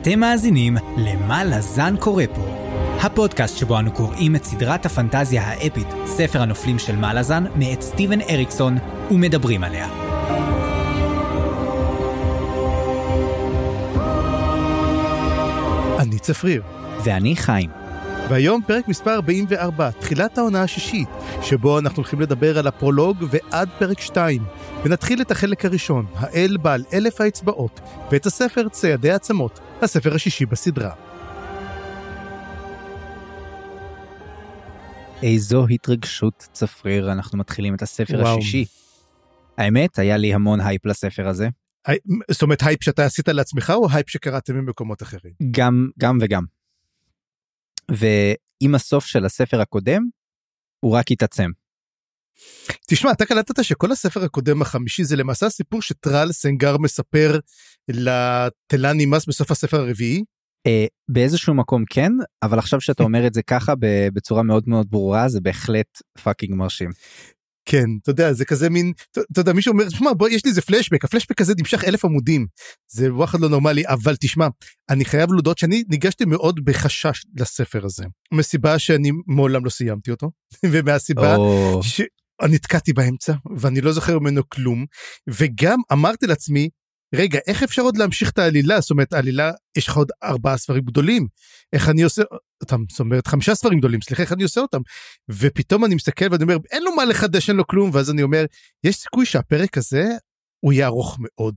אתם מאזינים ל"מה לזן קורא פה", הפודקאסט שבו אנו קוראים את סדרת הפנטזיה האפית, ספר הנופלים של מה לזן, מאת סטיבן אריקסון, ומדברים עליה. אני צפריר, ואני חיים. והיום פרק מספר 44, תחילת העונה השישית, שבו אנחנו הולכים לדבר על הפרולוג ועד פרק 2. ונתחיל את החלק הראשון, האל בעל אלף האצבעות, ואת הספר ציידי עצמות, הספר השישי בסדרה. איזו התרגשות צפריר, אנחנו מתחילים את הספר וואו. השישי. האמת, היה לי המון הייפ לספר הזה, הי- זאת אומרת, הייפ שאתה עשית לעצמך, או הייפ שקראתם ממקומות אחרים? גם, גם וגם. ועם הסוף של הספר הקודם, הוא רק התעצם. תשמע, אתה קלטת שכל הספר הקודם החמישי זה למעשה הסיפור שטרול סנגר מספר לט'לאן אימאס בסוף הספר הרביעי? אה, באיזשהו מקום כן, אבל עכשיו שאתה אומר את זה ככה בצורה מאוד מאוד ברורה, זה בהחלט fucking מרשים. כן, אתה יודע, זה כזה מין, אתה יודע, מישהו אומר, שמע, בוא, יש לי איזה פלשבק, הפלשבק הזה נמשך אלף עמודים. זה וואחד לא נורמלי, אבל תשמע, אני חייב להודות שאני ניגשתי מאוד בחשש לספר הזה. מסיבה שאני מעולם לא סיימתי אותו, ומהסיבה או, שנתקעתי באמצע, ואני לא זוכר ממנו כלום, וגם אמרתי לעצמי, רגע, איך אפשר עוד להמשיך את העלילה? זאת אומרת, העלילה, יש לך עוד ארבעה ספרים גדולים. איך אני עושה אותם? זאת אומרת, חמישה ספרים גדולים, סליחה, איך אני עושה אותם? ופתאום אני מסתכל ואני אומר, אין לו מה לחדש, אין לו כלום, ואז אני אומר, יש סיכוי שהפרק הזה, הוא יהיה ארוך מאוד.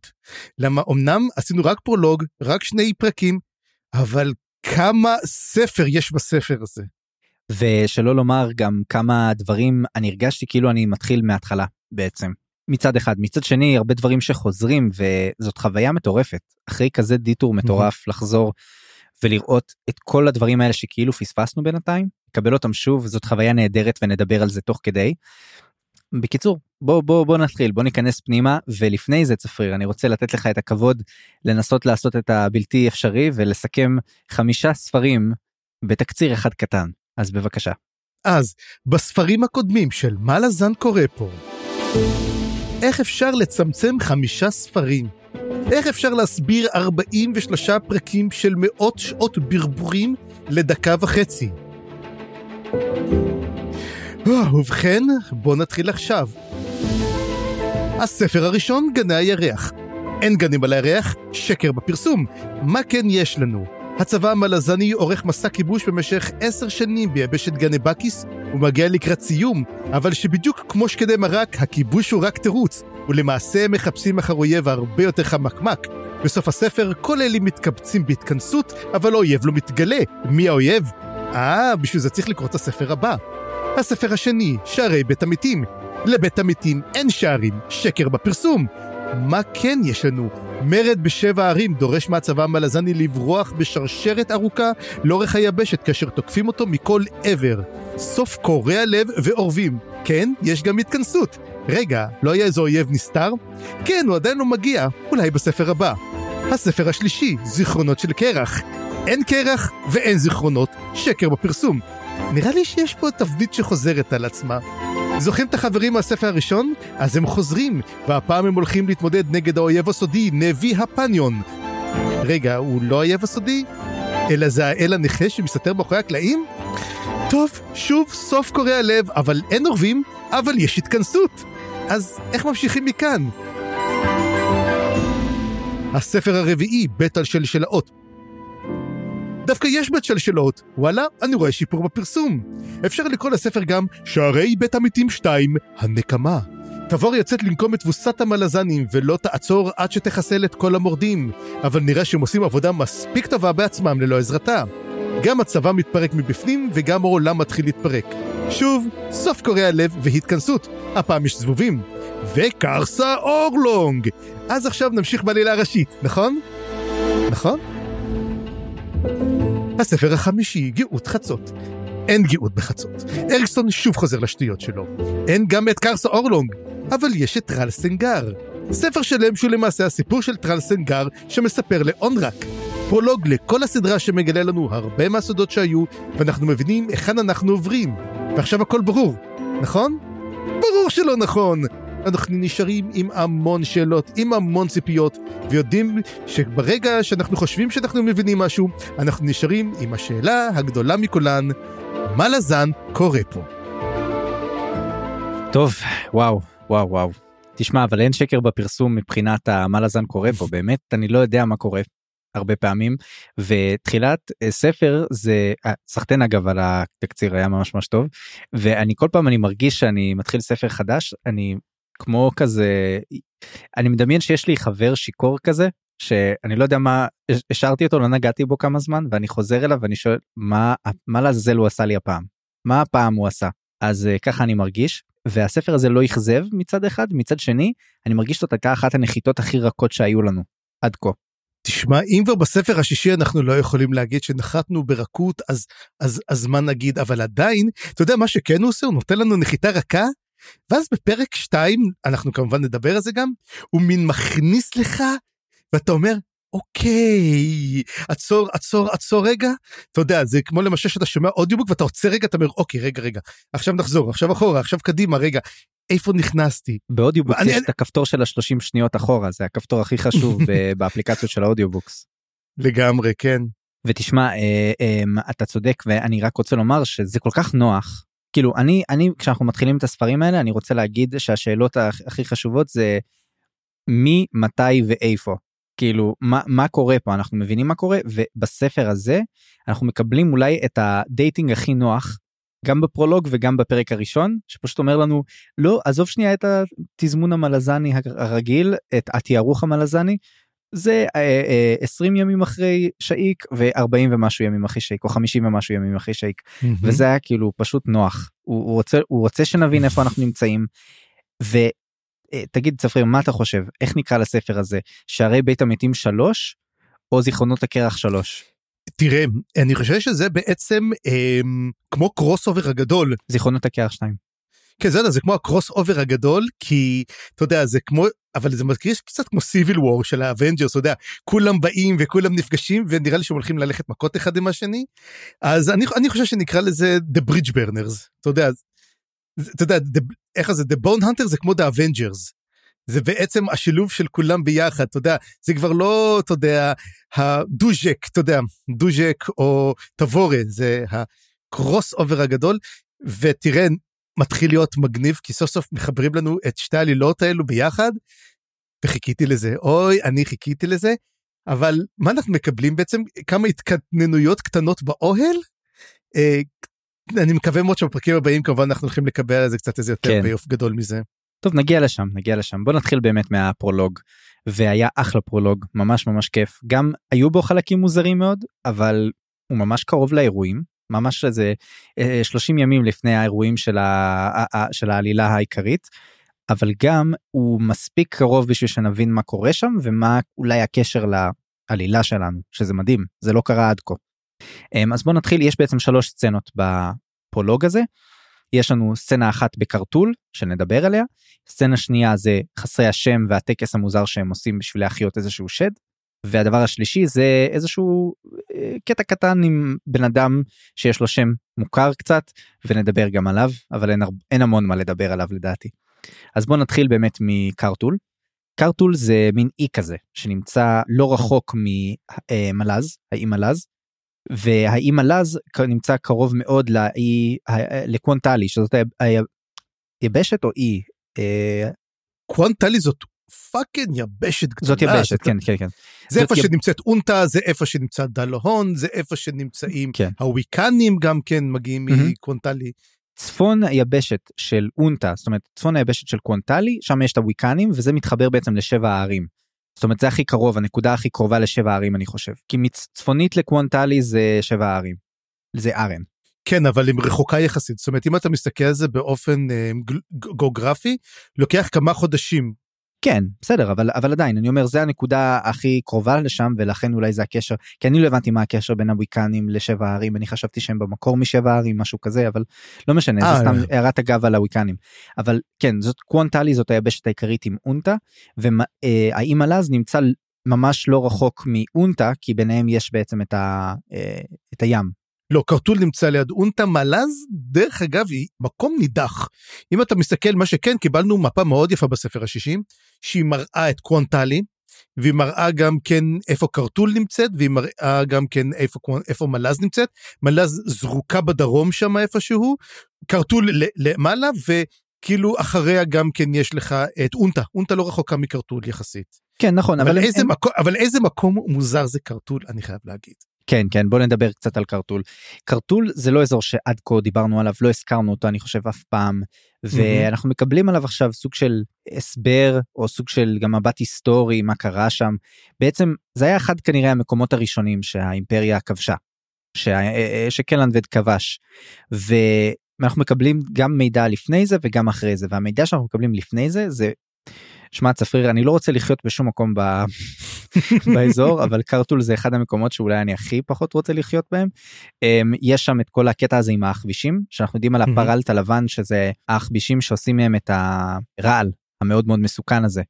למה אמנם עשינו רק פרולוג, רק שני פרקים, אבל כמה ספר יש בספר הזה. ושלא לומר גם כמה דברים, אני הרגשתי כאילו אני מתחיל מההתחלה בעצם. מצד אחד. מצד שני, הרבה דברים שחוזרים, וזאת חוויה מטורפת. אחרי כזה דיטור מטורף לחזור ולראות את כל הדברים האלה שכאילו פספסנו בינתיים, לקבל אותם שוב, זאת חוויה נהדרת ונדבר על זה תוך כדי. בקיצור, בוא בוא בוא נתחיל, בוא ניכנס פנימה, ולפני זה צפריר, אני רוצה לתת לך את הכבוד לנסות לעשות את הבלתי אפשרי ולסכם חמישה ספרים בתקציר אחד קטן. אז בבקשה. אז, בספרים הקודמים של מה לזן קורא פה, איך אפשר לצמצם חמישה ספרים? איך אפשר להסביר 43 פרקים של מאות שעות ברבורים לדקה וחצי? אה, ובכן, בואו נתחיל עכשיו. הספר הראשון, גני הירח. אין גנים על הירח, שקר בפרסום. מה כן יש לנו? הצבא המלזני עורך מסע כיבוש במשך עשר שנים ביבשת גנבקיס ומגיע לקראת סיום, אבל שבדיוק כמו שקדי מרק, הכיבוש הוא רק תירוץ, ולמעשה מחפשים אחר אויב הרבה יותר חמקמק. בסוף הספר כל אלה מתקבצים בהתכנסות, אבל האויב לא מתגלה. מי האויב? אה, בשביל זה צריך לקרוא את הספר הבא. הספר השני, שערי בית המתים. לבית המתים אין שערים, שקר בפרסום. מה כן יש לנו? מרד בשבע ערים דורש מהצבא המלזני לברוח בשרשרת ארוכה לאורך היבשת כאשר תוקפים אותו מכל עבר. סוף קורע לב ואורבים. כן, יש גם התכנסות. רגע, לא היה איזה אויב נסתר? כן, הוא עדיין לא מגיע, אולי בספר הבא. הספר השלישי, זיכרונות של קרח. אין קרח ואין זיכרונות, שקר בפרסום. נראה לי שיש פה תבנית שחוזרת על עצמה. זוכרים את החברים מהספר הראשון? אז הם חוזרים, והפעם הם הולכים להתמודד נגד האויב הסודי, נביא הפניון. רגע, הוא לא האויב הסודי? אלא זה האל הנכה שמסתתר מאחורי הקלעים? טוב, שוב סוף קורע לב, אבל אין אורבים, אבל יש התכנסות. אז איך ממשיכים מכאן? הספר הרביעי, בית על שלשלאות. דווקא יש בית שלשלות, וואלה, אני רואה שיפור בפרסום. אפשר לקרוא לספר גם שערי בית המתים 2, הנקמה. תבור יוצאת לנקום את תבוסת המלזנים ולא תעצור עד שתחסל את כל המורדים, אבל נראה שהם עושים עבודה מספיק טובה בעצמם ללא עזרתה. גם הצבא מתפרק מבפנים וגם העולם מתחיל להתפרק. שוב, סוף קורע לב והתכנסות. הפעם יש זבובים. וקרסה אורלונג! אז עכשיו נמשיך בעלילה הראשית, נכון? נכון? הספר החמישי, גאות חצות. אין גאות בחצות. אריקסון שוב חוזר לשטויות שלו. אין גם את קרסה אורלונג, אבל יש את טרל סנגר. ספר שלם שהוא למעשה הסיפור של טרל סנגר שמספר לאונרק. פרולוג לכל הסדרה שמגלה לנו הרבה מהסודות שהיו, ואנחנו מבינים היכן אנחנו עוברים. ועכשיו הכל ברור, נכון? ברור שלא נכון. אנחנו נשארים עם המון שאלות, עם המון ציפיות, ויודעים שברגע שאנחנו חושבים שאנחנו מבינים משהו, אנחנו נשארים עם השאלה הגדולה מכולן, מה לזן קורה פה? טוב, וואו, וואו, וואו. תשמע, אבל אין שקר בפרסום מבחינת מה לזן קורה פה, באמת, אני לא יודע מה קורה הרבה פעמים, ותחילת אה, ספר זה, אה, סחטיין אגב על התקציר היה ממש ממש טוב, ואני כל פעם אני מרגיש שאני מתחיל ספר חדש, אני כמו כזה, אני מדמיין שיש לי חבר שיכור כזה, שאני לא יודע מה, השארתי אותו, לא נגעתי בו כמה זמן, ואני חוזר אליו ואני שואל, מה, מה לעזאזל הוא עשה לי הפעם? מה הפעם הוא עשה? אז uh, ככה אני מרגיש, והספר הזה לא אכזב מצד אחד, מצד שני, אני מרגיש זאת הייתה אחת הנחיתות הכי רכות שהיו לנו, עד כה. תשמע, אם כבר בספר השישי אנחנו לא יכולים להגיד שנחתנו ברכות, אז, אז, אז מה נגיד? אבל עדיין, אתה יודע מה שכן הוא עושה? הוא נותן לנו נחיתה רכה, ואז בפרק 2, אנחנו כמובן נדבר על זה גם, הוא מין מכניס לך, ואתה אומר, אוקיי, עצור, עצור, עצור רגע. אתה יודע, זה כמו למשל שאתה שומע audiobook ואתה עוצר רגע, אתה אומר, אוקיי, רגע, רגע, עכשיו נחזור, עכשיו אחורה, עכשיו קדימה, רגע, איפה נכנסתי? ב audiobooks יש את הכפתור של השלושים שניות אחורה, זה הכפתור הכי חשוב באפליקציות של ה audiobooks. לגמרי, כן. ותשמע, אה, אה, אתה צודק, ואני רק רוצה לומר שזה כל כך נוח. כאילו, אני, אני, כשאנחנו מתחילים את הספרים האלה, אני רוצה להגיד שהשאלות הכי חשובות זה מי, מתי ואיפה. כאילו מה מה קורה פה אנחנו מבינים מה קורה ובספר הזה אנחנו מקבלים אולי את ה dating הכי נוח גם בפרולוג וגם בפרק הראשון שפשוט אומר לנו לא עזוב שנייה את התזמון המלזני הרגיל את התיארוך המלזני זה אה, אה, 20 ימים אחרי שאיק ו40 ומשהו ימים אחרי שאיק או 50 ומשהו ימים אחרי שאיק mm-hmm. וזה היה כאילו פשוט נוח הוא, הוא רוצה הוא רוצה שנבין איפה אנחנו נמצאים. ו, אה, צפריר מה אתה חושב איך נקרא לספר הזה שערי בית המתים שלוש או זיכרונות הקרח שלוש. תראה אני חושב שזה בעצם אה, כמו crossover הגדול זיכרונות הקרח 2. כן זה, זה כמו ה crossover הגדול כי אתה יודע זה כמו אבל זה מרגיש קצת כמו Civil War של ה Avengers אתה יודע כולם באים וכולם נפגשים ונראה לי שהם הולכים ללכת מכות אחד עם השני אז אני אני חושב שנקרא לזה the bridge burners אתה יודע אתה יודע, איך זה, The Bone Hunter זה כמו The Avengers. זה בעצם השילוב של כולם ביחד, אתה יודע, זה כבר לא, אתה יודע, הדוז'ק, אתה יודע, דוז'ק או תבורה, זה ה crossover הגדול, ותראה, מתחיל להיות מגניב, כי סוף סוף מחברים לנו את שתי העלילות האלו ביחד, וחיכיתי לזה, אוי, אני חיכיתי לזה, אבל מה אנחנו מקבלים בעצם? כמה התקטננויות קטנות באוהל, אה, אני מקווה מאוד שבפרקים הבאים כמובן אנחנו הולכים לקבל על זה קצת איזה יותר כן. ביוף גדול מזה. טוב נגיע לשם נגיע לשם בוא נתחיל באמת מהפרולוג והיה אחלה פרולוג ממש ממש כיף גם היו בו חלקים מוזרים מאוד אבל הוא ממש קרוב לאירועים ממש איזה 30 אה, ימים לפני האירועים של, ה, של העלילה העיקרית אבל גם הוא מספיק קרוב בשביל שנבין מה קורה שם ומה אולי הקשר לעלילה שלנו שזה מדהים זה לא קרה עד כה. אמ, אז בוא נתחיל יש בעצם שלוש סצנות בפרולוג הזה. יש לנו סצנה אחת בקרטול שנדבר עליה, סצנה שנייה זה חסרי השם והטקס המוזר שהם עושים בשביל להחיות איזשהו שד, והדבר השלישי זה איזשהו אה, קטע קטן עם בן אדם שיש לו שם מוכר קצת ונדבר גם עליו אבל אין, אין המון מה לדבר עליו לדעתי. אז בוא נתחיל באמת מקרטול. קרטול זה מין אי כזה שנמצא לא רחוק ממלז האי מלז והאי מלז נמצא קרוב מאוד לאי לקוונטלי שזאת יבשת או אי. אה, קוונטלי זאת fucking יבשת גדולה. זאת יבשת כן כן כן. זה איפה יב... שנמצאת אונטה זה איפה שנמצא דלהון זה איפה שנמצאים כן. הוויקנים גם כן מגיעים mm-hmm. מקוונטלי. צפון היבשת של אונטה זאת אומרת צפון היבשת של קוונטלי שם יש את הוויקנים וזה מתחבר בעצם לשבע הערים. זאת אומרת זה הכי קרוב הנקודה הכי קרובה לשבע ערים אני חושב כי מצפונית לקוונטלי זה שבע ערים. זה ארן. כן אבל היא רחוקה יחסית זאת אומרת אם אתה מסתכל על זה באופן אה, גיאוגרפי לוקח כמה חודשים כן בסדר אבל אבל עדיין אני אומר זה הנקודה הכי קרובה לשם ולכן אולי זה הקשר כי אני לא הבנתי מה הקשר בין הוויקנים לשבע הערים אני חשבתי שהם במקור משבע הערים משהו כזה אבל לא משנה זה אה, סתם אה. הערת אגב על הוויקנים אבל כן זאת קוונטלי זאת היבשת העיקרית עם אונטה והאי מלז נמצא ממש לא רחוק מאונטה כי ביניהם יש בעצם את, ה, את הים לא, קרטול נמצא ליד אונטה, מלז, דרך אגב, היא מקום נידח. אם אתה מסתכל, מה שכן, קיבלנו מפה מאוד יפה בספר השישי, שהיא מראה את קוונטלי, והיא מראה גם כן איפה קרטול נמצאת, והיא מראה גם כן איפה, איפה מלז נמצאת. מלז זרוקה בדרום שם איפשהו, קרטול למעלה, וכאילו אחריה גם כן יש לך את אונטה. אונטה לא רחוקה מקרטול יחסית. כן, נכון, אבל, אבל, איזה, הם... מקום, אבל איזה מקום מוזר זה קרטול, אני חייב להגיד. כן, כן, בוא נדבר קצת על קרטול. קרטול זה לא אזור שעד כה דיברנו עליו, לא הזכרנו אותו, אני חושב, אף פעם, ואנחנו. מקבלים עליו עכשיו סוג של הסבר, או סוג של גם מבט היסטורי, מה קרה שם. בעצם, זה היה אחד כנראה המקומות הראשונים שהאימפריה כבשה, שה... שקלנבד כבש. ואנחנו מקבלים גם מידע לפני זה וגם אחרי זה, והמידע שאנחנו מקבלים לפני זה, זה שמע צפריר אני לא רוצה לחיות בשום מקום ב... באזור אבל קרטול זה אחד המקומות שאולי אני הכי פחות רוצה לחיות בהם. אמ, יש שם את כל הקטע הזה עם העכבישים שאנחנו יודעים על הפרלט הלבן שזה העכבישים שעושים מהם את הרעל המאוד מאוד מסוכן הזה.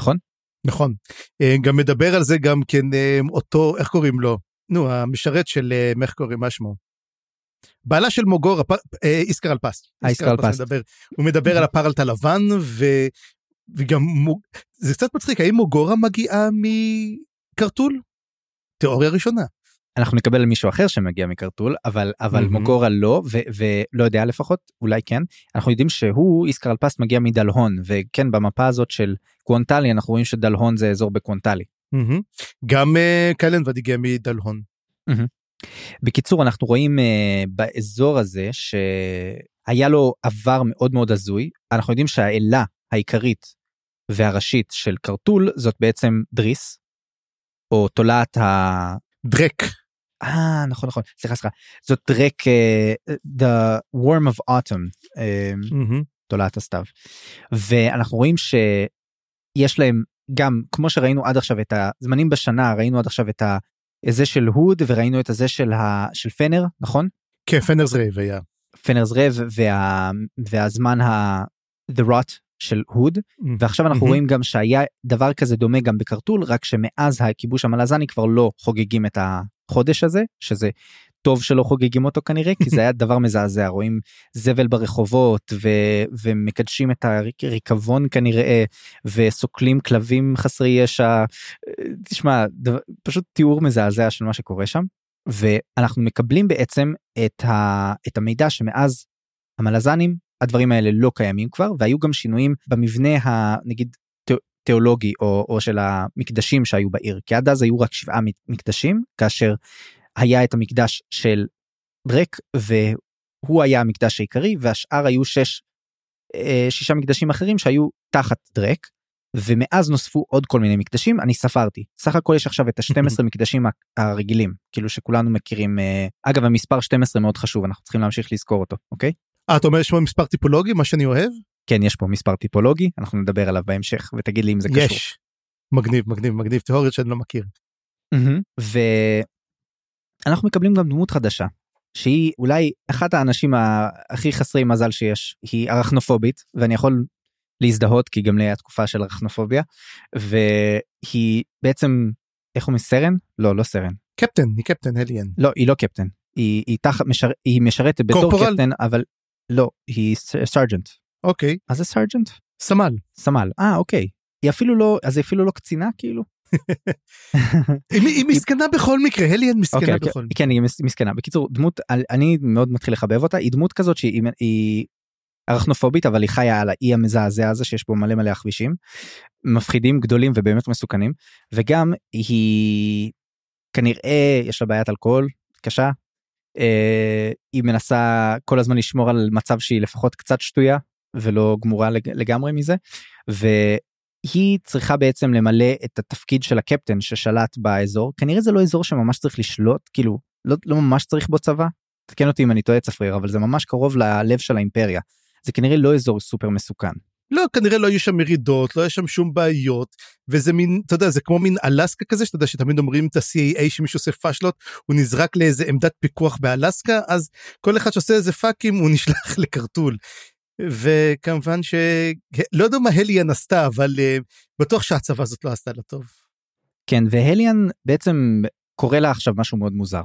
נכון? נכון. אה, גם מדבר על זה גם כן אה, אותו איך קוראים לו נו המשרת של אה, איך קוראים מה שמו. בעלה של מוגור איסקר אלפסט. איסקר אלפסט. הוא מדבר על הפרלט הלבן וגם זה קצת מצחיק האם מוגורה מגיעה מקרטול? תיאוריה ראשונה. אנחנו נקבל מישהו אחר שמגיע מקרטול אבל אבל mm-hmm. מוגורה לא ו, ולא יודע לפחות אולי כן אנחנו יודעים שהוא איסקרל פאסט מגיע מדלהון וכן במפה הזאת של קוונטלי אנחנו רואים שדלהון זה אזור בקוונטלי. Mm-hmm. גם uh, קלנבד הגיע מדלהון. Mm-hmm. בקיצור אנחנו רואים uh, באזור הזה שהיה לו עבר מאוד מאוד הזוי אנחנו יודעים שהאלה העיקרית והראשית של קרטול זאת בעצם דריס, או תולעת ה... דרק. אה נכון נכון סליחה סליחה זאת דרק uh, the worm of autumn uh, mm-hmm. תולעת הסתיו ואנחנו רואים שיש להם גם כמו שראינו עד עכשיו את הזמנים בשנה ראינו עד עכשיו את הזה של הוד וראינו את הזה של, ה, של פנר נכון? כן Fener's Reve היה. Fener's Reve וה, והזמן ה... the rot של הוד. ועכשיו אנחנו. רואים גם שהיה דבר כזה דומה גם בקרטול רק שמאז הכיבוש המלזני כבר לא חוגגים את החודש הזה שזה טוב שלא חוגגים אותו כנראה כי זה היה דבר מזעזע רואים זבל ברחובות ו- ומקדשים את הריקבון כנראה וסוקלים כלבים חסרי ישע תשמע דבר, פשוט תיאור מזעזע של מה שקורה שם ואנחנו מקבלים בעצם את, ה- את המידע שמאז המלזנים הדברים האלה לא קיימים כבר והיו גם שינויים במבנה הנגיד תיאולוגי או, או של המקדשים שהיו בעיר כי עד אז היו רק שבעה מקדשים כאשר היה את המקדש של דרק והוא היה המקדש העיקרי והשאר היו שש אה, שישה מקדשים אחרים שהיו תחת דרק ומאז נוספו עוד כל מיני מקדשים אני ספרתי סך הכל יש עכשיו את ה-12 מקדשים הרגילים כאילו שכולנו מכירים אה, אגב המספר 12 מאוד חשוב אנחנו צריכים להמשיך לזכור אותו אוקיי. אה, אתה אומר יש פה מספר טיפולוגי, מה שאני אוהב? כן, יש פה מספר טיפולוגי, אנחנו נדבר עליו בהמשך, ותגיד לי אם זה קשור. יש. מגניב, מגניב, מגניב, תיאוריות שאני לא מכיר. ואנחנו מקבלים גם דמות חדשה, שהיא אולי אחת האנשים הכי חסרי מזל שיש, היא ארכנופובית, ואני יכול להזדהות, כי גם לי היה תקופה של ארכנופוביה, והיא בעצם, איך הוא מסרן? לא, לא סרן. קפטן, היא קפטן הליאן. לא, היא לא קפטן. היא, היא, תח, משר, היא משרתת בתור קורפורל? קפטן, אבל לא, היא סרג'נט. אוקיי. מה זה סרג'נט? סמל. סמל, אה אוקיי. היא אפילו לא, אז היא אפילו לא קצינה כאילו? היא מסכנה בכל מקרה, הליאן מסכנה okay, אוקיי, בכל מקרה. כן, היא מסכנה. בקיצור, דמות, אני מאוד מתחיל לחבב אותה, היא דמות כזאת שהיא היא ארכנופובית, אבל היא חיה על האי המזעזע הזה שיש בו מלא מלא הכבישים, מפחידים, גדולים ובאמת מסוכנים, וגם היא כנראה יש לה בעיית אלכוהול קשה, היא מנסה כל הזמן לשמור על מצב שהיא לפחות קצת שטויה ולא גמורה לגמרי מזה והיא צריכה בעצם למלא את התפקיד של הקפטן ששלט באזור כנראה זה לא אזור שממש צריך לשלוט כאילו לא, לא ממש צריך בו צבא. תקן אותי אם אני טועה צפריר אבל זה ממש קרוב ללב של האימפריה זה כנראה לא אזור סופר מסוכן. לא, כנראה לא יהיו שם מרידות, לא יש שם שום בעיות, וזה מין, אתה יודע, זה כמו מין אלסקה כזה, שאתה יודע שתמיד אומרים את ה-CAA שמישהו עושה פאשלות, הוא נזרק לאיזה עמדת פיקוח באלסקה, אז כל אחד שעושה איזה פאקים הוא נשלח לקרטול. וכמובן ש... לא יודע מה הליאן עשתה, אבל uh, בטוח שהצבא הזאת לא עשתה לה טוב. כן, והליאן בעצם קורה לה עכשיו משהו מאוד מוזר.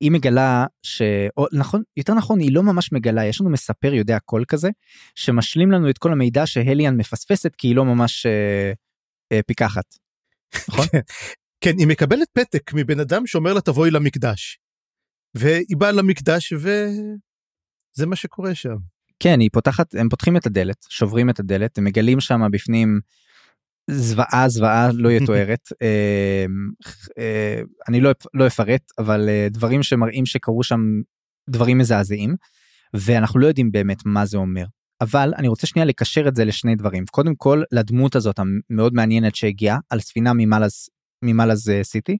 היא מגלה ש... או נכון, יותר נכון, היא לא ממש מגלה, יש לנו מספר יודע קול כזה, שמשלים לנו את כל המידע שהליאן מפספסת כי היא לא ממש אה, אה, פיקחת. נכון? כן, היא מקבלת פתק מבן אדם שאומר לה תבואי למקדש. והיא באה למקדש וזה מה שקורה שם. כן, היא פותחת, הם פותחים את הדלת, שוברים את הדלת, הם מגלים שם בפנים זוועה זוועה לא יתוארת. אה, אה, אני לא, לא אפרט, אבל אה, דברים שמראים שקרו שם דברים מזעזעים, ואנחנו לא יודעים באמת מה זה אומר. אבל אני רוצה שנייה לקשר את זה לשני דברים. קודם כל, לדמות הזאת המאוד מעניינת שהגיעה על ספינה ממלאז, ממלאז סיטי,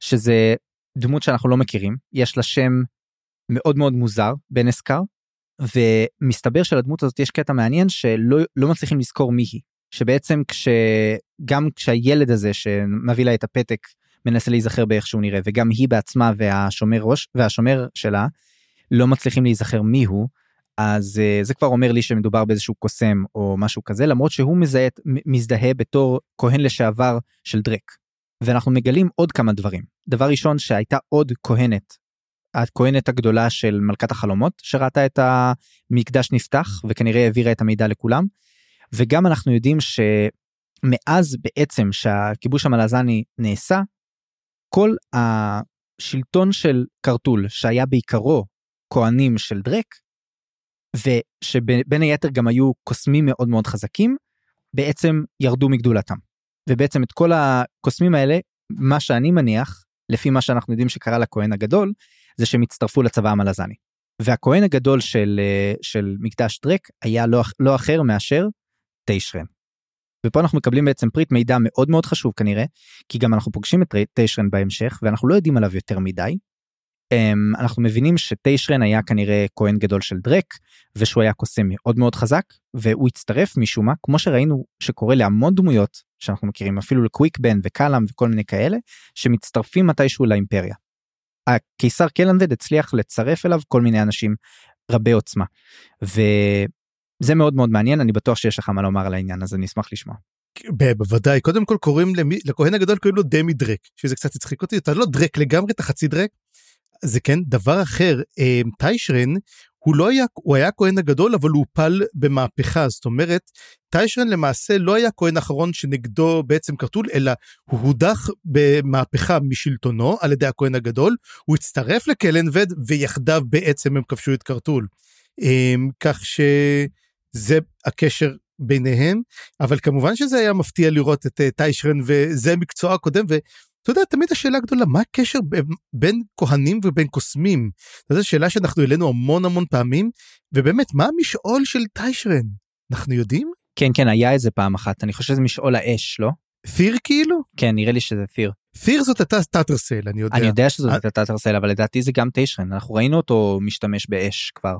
שזה דמות שאנחנו לא מכירים, יש לה שם מאוד מאוד מוזר, בן אסקר, ומסתבר שלדמות הזאת יש קטע מעניין שלא לא מצליחים לזכור מי היא. שבעצם כשגם כשהילד הזה שמביא לה את הפתק מנסה להיזכר באיך שהוא נראה וגם היא בעצמה והשומר ראש והשומר שלה לא מצליחים להיזכר מי הוא אז uh, זה כבר אומר לי שמדובר באיזשהו קוסם או משהו כזה למרות שהוא מזהה, מזדהה בתור כהן לשעבר של דרק. ואנחנו מגלים עוד כמה דברים דבר ראשון שהייתה עוד כהנת הכהנת הגדולה של מלכת החלומות שראתה את המקדש נפתח וכנראה העבירה את המידע לכולם. וגם אנחנו יודעים שמאז בעצם שהכיבוש המלזני נעשה, כל השלטון של קרטול שהיה בעיקרו כהנים של דרק, ושבין היתר גם היו קוסמים מאוד מאוד חזקים, בעצם ירדו מגדולתם. ובעצם את כל הקוסמים האלה, מה שאני מניח, לפי מה שאנחנו יודעים שקרה לכהן הגדול, זה שהם הצטרפו לצבא המלזני. והכהן הגדול של, של מקדש דרק היה לא, לא אחר מאשר תיישרן. ופה אנחנו מקבלים בעצם פריט מידע מאוד מאוד חשוב כנראה, כי גם אנחנו פוגשים את תיישרן בהמשך ואנחנו לא יודעים עליו יותר מדי. Um, אנחנו מבינים שתיישרן היה כנראה כהן גדול של דרק ושהוא היה קוסם מאוד מאוד חזק והוא הצטרף משום מה כמו שראינו שקורה להמון דמויות שאנחנו מכירים אפילו לקוויק בן וקלאם וכל מיני כאלה שמצטרפים מתישהו לאימפריה. הקיסר קלנבד הצליח לצרף אליו כל מיני אנשים רבי עוצמה. זה מאוד מאוד מעניין אני בטוח שיש לך מה לומר על העניין הזה אני אשמח לשמוע. בוודאי קודם כל קוראים למי לכהן הגדול קוראים לו דמי דרק שזה קצת הצחיק אותי אתה לא דרק לגמרי אתה חצי דרק. זה כן דבר אחר אה, טיישרן הוא לא היה הוא היה כהן הגדול אבל הוא הופל במהפכה זאת אומרת טיישרן למעשה לא היה כהן אחרון שנגדו בעצם קרטול אלא הוא הודח במהפכה משלטונו על ידי הכהן הגדול הוא הצטרף לקלנבד ויחדיו בעצם הם כבשו את קרטול. אה, כך ש... זה הקשר ביניהם, אבל כמובן שזה היה מפתיע לראות את אה, טיישרן וזה מקצוע הקודם, ואתה יודע, תמיד השאלה הגדולה, מה הקשר בין כהנים ובין קוסמים? זו שאלה שאנחנו העלינו המון המון פעמים, ובאמת, מה המשעול של טיישרן? אנחנו יודעים? כן, כן, היה איזה פעם אחת, אני חושב שזה משעול האש, לא? פיר כאילו? כן, נראה לי שזה פיר. פיר זאת הייתה טאטרסל, אני יודע. אני יודע שזאת הייתה טאטרסל, אבל לדעתי זה גם טיישרן, אנחנו ראינו אותו משתמש באש כבר.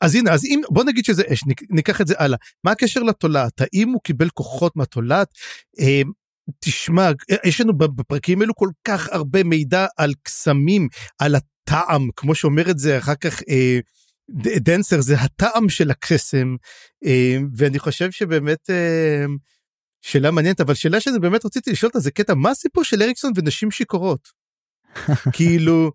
אז הנה, אז אם, בוא נגיד שזה אש, ניקח את זה הלאה. מה הקשר לתולעת? האם הוא קיבל כוחות מהתולעת? אה, תשמע, יש לנו בפרקים האלו כל כך הרבה מידע על קסמים, על הטעם, כמו שאומר את זה אחר כך אה, דנסר, זה הטעם של הקסם, אה, ואני חושב שבאמת... אה, שאלה מעניינת אבל שאלה שאני באמת רציתי לשאול אותה זה קטע מה הסיפור של אריקסון ונשים שיכורות. כאילו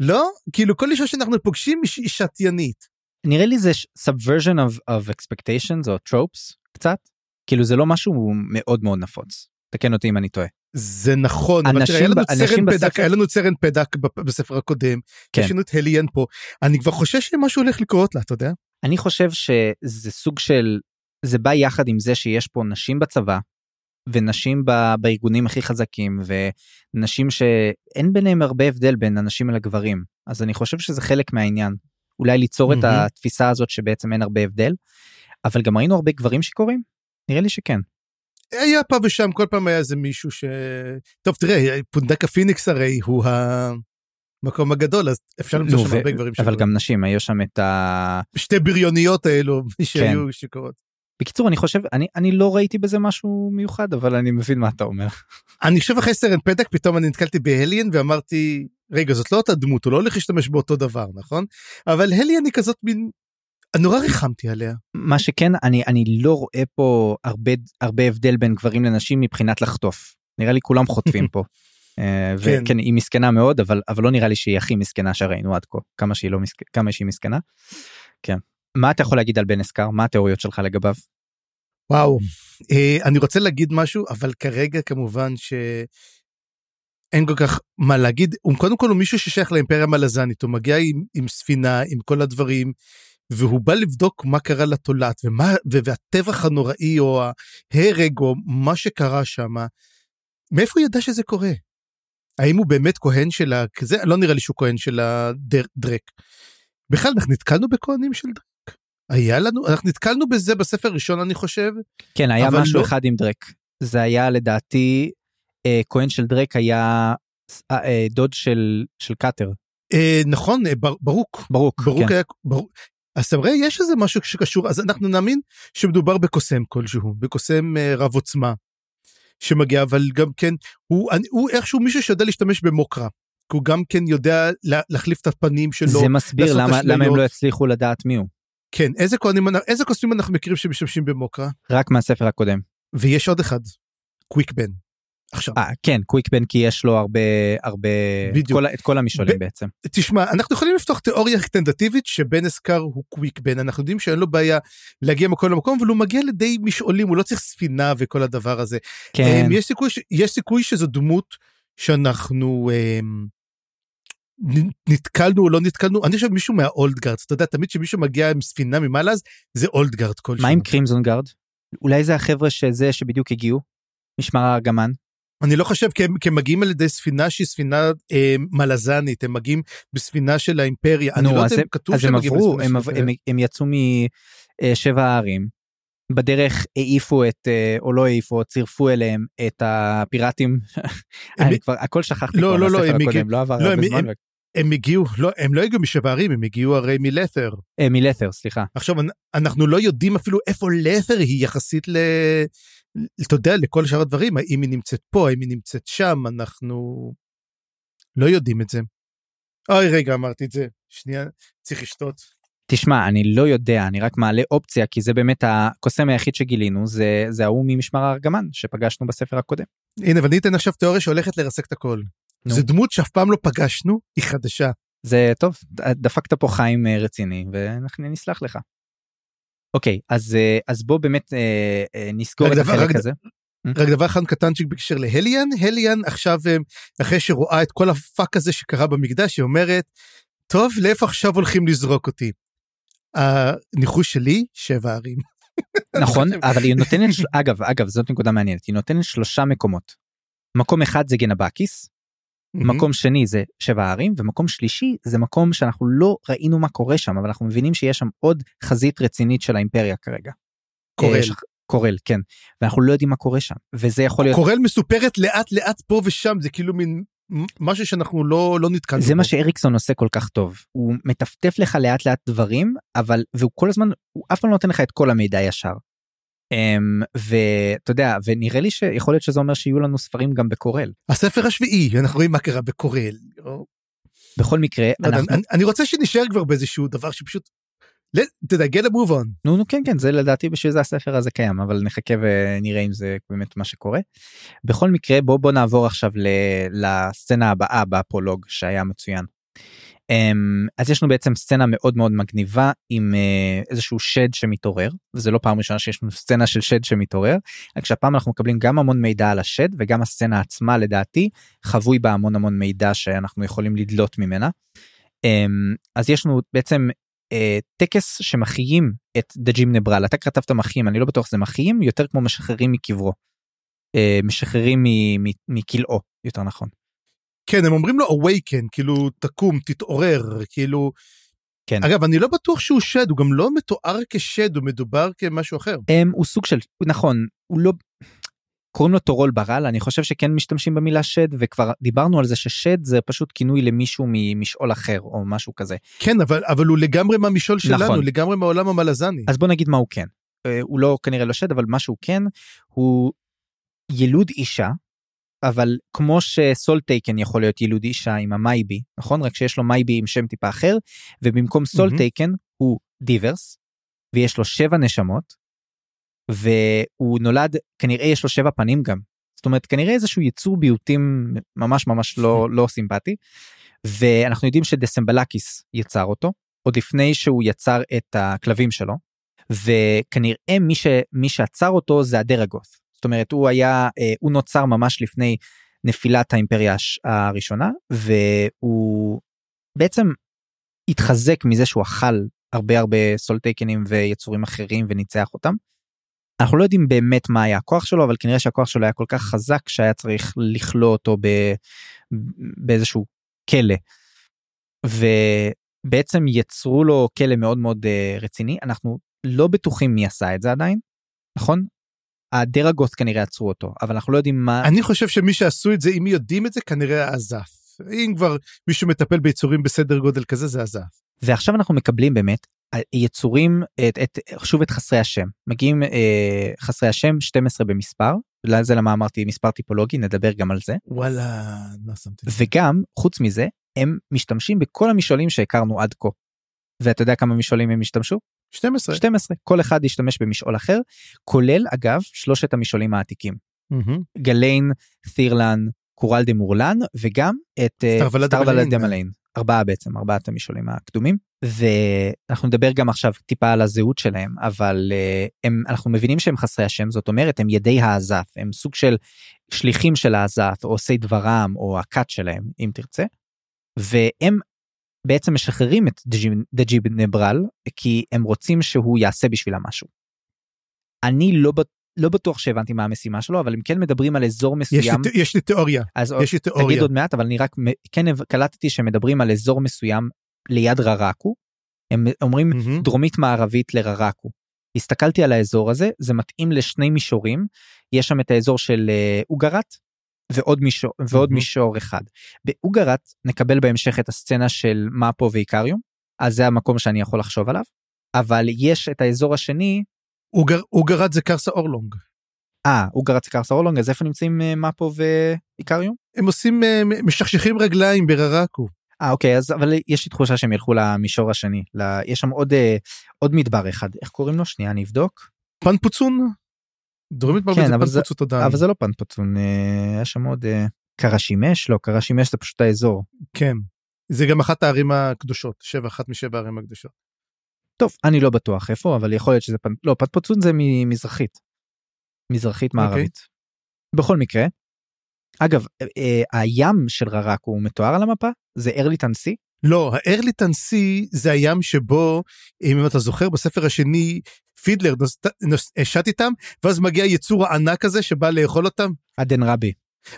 לא כאילו כל אישה שאנחנו פוגשים היא שתיינית. נראה לי זה subversion of, of expectations או tropes קצת כאילו זה לא משהו מאוד מאוד נפוץ תקן אותי אם אני טועה. זה נכון אנשים, היה, לנו אנשים פדק, בספר... היה לנו צרן פדק בספר הקודם כן. יש לנו את הליאן פה אני כבר חושש שמשהו הולך לקרות לה אתה יודע. אני חושב שזה סוג של זה בא יחד עם זה שיש פה נשים בצבא ונשים ב, בארגונים הכי חזקים ונשים שאין ביניהם הרבה הבדל בין אנשים לגברים אז אני חושב שזה חלק מהעניין אולי ליצור mm-hmm. את התפיסה הזאת שבעצם אין הרבה הבדל. אבל גם ראינו הרבה גברים שיכורים? נראה לי שכן. היה פה ושם כל פעם היה איזה מישהו ש... טוב תראה פונדק הפיניקס הרי הוא המקום הגדול אז אפשר למצוא שם הרבה גברים שיכורים. אבל גם נשים היו שם את ה... שתי בריוניות האלו שהיו כן. שיכורות. בקיצור אני חושב אני אני לא ראיתי בזה משהו מיוחד אבל אני מבין מה אתה אומר. אני חושב אחרי סרן פדק פתאום אני נתקלתי בהליאן ואמרתי רגע זאת לא אותה דמות הוא לא הולך להשתמש באותו דבר נכון אבל הליאן היא כזאת מין. נורא ריחמתי עליה. מה שכן אני אני לא רואה פה הרבה הרבה הבדל בין גברים לנשים מבחינת לחטוף נראה לי כולם חוטפים פה. אה, כן. וכן היא מסכנה מאוד אבל אבל לא נראה לי שהיא הכי מסכנה שראינו עד כה כמה שהיא לא מסכ... כמה שהיא מסכנה. כן. מה אתה יכול להגיד על בן אסקר מה התיאוריות שלך לגביו? וואו, אה, אני רוצה להגיד משהו, אבל כרגע כמובן שאין כל כך מה להגיד. הוא קודם כל הוא מישהו ששייך לאימפריה המלזנית, הוא מגיע עם, עם ספינה, עם כל הדברים, והוא בא לבדוק מה קרה לתולעת, ומה, והטבח הנוראי, או ההרג, או מה שקרה שם, מאיפה הוא ידע שזה קורה? האם הוא באמת כהן של ה... כזה? לא נראה לי שהוא כהן של הדרק. בכלל, אנחנו נתקלנו בכהנים של דרק. היה לנו, אנחנו נתקלנו בזה בספר הראשון, אני חושב. כן היה משהו לא- אחד עם דרק זה היה לדעתי כהן של דרק היה אה, אה, דוד של של קאטר אה, נכון, אה, בר, ברוק. ברוק ברוק כן. היה... ברוק. אז אתה רואה, יש איזה משהו שקשור, אז אנחנו נאמין שמדובר בקוסם כלשהו, בקוסם אה, רב עוצמה, שמגיע, אבל גם כן, הוא, אני- הוא איכשהו מישהו שיודע להשתמש במוקרה. כי הוא גם כן יודע לה, להחליף את הפנים שלו. זה מסביר למה למה הם. לא הצליחו לדעת מי הוא כן, איזה כהנים, איזה קוסמים אנחנו מכירים שמשתמשים במוקרה? רק מהספר הקודם. ויש עוד אחד, קוויק בן. עכשיו, אה כן קוויק בן כי יש לו הרבה הרבה בדיוק. כל, את כל המשעולים ב- בעצם. תשמע, אנחנו יכולים לפתוח תיאוריה טנדטיבית שבן אסקר הוא קוויק בן, אנחנו יודעים שאין לו בעיה להגיע מקום למקום, אבל הוא מגיע לידי משעולים, הוא לא צריך ספינה וכל הדבר הזה. כן. אמ, יש סיכוי, ש- יש סיכוי שזו דמות שאנחנו נ- נתקלנו או לא נתקלנו, אני חושב מישהו מה Old Guard, אתה יודע, תמיד כשמישהו מגיע עם ספינה ממעלה אז זה Old Guard כלשהו. מה עם Crimson Guard אולי זה החבר'ה שזה שבדיוק הגיעו? משמר הארגמן אני לא חושב, כי הם, כי הם מגיעים על ידי ספינה שהיא ספינה אה, מלזנית, הם מגיעים בספינה של האימפריה. אני נו, לא יודע אם הם- כתוב שהם הם מגיעים עברו בספינה הם, של האימפריה. הם, הם יצאו משבע הערים בדרך העיפו את אה, או לא העיפו צירפו אליהם את הפיראטים אני כבר הכל שכחתי לא, כבר לא, לא, מהספר הם הקודם לא עבר לא, הרבה הם- זמן הם- הגיעו, לא, הם לא הגיעו משבע ערים, הם הגיעו הרי מלת'ר. אה, מלת'ר סליחה עכשיו, אנ- אנחנו לא יודעים אפילו איפה לת'ר היא יחסית ל... אתה יודע, לכל שאר הדברים, האם היא נמצאת פה, האם היא נמצאת שם, אנחנו לא יודעים את זה. אוי, רגע, אמרתי את זה. שנייה, צריך לשתות. תשמע אני לא יודע אני רק מעלה אופציה כי זה באמת הקוסם היחיד שגילינו זה זה ההוא ממשמר הארגמן שפגשנו בספר הקודם. הנה, ואני אתן עכשיו תיאוריה שהולכת לרסק את הכל. זו דמות שאף פעם לא פגשנו, היא חדשה. זה טוב דפקת פה חיים אה, רציני ואנחנו נסלח לך. אוקיי אז אה, אז בוא באמת אה, נסגור את דבר- החלק רק- הזה. רק דבר אחד קטנצ'יק בקשר להליאן, הליאן עכשיו, אחרי שרואה את כל הפאק הזה שקרה במקדש, היא אומרת, טוב, לאיפה עכשיו הולכים לזרוק אותי? הניחוש שלי, שבע ערים. נכון אבל היא נותנת אגב אגב זאת נקודה מעניינת היא נותנת שלושה מקומות. מקום אחד זה גנבקיס מקום שני זה שבע הערים ומקום שלישי זה מקום שאנחנו לא ראינו מה קורה שם אבל אנחנו מבינים שיש שם עוד חזית רצינית של האימפריה כרגע. קורל. אה, קורל כן ואנחנו לא יודעים מה קורה שם וזה יכול להיות קורל מסופרת לאט לאט פה ושם, זה כאילו מין משהו שאנחנו לא, לא נתקלנו זה בו. מה שאריקסון עושה כל כך טוב הוא מטפטף לך לאט לאט דברים אבל והוא כל הזמן הוא אף פעם לא נותן לך את כל המידע ישר. Um, ואתה יודע ונראה לי שיכול להיות שזה אומר שיהיו לנו ספרים גם בקורל הספר השביעי, אנחנו רואים מה קרה בקורל. בכל מקרה לא אנחנו אני, אני רוצה שנשאר כבר באיזשהו דבר שפשוט, אתה יודע, get a move on. נו, נו כן כן זה לדעתי בשביל זה הספר הזה קיים אבל נחכה ונראה אם זה באמת מה שקורה. בכל מקרה בוא בוא נעבור עכשיו ל, לסצנה הבאה בפרולוג שהיה מצוין. Um, אז יש לנו בעצם סצנה מאוד מאוד מגניבה עם uh, איזשהו שד שמתעורר וזה לא פעם ראשונה שיש לנו סצנה של שד שמתעורר רק שהפעם אנחנו מקבלים גם המון מידע על השד וגם הסצנה עצמה לדעתי חבוי בה המון המון מידע שאנחנו יכולים לדלות ממנה. Um, אז יש לנו בעצם אה, טקס שמחיים את דג'ים נברל אתה כתבת מחיים אני לא בטוח שזה מחיים יותר כמו משחררים מקברו. אה, משחררים מכלאו יותר נכון. כן, הם אומרים לו awaken, כאילו תקום, תתעורר, כאילו... כן. אגב, אני לא בטוח שהוא שד, הוא גם לא מתואר כשד, הוא מדובר כמשהו אחר. הם, הוא סוג של נכון הוא לא קוראים לו טורול ברל אני חושב שכן משתמשים במילה שד וכבר דיברנו על זה ששד זה פשוט כינוי למישהו ממשעול אחר או משהו כזה כן, אבל, אבל הוא לגמרי מהמשעול שלנו, נכון. לגמרי מהעולם המלזני. אז בוא נגיד מה הוא כן אה, הוא לא כנראה לא שד אבל מה שהוא כן הוא ילוד אישה אבל כמו Soletaken יכול להיות ילוד אישה עם המייבי נכון רק שיש לו מייבי עם שם טיפה אחר ובמקום Sole מהמם. taken הוא D'ivers ויש לו שבע נשמות והוא נולד כנראה יש לו שבע פנים גם זאת אומרת כנראה איזשהו יצור ביוטים ממש ממש לא לא סימפטי. ואנחנו יודעים שדסמבלקיס יצר אותו עוד לפני שהוא יצר את הכלבים שלו וכנראה מי שמי שעצר אותו זה הדרגות זאת אומרת הוא היה אה, הוא נוצר ממש לפני נפילת האימפריה הראשונה והוא בעצם התחזק מזה שהוא אכל הרבה הרבה סולטייקנים ויצורים אחרים וניצח אותם. אנחנו לא יודעים באמת מה היה הכוח שלו אבל כנראה שהכוח שלו היה כל כך חזק שהיה צריך לכלוא אותו ב... באיזשהו כלא. ובעצם יצרו לו כלא מאוד מאוד אה, רציני אנחנו לא בטוחים מי עשה את זה עדיין נכון הדרגות כנראה עצרו אותו אבל אנחנו לא יודעים מה אני חושב שמי שעשו את זה אם יודעים את זה כנראה עזף אם כבר מישהו מטפל ביצורים בסדר גודל כזה זה עזף. ועכשיו אנחנו מקבלים באמת יצורים את, את שוב את חסרי השם מגיעים אה, חסרי השם 12 במספר זה למה אמרתי מספר טיפולוגי נדבר גם על זה וואלה לא שמתי וגם חוץ מזה הם משתמשים בכל המשעולים שהכרנו עד כה. ואתה יודע כמה משעולים הם השתמשו? 12. 12 כל אחד ישתמש במשעול אחר כולל אגב שלושת המשעולים העתיקים Mm-hmm. גליין תירלן קורל דה מורלן וגם את אה, סטרוולד דמליין. דמליין ארבעה בעצם ארבעת המשעולים הקדומים ואנחנו נדבר גם עכשיו טיפה על הזהות שלהם אבל אה, הם אנחנו מבינים שהם חסרי השם זאת אומרת הם ידי האזת הם סוג של שליחים של האזף או עושי דברם או הכת שלהם אם תרצה. והם בעצם משחררים את דג'י- דג'יב נברל כי הם רוצים שהוא יעשה בשבילם משהו. אני לא לא בטוח שהבנתי מה המשימה שלו אבל הם כן מדברים על אזור יש לי, מסוים יש לי תיאוריה אז יש לי תגיד תיאוריה עוד מעט אבל אני רק כן קלטתי שמדברים על אזור מסוים ליד ררקו. הם אומרים מהמם. דרומית מערבית לררקו. הסתכלתי על האזור הזה זה מתאים לשני מישורים יש שם את האזור של אה, אוגרת ועוד מישור ועוד מהמם. מישור אחד. באוגרת נקבל בהמשך את הסצנה של מאפו ואיקריום אז זה המקום שאני יכול לחשוב עליו. אבל יש את האזור השני הוא גר- הוא גרד זה קרסה אורלונג אה אוגרת סקרסה אורלונג אז איפה נמצאים אה, מאפו ואיקריום? הם עושים אה, משכשכים רגליים בררקו אה אוקיי אז אבל יש לי תחושה שהם ילכו למישור השני ל... יש שם עוד אה, עוד מדבר אחד איך קוראים לו שנייה אני אבדוק פנפוצון. דרומית מערבית כן, זה פנפוצות עדיין. אבל זה לא פנפוצון אה, היה שם עוד אה, קרשימש לא קרשימש זה פשוט האזור כן. זה גם אחת הערים הקדושות שבע אחת משבע הערים הקדושות. טוב אני לא בטוח איפה אבל יכול להיות שזה פנ... לא פנפוצון זה ממזרחית. מזרחית מערבית. בכל מקרה. אגב אה, הים של ררק הוא מתואר על המפה זה ארליטן סי לא הארליטן סי זה הים שבו אם אתה זוכר בספר השני פידלר שט איתם ואז מגיע יצור הענק הזה שבא לאכול אותם עדן רבי.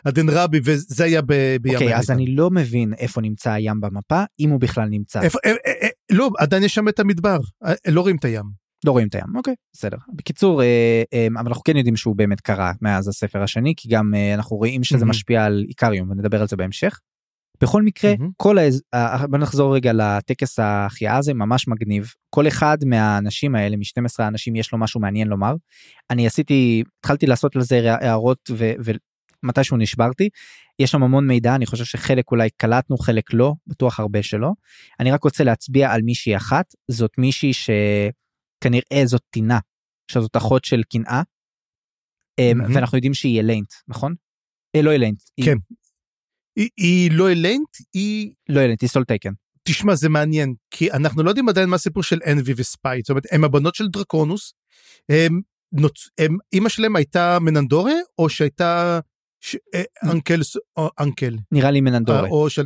עדן רבי וזה היה ב- בים אוקיי אז ארליטן. אני לא מבין איפה נמצא הים במפה אם הוא בכלל נמצא. איפה, אה, אה, אה, לא עדיין יש שם את המדבר אה, לא רואים את הים. לא רואים את הים אוקיי בסדר בקיצור אה, אה, אבל אנחנו כן יודעים שהוא באמת קרה מאז הספר השני כי גם אה, אנחנו רואים שזה מהמם. משפיע על איקריום ונדבר על זה בהמשך. בכל מקרה מהמם. כל האז... אה, בוא נחזור רגע לטקס ההחייאה הזה ממש מגניב כל אחד מהאנשים האלה מ-12 האנשים יש לו משהו מעניין לומר. אני עשיתי התחלתי לעשות לזה הערות ו... ומתישהו נשברתי יש שם המון מידע אני חושב שחלק אולי קלטנו חלק לא בטוח הרבה שלא אני רק רוצה להצביע על מישהי אחת זאת מישהי שכנראה זאת טינה שזאת אחות של קנאה. מהמם. ואנחנו יודעים שהיא אליינט נכון? אה, לא אליינט. כן. היא, היא לא אלנט היא לא אליינט היא Soletaken. תשמע זה מעניין כי אנחנו לא יודעים עדיין מה הסיפור של אנבי וספייט זאת אומרת הם הבנות של דרקונוס. הם, נוצ... הם אמא שלהם הייתה מננדורה או שהייתה ש... אה, אנקל אנקל נראה לי מננדורה. אה, או של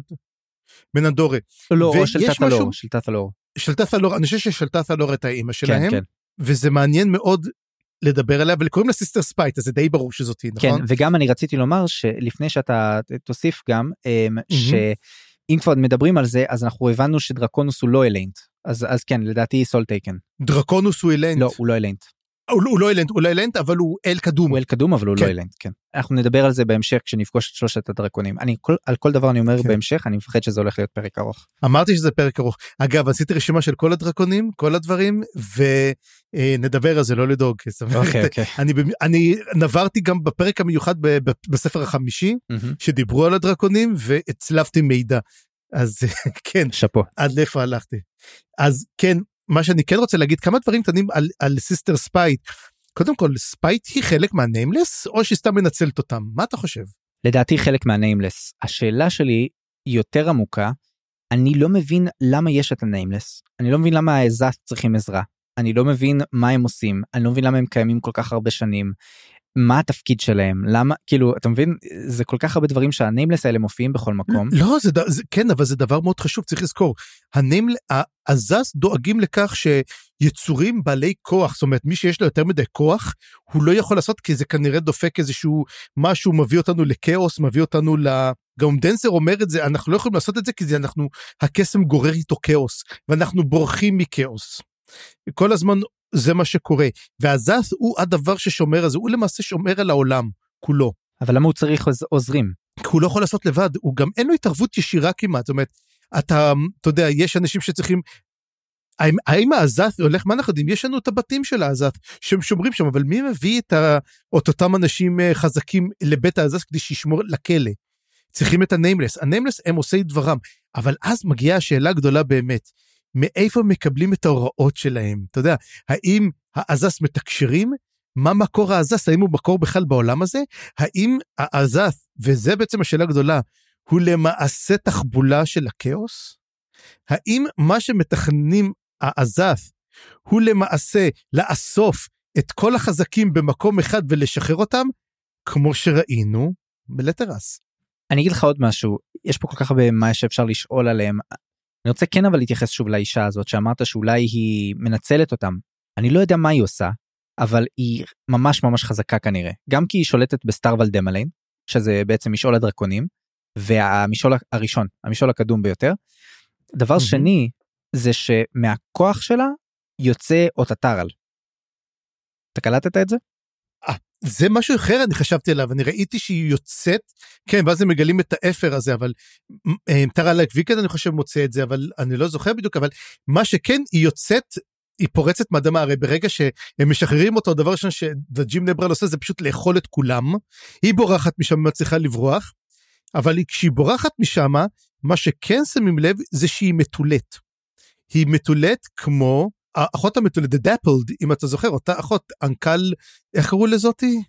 מננדורה לא או של משהו- תת-הלור. של תת-הלור. של תת'לור אני חושב ששל תת'לור הייתה אימא כן שלהם כן. וזה מעניין מאוד לדבר עליה ולקוראים לה Sister ספייט אז זה די ברור שזאת היא כן נכון? וגם אני רציתי לומר שלפני שאתה תוסיף גם אמ, שאם כבר מדברים על זה אז אנחנו הבנו שדרקונוס הוא לא אליינט אז אז כן לדעתי Soletaken. דרקונוס הוא אלנט. לא הוא לא אליינט. הוא, לא אלנט הוא לא אלנט אבל הוא אל קדום. הוא אל קדום אבל הוא כן. לא אליינט כן. אנחנו נדבר על זה בהמשך כשנפגוש את שלושת הדרקונים אני על כל דבר אני אומר כן. בהמשך אני מפחד שזה הולך להיות פרק ארוך. אמרתי שזה פרק ארוך. אגב עשיתי רשימה של כל הדרקונים כל הדברים ונדבר על זה לא לדאוג. אוקיי אוקיי. אני, נברתי גם בפרק המיוחד ב, ב, בספר החמישי. שדיברו על הדרקונים והצלבתי מידע. אז כן שאפו. עד לאיפה הלכתי. אז כן מה שאני כן רוצה להגיד כמה דברים קטנים על, על Sister ספייט. קודם כל, ספייט היא חלק מה Nameless, או שהיא סתם מנצלת אותם? מה אתה חושב? לדעתי חלק מה Nameless. השאלה שלי היא יותר עמוקה. אני לא מבין למה יש את ה Nameless. אני לא מבין למה האזת צריכים עזרה. אני לא מבין מה הם עושים. אני לא מבין למה הם קיימים כל כך הרבה שנים. מה התפקיד שלהם? למה כאילו אתה מבין? זה כל כך הרבה דברים שהניימלס האלה מופיעים בכל מקום. לא זה, זה כן אבל זה דבר מאוד חשוב צריך לזכור. הניימל הזז דואגים לכך שיצורים בעלי כוח זאת אומרת מי שיש לו יותר מדי כוח הוא לא יכול לעשות כי זה כנראה דופק איזשהו משהו מביא אותנו לכאוס מביא אותנו ל... גם דנסר אומר את זה אנחנו לא יכולים לעשות את זה כי זה אנחנו הקסם גורר איתו כאוס ואנחנו בורחים מכאוס. כל הזמן זה מה שקורה. והזס הוא הדבר ששומר על זה, הוא למעשה שומר על העולם כולו. אבל למה הוא צריך עוזרים? כי הוא לא יכול לעשות לבד, הוא גם אין לו התערבות ישירה כמעט, זאת אומרת, אתה, אתה יודע, יש אנשים שצריכים... האם, האם העזת הולך, מה אנחנו יודעים? יש לנו את הבתים של העזת שהם שומרים שם, אבל מי מביא את, ה, את אותם אנשים אה, חזקים לבית העזת כדי שישמור לכלא? צריכים את הניימלס. הניימלס הם עושי דברם, אבל אז מגיעה השאלה הגדולה באמת. מאיפה מקבלים את ההוראות שלהם? אתה יודע, האם האזס מתקשרים? מה מקור האזס? האם הוא מקור בכלל בעולם הזה? האם האזס, וזה בעצם השאלה הגדולה, הוא למעשה תחבולה של הכאוס? האם מה שמתכננים האזס הוא למעשה לאסוף את כל החזקים במקום אחד ולשחרר אותם, כמו שראינו בלטרס. אני אגיד לך עוד משהו, יש פה כל כך הרבה מה שאפשר לשאול עליהם. אני רוצה כן אבל להתייחס שוב לאישה הזאת שאמרת שאולי היא מנצלת אותם. אני לא יודע מה היא עושה, אבל היא ממש ממש חזקה כנראה. גם כי היא שולטת בסטארוול דמליין, שזה בעצם משעול הדרקונים, והמשעול הראשון, המשעול הקדום ביותר. דבר mm-hmm. שני, זה שמהכוח שלה יוצא אותטרל. אתה קלטת את זה? זה משהו אחר אני חשבתי עליו אני ראיתי שהיא יוצאת כן ואז הם מגלים את האפר הזה אבל אה, טרלק ויקד אני חושב מוצא את זה אבל אני לא זוכר בדיוק אבל מה שכן היא יוצאת היא פורצת מאדמה הרי ברגע שהם משחררים אותו הדבר ראשון שג'ים נברל עושה זה פשוט לאכול את כולם היא בורחת משם מצליחה לברוח אבל כשהיא בורחת משם מה שכן שמים לב זה שהיא מתולת. היא מתולת כמו האחות המתולדת דאפלד אם אתה זוכר אותה אחות אנקל איך קראו לזאתי?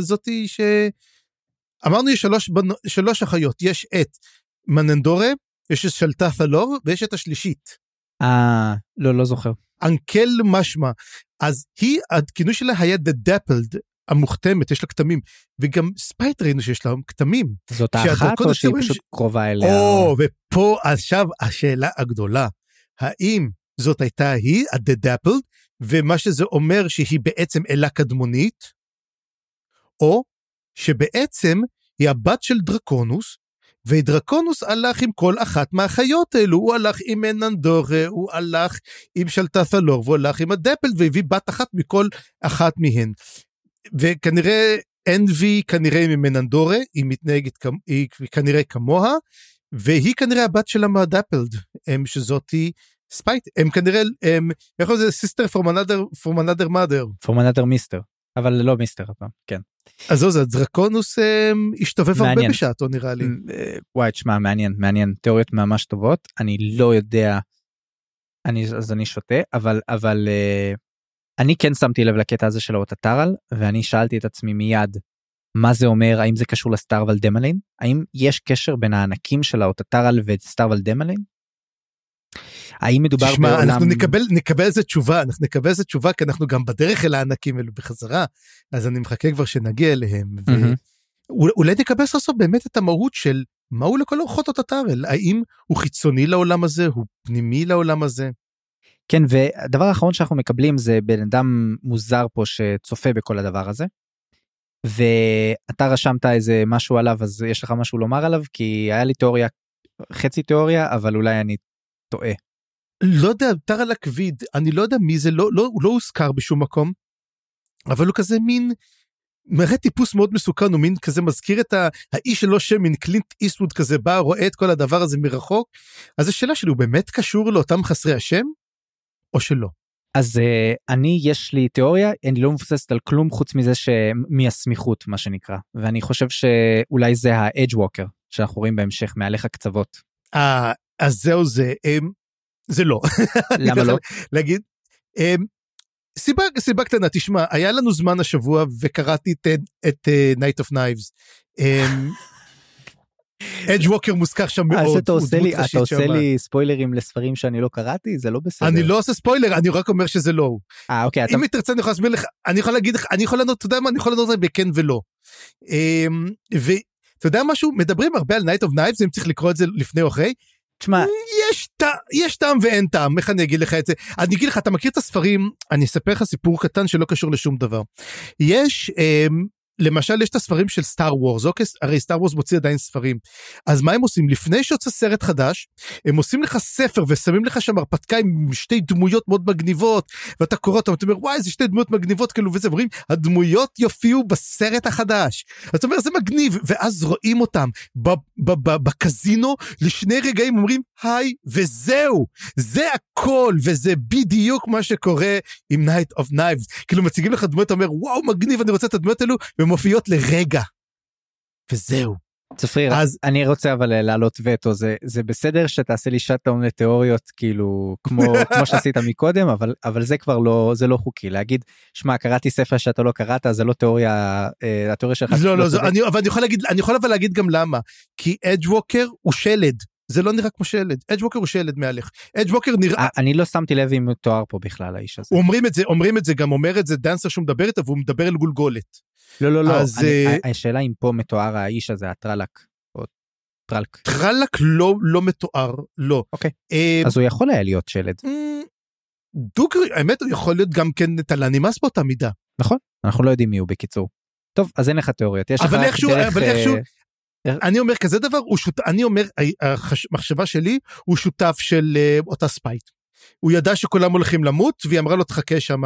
זאתי ש... אמרנו יש שלוש, בנ... שלוש אחיות יש את מננדורה יש את שלטה פלור ויש את השלישית. אה לא לא זוכר. אנקל משמע אז היא הכינוי שלה היה דה דאפלד המוכתמת יש לה כתמים וגם ספייט ראינו שיש לה כתמים. זאת האחת או שהיא פשוט ש... קרובה אליה? או ופה עכשיו השאלה הגדולה האם זאת הייתה היא, הדדאפל, ומה שזה אומר שהיא בעצם אלה קדמונית, או שבעצם היא הבת של דרקונוס, ודרקונוס הלך עם כל אחת מהחיות האלו, הוא הלך עם מננדורה, הוא הלך עם שלטת'לור, והוא הלך עם הדפל, והביא בת אחת מכל אחת מהן. וכנראה אנבי כנראה ממננדורה, היא מתנהגת, היא כנראה כמוה, והיא כנראה הבת של ה Dappled, שזאתי ספייט הם כנראה הם איך זה sister from another from another mother from another mister אבל לא mister הפעם כן. אז זהו זה דרקונוס השתובב הרבה בשעתו נראה לי. אה, וואי תשמע מעניין מעניין. תיאוריות ממש טובות. אני לא יודע. אני אז אני שותה אבל אבל uh, אני כן שמתי לב לקטע הזה של האוטטרל ואני שאלתי את עצמי מיד מה זה אומר? האם זה קשור לסטארוול דמליין האם יש קשר בין הענקים של האוטטרל וסטארוול דמליין האם מדובר שמה, בעולם... אנחנו נקבל, נקבל איזה תשובה, אנחנו נקבל איזה תשובה, כי אנחנו גם בדרך אל הענקים האלו בחזרה, אז אני מחכה כבר שנגיע אליהם. Mm-hmm. ואולי נקבל סוף סוף באמת את המהות של מהו לכל אורחות הטטרל, האם הוא חיצוני לעולם הזה, הוא פנימי לעולם הזה. כן, והדבר האחרון שאנחנו מקבלים זה בן אדם מוזר פה שצופה בכל הדבר הזה. ואתה רשמת איזה משהו עליו אז יש לך משהו לומר עליו כי היה לי תיאוריה חצי תיאוריה אבל אולי אני טועה. לא יודע, טר על הכביד, אני לא יודע מי זה, לא, לא, הוא לא הוזכר בשום מקום, אבל הוא כזה מין, מראה טיפוס מאוד מסוכן, הוא מין כזה מזכיר את האיש שלו שם, מין קלינט איסטווד כזה בא, רואה את כל הדבר הזה מרחוק, אז השאלה שלי, הוא באמת קשור לאותם חסרי השם, או שלא? אז uh, אני יש לי תיאוריה אני לא מבוססת על כלום חוץ מזה שמהסמיכות מה שנקרא ואני חושב שאולי זה האדג' ווקר שאנחנו רואים בהמשך מעליך הקצוות. אה אז זהו זה, הם, זה לא. למה לא? להגיד, הם, סיבה, סיבה קטנה, תשמע, היה לנו זמן השבוע וקראתי את, את uh, Night of Knives. אדג' ווקר מוזכר שם מאוד. אז אתה עושה, לי, אתה עושה לי ספוילרים לספרים שאני לא קראתי? זה לא בסדר. אני לא עושה ספוילר, אני רק אומר שזה לא הוא. אה, אוקיי. אם אתה... תרצה אני יכול להסביר לך, אני יכול להגיד לך, אני יכול לענות, אתה יודע מה, אני יכול לענות בכן ולא. אמ, ואתה יודע משהו, מדברים הרבה על Night of Knives, אם צריך לקרוא את זה לפני או אחרי. תשמע, יש, יש טעם ואין טעם, איך אני אגיד לך את זה? אני אגיד לך, אתה מכיר את הספרים, אני אספר לך סיפור קטן שלא קשור לשום דבר. יש אמ, למשל יש את הספרים של סטאר וורס, אוקיי? הרי סטאר וורס מוציא עדיין ספרים. אז מה הם עושים? לפני שיוצא סרט חדש, הם עושים לך ספר ושמים לך שם הרפתקה עם שתי דמויות מאוד מגניבות, ואתה קורא אותם, ואתה אומר, וואי, איזה שתי דמויות מגניבות כאילו, וזה, אומרים, הדמויות יופיעו בסרט החדש. אז אתה אומר, זה מגניב, ואז רואים אותם בקזינו, לשני רגעים אומרים, היי, וזהו. זה הכל, וזה בדיוק מה שקורה עם Night of Knives. כאילו מציגים לך דמויות, אתה אומר, וואו, מגניב, אני רוצה את הדמויות האלו, ומופיעות לרגע. וזהו. צפריר, אז אני רוצה אבל אה, להעלות וטו. זה זה בסדר שתעשה לי שאטאון לתיאוריות כאילו כמו כמו שעשית מקודם אבל אבל זה כבר לא זה לא חוקי. להגיד שמע קראתי ספר שאתה לא קראת זה לא תיאוריה אה, התיאוריה שלך. לא לא, לא אני אבל אני יכול להגיד אני יכול אבל להגיד גם למה. כי אדג' ווקר הוא שלד זה לא נראה כמו שלד אדג' ווקר הוא שלד מעליך אדג' ווקר נראה אה, אני לא שמתי לב אם הוא תואר פה בכלל האיש הזה אומרים את זה אומרים את זה גם אומר את זה דנסר שהוא מדבר איתו והוא מדבר אל גולגולת. לא לא לא אז אני, uh, השאלה אם פה מתואר האיש הזה הטרלק. או טרלק. טרלק לא לא מתואר לא. אוקיי. Uh, אז הוא יכול היה להיות שלד. דוגרי האמת הוא יכול להיות גם כן טלנימאס באותה מידה. נכון אנחנו לא יודעים מי הוא בקיצור. טוב אז אין לך תיאוריות יש לך דרך, אבל איכשהו אני אומר כזה דבר שות... אני אומר המחשבה שלי הוא שותף של uh, אותה ספייט. הוא ידע שכולם הולכים למות והיא אמרה לו תחכה שם.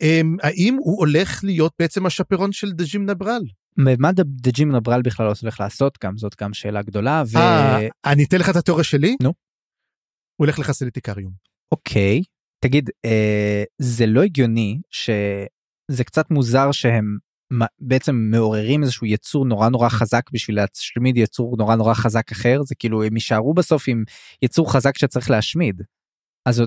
אמ, האם הוא הולך להיות בעצם השפרון של דג'ים נברל? מה דג'ים נברל בכלל הולך לעשות גם זאת גם שאלה גדולה. ו... אה, אני אתן לך את התיאוריה שלי? נו. הוא הולך לחסל את איקריום. אוקיי תגיד אה, זה לא הגיוני שזה קצת מוזר שהם בעצם מעוררים איזשהו יצור נורא נורא חזק בשביל להשמיד יצור נורא נורא חזק אחר זה כאילו הם יישארו בסוף עם יצור חזק שצריך להשמיד. אז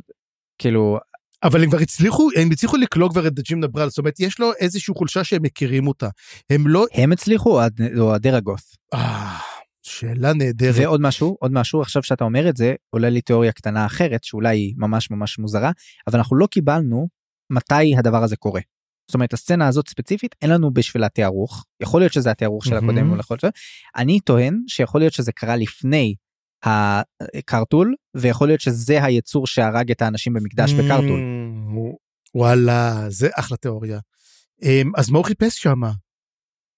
כאילו אבל הם כבר הצליחו הם הצליחו לקלוג כבר את דג'ים נברל זאת אומרת יש לו איזושהי חולשה שהם מכירים אותה הם לא הם הצליחו או הדרגות. אה, שאלה נהדרת. ועוד משהו עוד משהו עכשיו שאתה אומר את זה עולה לי תיאוריה קטנה אחרת שאולי היא ממש ממש מוזרה אבל אנחנו לא קיבלנו מתי הדבר הזה קורה. זאת אומרת הסצנה הזאת ספציפית אין לנו בשבילה תיארוך יכול להיות שזה התיארוך של הקודם אני טוען שיכול להיות שזה קרה לפני הקרטול ויכול להיות שזה היצור שהרג את האנשים במקדש mm, בקרטול. וואלה זה אחלה תיאוריה. אמ, אז מה הוא חיפש שם?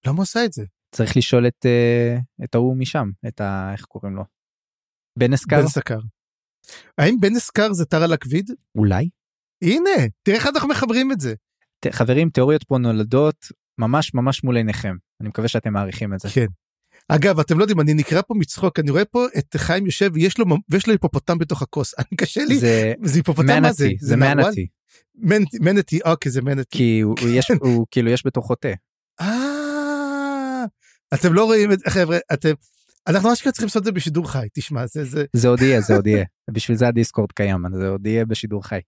למה הוא עשה את זה? צריך לשאול את אה, את ההוא משם את ה... איך קוראים לו? בן אסקר? בן סקר. האם בן אסקר זה טרה לקוויד? אולי. הנה תראה איך אנחנו מחברים את זה. חברים תיאוריות פה נולדות ממש ממש מול עיניכם. אני מקווה שאתם מעריכים את זה. כן. אגב אתם לא יודעים אני נקרא פה מצחוק אני רואה פה את חיים יושב ויש לו ויש לו היפופוטם בתוך הכוס. אני קשה לי. זה זה היפופוטם מה זה? זה מנטי מנטי אוקיי זה מנטי. כי הוא יש הוא כאילו יש בתוכו תה. אה, אתם לא רואים את חבר'ה אתם אנחנו אשכרה צריכים לעשות את זה בשידור חי תשמע זה זה זה עוד יהיה זה עוד יהיה בשביל זה הדיסקורד קיים זה עוד יהיה בשידור חי.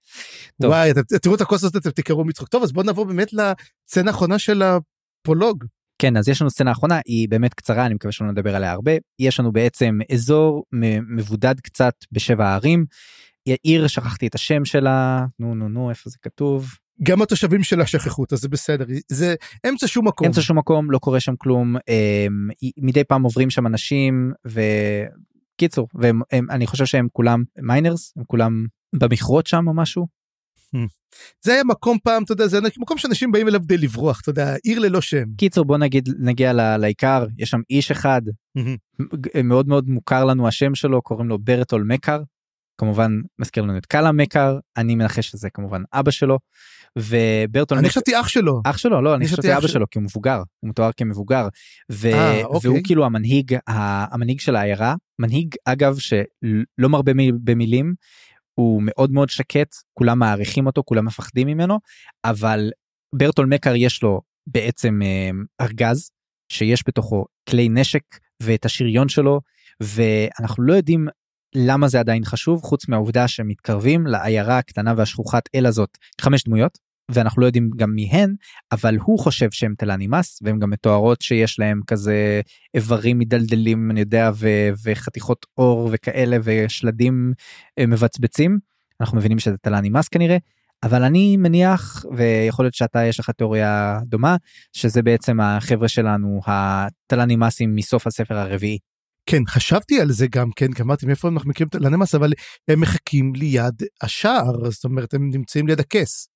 וואי אתם תראו את הכוס הזאת אתם תקראו מצחוק טוב אז בוא נעבור באמת לצנה האחרונה של הפרולוג. כן אז יש לנו סצנה אחרונה היא באמת קצרה אני מקווה שלא נדבר עליה הרבה יש לנו בעצם אזור מבודד קצת בשבע הערים. עיר שכחתי את השם שלה נו נו נו איפה זה כתוב. גם התושבים שלה שכחו אותה זה בסדר זה אמצע שום מקום. אמצע שום מקום לא קורה שם כלום הם, מדי פעם עוברים שם אנשים וקיצור ואני חושב שהם כולם מיינרס הם כולם במכרות שם או משהו. זה היה מקום פעם אתה יודע זה מקום שאנשים באים אליו כדי לברוח אתה יודע עיר ללא שם. קיצור בוא נגיד נגיע לעיקר יש שם איש אחד מאוד מאוד מוכר לנו השם שלו קוראים לו ברטול מקר כמובן מזכיר לנו את קאלה מקר אני מנחש שזה כמובן אבא שלו. וברטול אני חשבתי אח שלו אח שלו לא אני חשבתי אבא שלו כי הוא מבוגר הוא מתואר כמבוגר ו... 아, אוקיי. והוא כאילו המנהיג המנהיג של העיירה מנהיג אגב שלא מרבה במילים הוא מאוד מאוד שקט כולם מעריכים אותו כולם מפחדים ממנו אבל ברטול מקר יש לו בעצם אה, ארגז שיש בתוכו כלי נשק ואת השריון שלו ואנחנו לא יודעים למה זה עדיין חשוב חוץ מהעובדה שמתקרבים לעיירה הקטנה והשכוחת אל הזאת חמש דמויות ואנחנו לא יודעים גם מי הן, אבל הוא חושב שהן תלנימאס, והן גם מתוארות שיש להם כזה איברים מדלדלים, אני יודע, ו- וחתיכות אור וכאלה, ושלדים אה, מבצבצים. אנחנו מבינים שזה תלנימאס כנראה, אבל אני מניח, ויכול להיות שאתה יש לך תיאוריה דומה, שזה בעצם החבר'ה שלנו, התלנימאסים מסוף הספר הרביעי. כן, חשבתי על זה גם כן, כי אמרתי מאיפה אנחנו מכירים את הלנמאס, אבל הם מחכים ליד השער, זאת אומרת, הם נמצאים ליד הכס.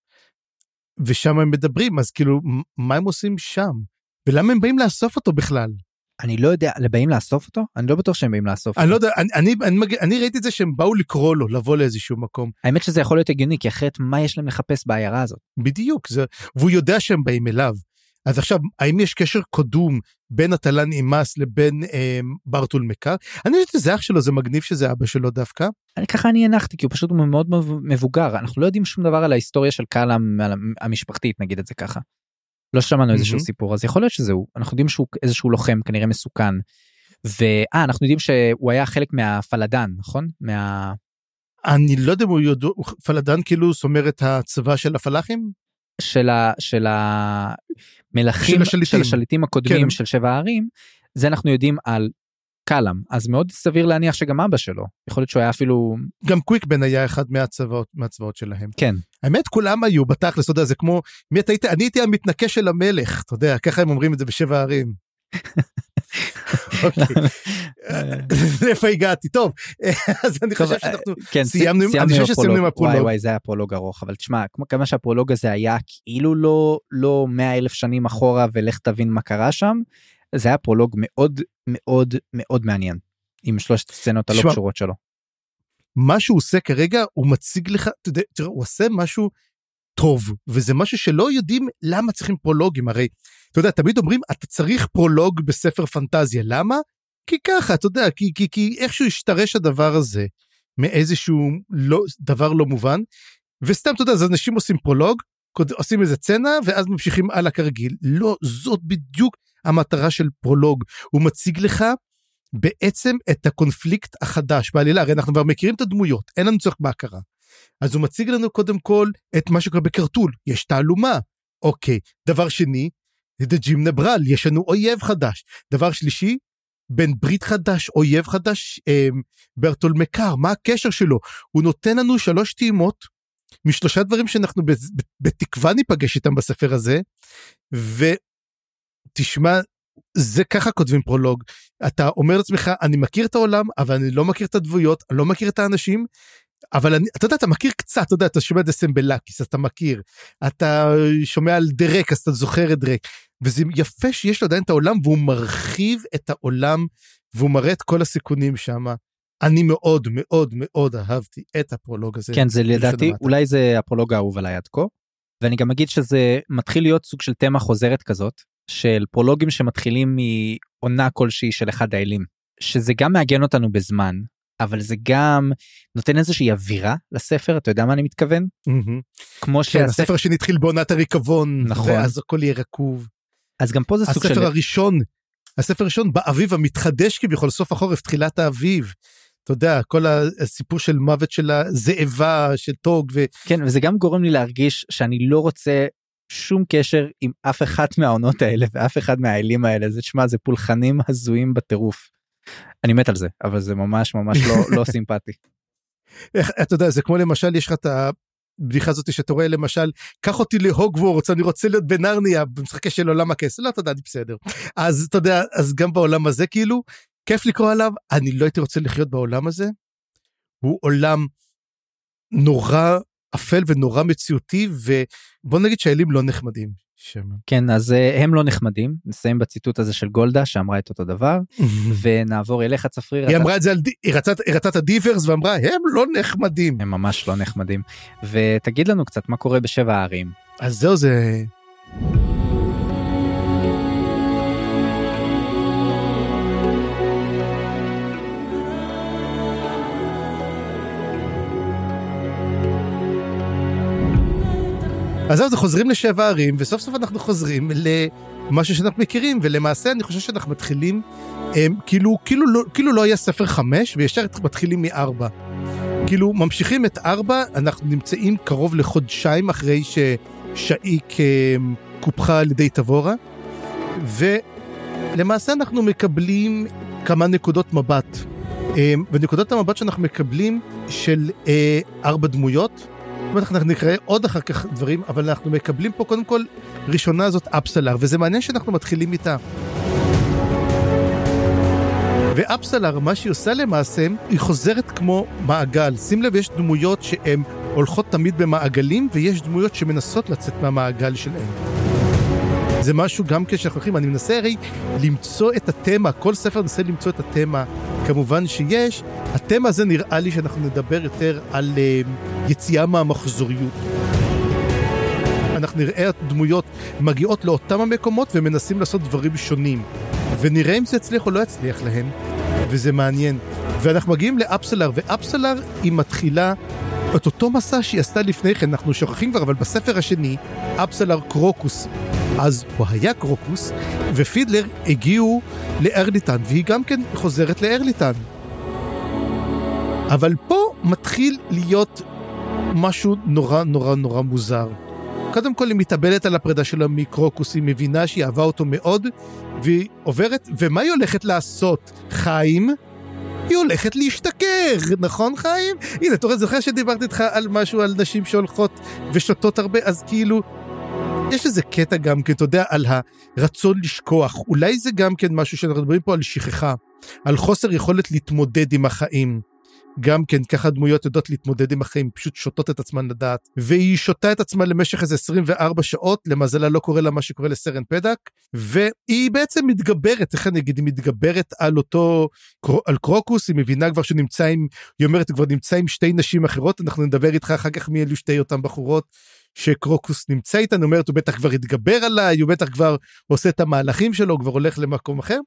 ושם הם מדברים, אז כאילו, מה הם עושים שם? ולמה הם באים לאסוף אותו בכלל? אני לא יודע, באים לאסוף אותו? אני לא בטוח שהם באים לאסוף אני אותו. לא יודע, אני, אני, אני, אני ראיתי את זה שהם באו לקרוא לו, לבוא לאיזשהו מקום. האמת שזה יכול להיות הגיוני, כי אחרת מה יש להם לחפש בעיירה הזאת? בדיוק, זה, והוא יודע שהם באים אליו. אז עכשיו, האם יש קשר קדום בין התלן אימאס לבין אה, ברטול מקר? אני חושב שזה אח שלו, זה מגניב שזה אבא שלו דווקא. אני ככה אני הנחתי, כי הוא פשוט מאוד מבוגר, אנחנו לא יודעים שום דבר על ההיסטוריה של קאלאם המשפחתית, נגיד את זה ככה. לא שמענו איזשהו מהמם. סיפור, אז יכול להיות שזה הוא. אנחנו יודעים שהוא איזשהו לוחם, כנראה מסוכן. ואה, אנחנו יודעים שהוא היה חלק מהפלדן, נכון? מה... אני לא יודע אם הוא יודע, פלדן כאילו סומר את הצבא של הפלאחים? של, ה, של המלכים, של השליטים. של השליטים הקודמים כן. של שבע הערים, זה אנחנו יודעים על קאלאם, אז מאוד סביר להניח שגם אבא שלו, יכול להיות שהוא היה אפילו, גם קוויקבן היה אחד מהצבאות, מהצבאות שלהם. כן, האמת כולם היו בתכלס, אתה יודע, זה כמו, מי אתה היית? אני הייתי המתנקה של המלך, אתה יודע, ככה הם אומרים את זה בשבע ערים. אוקיי, לאיפה הגעתי? טוב, אז אני חושב שאנחנו כן, סיימנו אני חושב שסיימנו עם הפרולוג. וואי וואי זה היה פרולוג ארוך, אבל תשמע, כמה שהפרולוג הזה היה כאילו לא, לא 100 אלף שנים אחורה ולך תבין מה קרה שם, זה היה פרולוג מאוד מאוד מאוד מעניין, עם שלושת הסצנות הלא קשורות שלו. מה שהוא עושה כרגע, הוא מציג לך, תראה, הוא עושה משהו טוב, וזה משהו שלא יודעים למה צריכים פרולוגים, הרי, אתה יודע, תמיד אומרים, אתה צריך פרולוג בספר פנטזיה, למה? כי ככה, אתה יודע, כי, כי, כי איכשהו השתרש הדבר הזה מאיזשהו לא, דבר לא מובן, וסתם, אתה יודע, אז אנשים עושים פרולוג, עושים איזה צנע, ואז ממשיכים הלאה כרגיל. לא, זאת בדיוק המטרה של פרולוג. הוא מציג לך בעצם את הקונפליקט החדש בעלילה, הרי אנחנו כבר מכירים את הדמויות, אין לנו צורך בהכרה. אז הוא מציג לנו קודם כל את מה שקורה בקרטול, יש תעלומה. אוקיי, דבר שני, דג'ים נברל, יש לנו אויב חדש. דבר שלישי, בן ברית חדש, אויב חדש, אה, ברטול מקר, מה הקשר שלו? הוא נותן לנו שלוש טעימות משלושה דברים שאנחנו בתקווה ניפגש איתם בספר הזה, ותשמע, זה ככה כותבים פרולוג. אתה אומר לעצמך, אני מכיר את העולם, אבל אני לא מכיר את הדמויות, אני לא מכיר את האנשים, אבל אני, אתה יודע, אתה מכיר קצת, אתה יודע, אתה שומע את סמבלקיס, אז אתה מכיר. אתה שומע על דרק, אז אתה זוכר את דרק. וזה יפה שיש לו עדיין את העולם, והוא מרחיב את העולם, והוא מראה את כל הסיכונים שם. אני מאוד מאוד מאוד אהבתי את הפרולוג הזה. כן, זה לדעתי. אולי זה הפרולוג האהוב עליי עד כה. ואני גם אגיד שזה מתחיל להיות סוג של תמה חוזרת כזאת, של פרולוגים שמתחילים מעונה כלשהי של אחד האלים. שזה גם מעגן אותנו בזמן, אבל זה גם נותן איזושהי אווירה לספר, אתה יודע מה אני מתכוון? מהמם. כמו כן, שהספר, הספר השני התחיל בעונת הריקבון, נכון. ואז הכל יהיה רקוב. אז גם פה זה סוג של... הספר הראשון, הספר הראשון באביב המתחדש כביכול, סוף החורף, תחילת האביב. אתה יודע, כל הסיפור של מוות של הזאבה, של טוג, ו... כן, וזה גם גורם לי להרגיש שאני לא רוצה שום קשר עם אף אחת מהעונות האלה ואף אחד מהאלים האלה. זה, תשמע, זה פולחנים הזויים בטירוף. אני מת על זה, אבל זה ממש ממש לא, לא סימפטי. איך, אתה יודע, זה כמו למשל, יש לך את הבדיחה הזאת שאתה רואה למשל, קח אותי להוגוורטס, אני רוצה להיות בנרניה, במשחקי של עולם הכס, לא, אתה יודע, אני בסדר. אז אתה יודע, אז גם בעולם הזה כאילו, כיף לקרוא עליו, אני לא הייתי רוצה לחיות בעולם הזה. הוא עולם נורא אפל ונורא מציאותי, ובוא נגיד שהאלים לא נחמדים. שם. כן, אז אה, הם לא נחמדים, נסיים בציטוט הזה של גולדה שאמרה את אותו דבר, ונעבור אליך צפריר. היא אמרה את זה על, היא רצתה- היא רצתה את הדיברס ואמרה, הם לא נחמדים. הם ממש לא נחמדים. ותגיד לנו קצת מה קורה בשבע הערים. אז זהו זה... אז זה חוזרים לשבע ערים, וסוף סוף אנחנו חוזרים למשהו שאנחנו מכירים, ולמעשה אני חושב שאנחנו מתחילים, הם, כאילו, כאילו, לא, כאילו לא היה ספר חמש, וישר מתחילים מארבע. כאילו, ממשיכים את ארבע, אנחנו נמצאים קרוב לחודשיים אחרי שאיק קופחה על ידי תבורה, ולמעשה אנחנו מקבלים כמה נקודות מבט. ונקודות המבט שאנחנו מקבלים של אה, ארבע דמויות, אנחנו נקרא עוד אחר כך דברים, אבל אנחנו מקבלים פה קודם כל, ראשונה זאת אפסלר, וזה מעניין שאנחנו מתחילים איתה. ואפסלר, מה שהיא עושה למעשה, היא חוזרת כמו מעגל. שים לב, יש דמויות שהן הולכות תמיד במעגלים, ויש דמויות שמנסות לצאת מהמעגל שלהן. זה משהו גם כשאנחנו הולכים, אני מנסה הרי למצוא את התמה, כל ספר מנסה למצוא את התמה, כמובן שיש. התמה הזה נראה לי שאנחנו נדבר יותר על uh, יציאה מהמחזוריות. אנחנו נראה את דמויות מגיעות לאותם המקומות ומנסים לעשות דברים שונים. ונראה אם זה יצליח או לא יצליח להם, וזה מעניין. ואנחנו מגיעים לאפסלר, ואפסלר היא מתחילה את אותו מסע שהיא עשתה לפני כן, אנחנו שוכחים כבר, אבל בספר השני, אפסלר קרוקוס. אז הוא היה קרוקוס, ופידלר הגיעו לארליטן, והיא גם כן חוזרת לארליטן. אבל פה מתחיל להיות משהו נורא נורא נורא מוזר. קודם כל היא מתאבלת על הפרידה שלה מקרוקוס, היא מבינה שהיא אהבה אותו מאוד, והיא עוברת, ומה היא הולכת לעשות? חיים? היא הולכת להשתכר, נכון חיים? הנה, אתה רואה, זוכר שדיברתי איתך על משהו, על נשים שהולכות ושותות הרבה, אז כאילו, יש איזה קטע גם כן, אתה יודע, על הרצון לשכוח. אולי זה גם כן משהו שאנחנו מדברים פה על שכחה, על חוסר יכולת להתמודד עם החיים. גם כן, ככה דמויות יודעות להתמודד עם החיים, פשוט שותות את עצמן לדעת. והיא שותה את עצמה למשך איזה 24 שעות, למזלה לא קורה לה מה שקורה לסרן פדק, והיא בעצם מתגברת, איך אני אגיד, היא מתגברת על אותו, על קרוקוס, היא מבינה כבר שנמצא עם, היא אומרת, כבר נמצא עם שתי נשים אחרות, אנחנו נדבר איתך אחר כך מי אלו שתי אותן בחורות. שקרוקוס נמצא איתנו, אומרת, הוא בטח כבר התגבר עליי, הוא בטח כבר עושה את המהלכים שלו, הוא כבר הולך למקום אחר.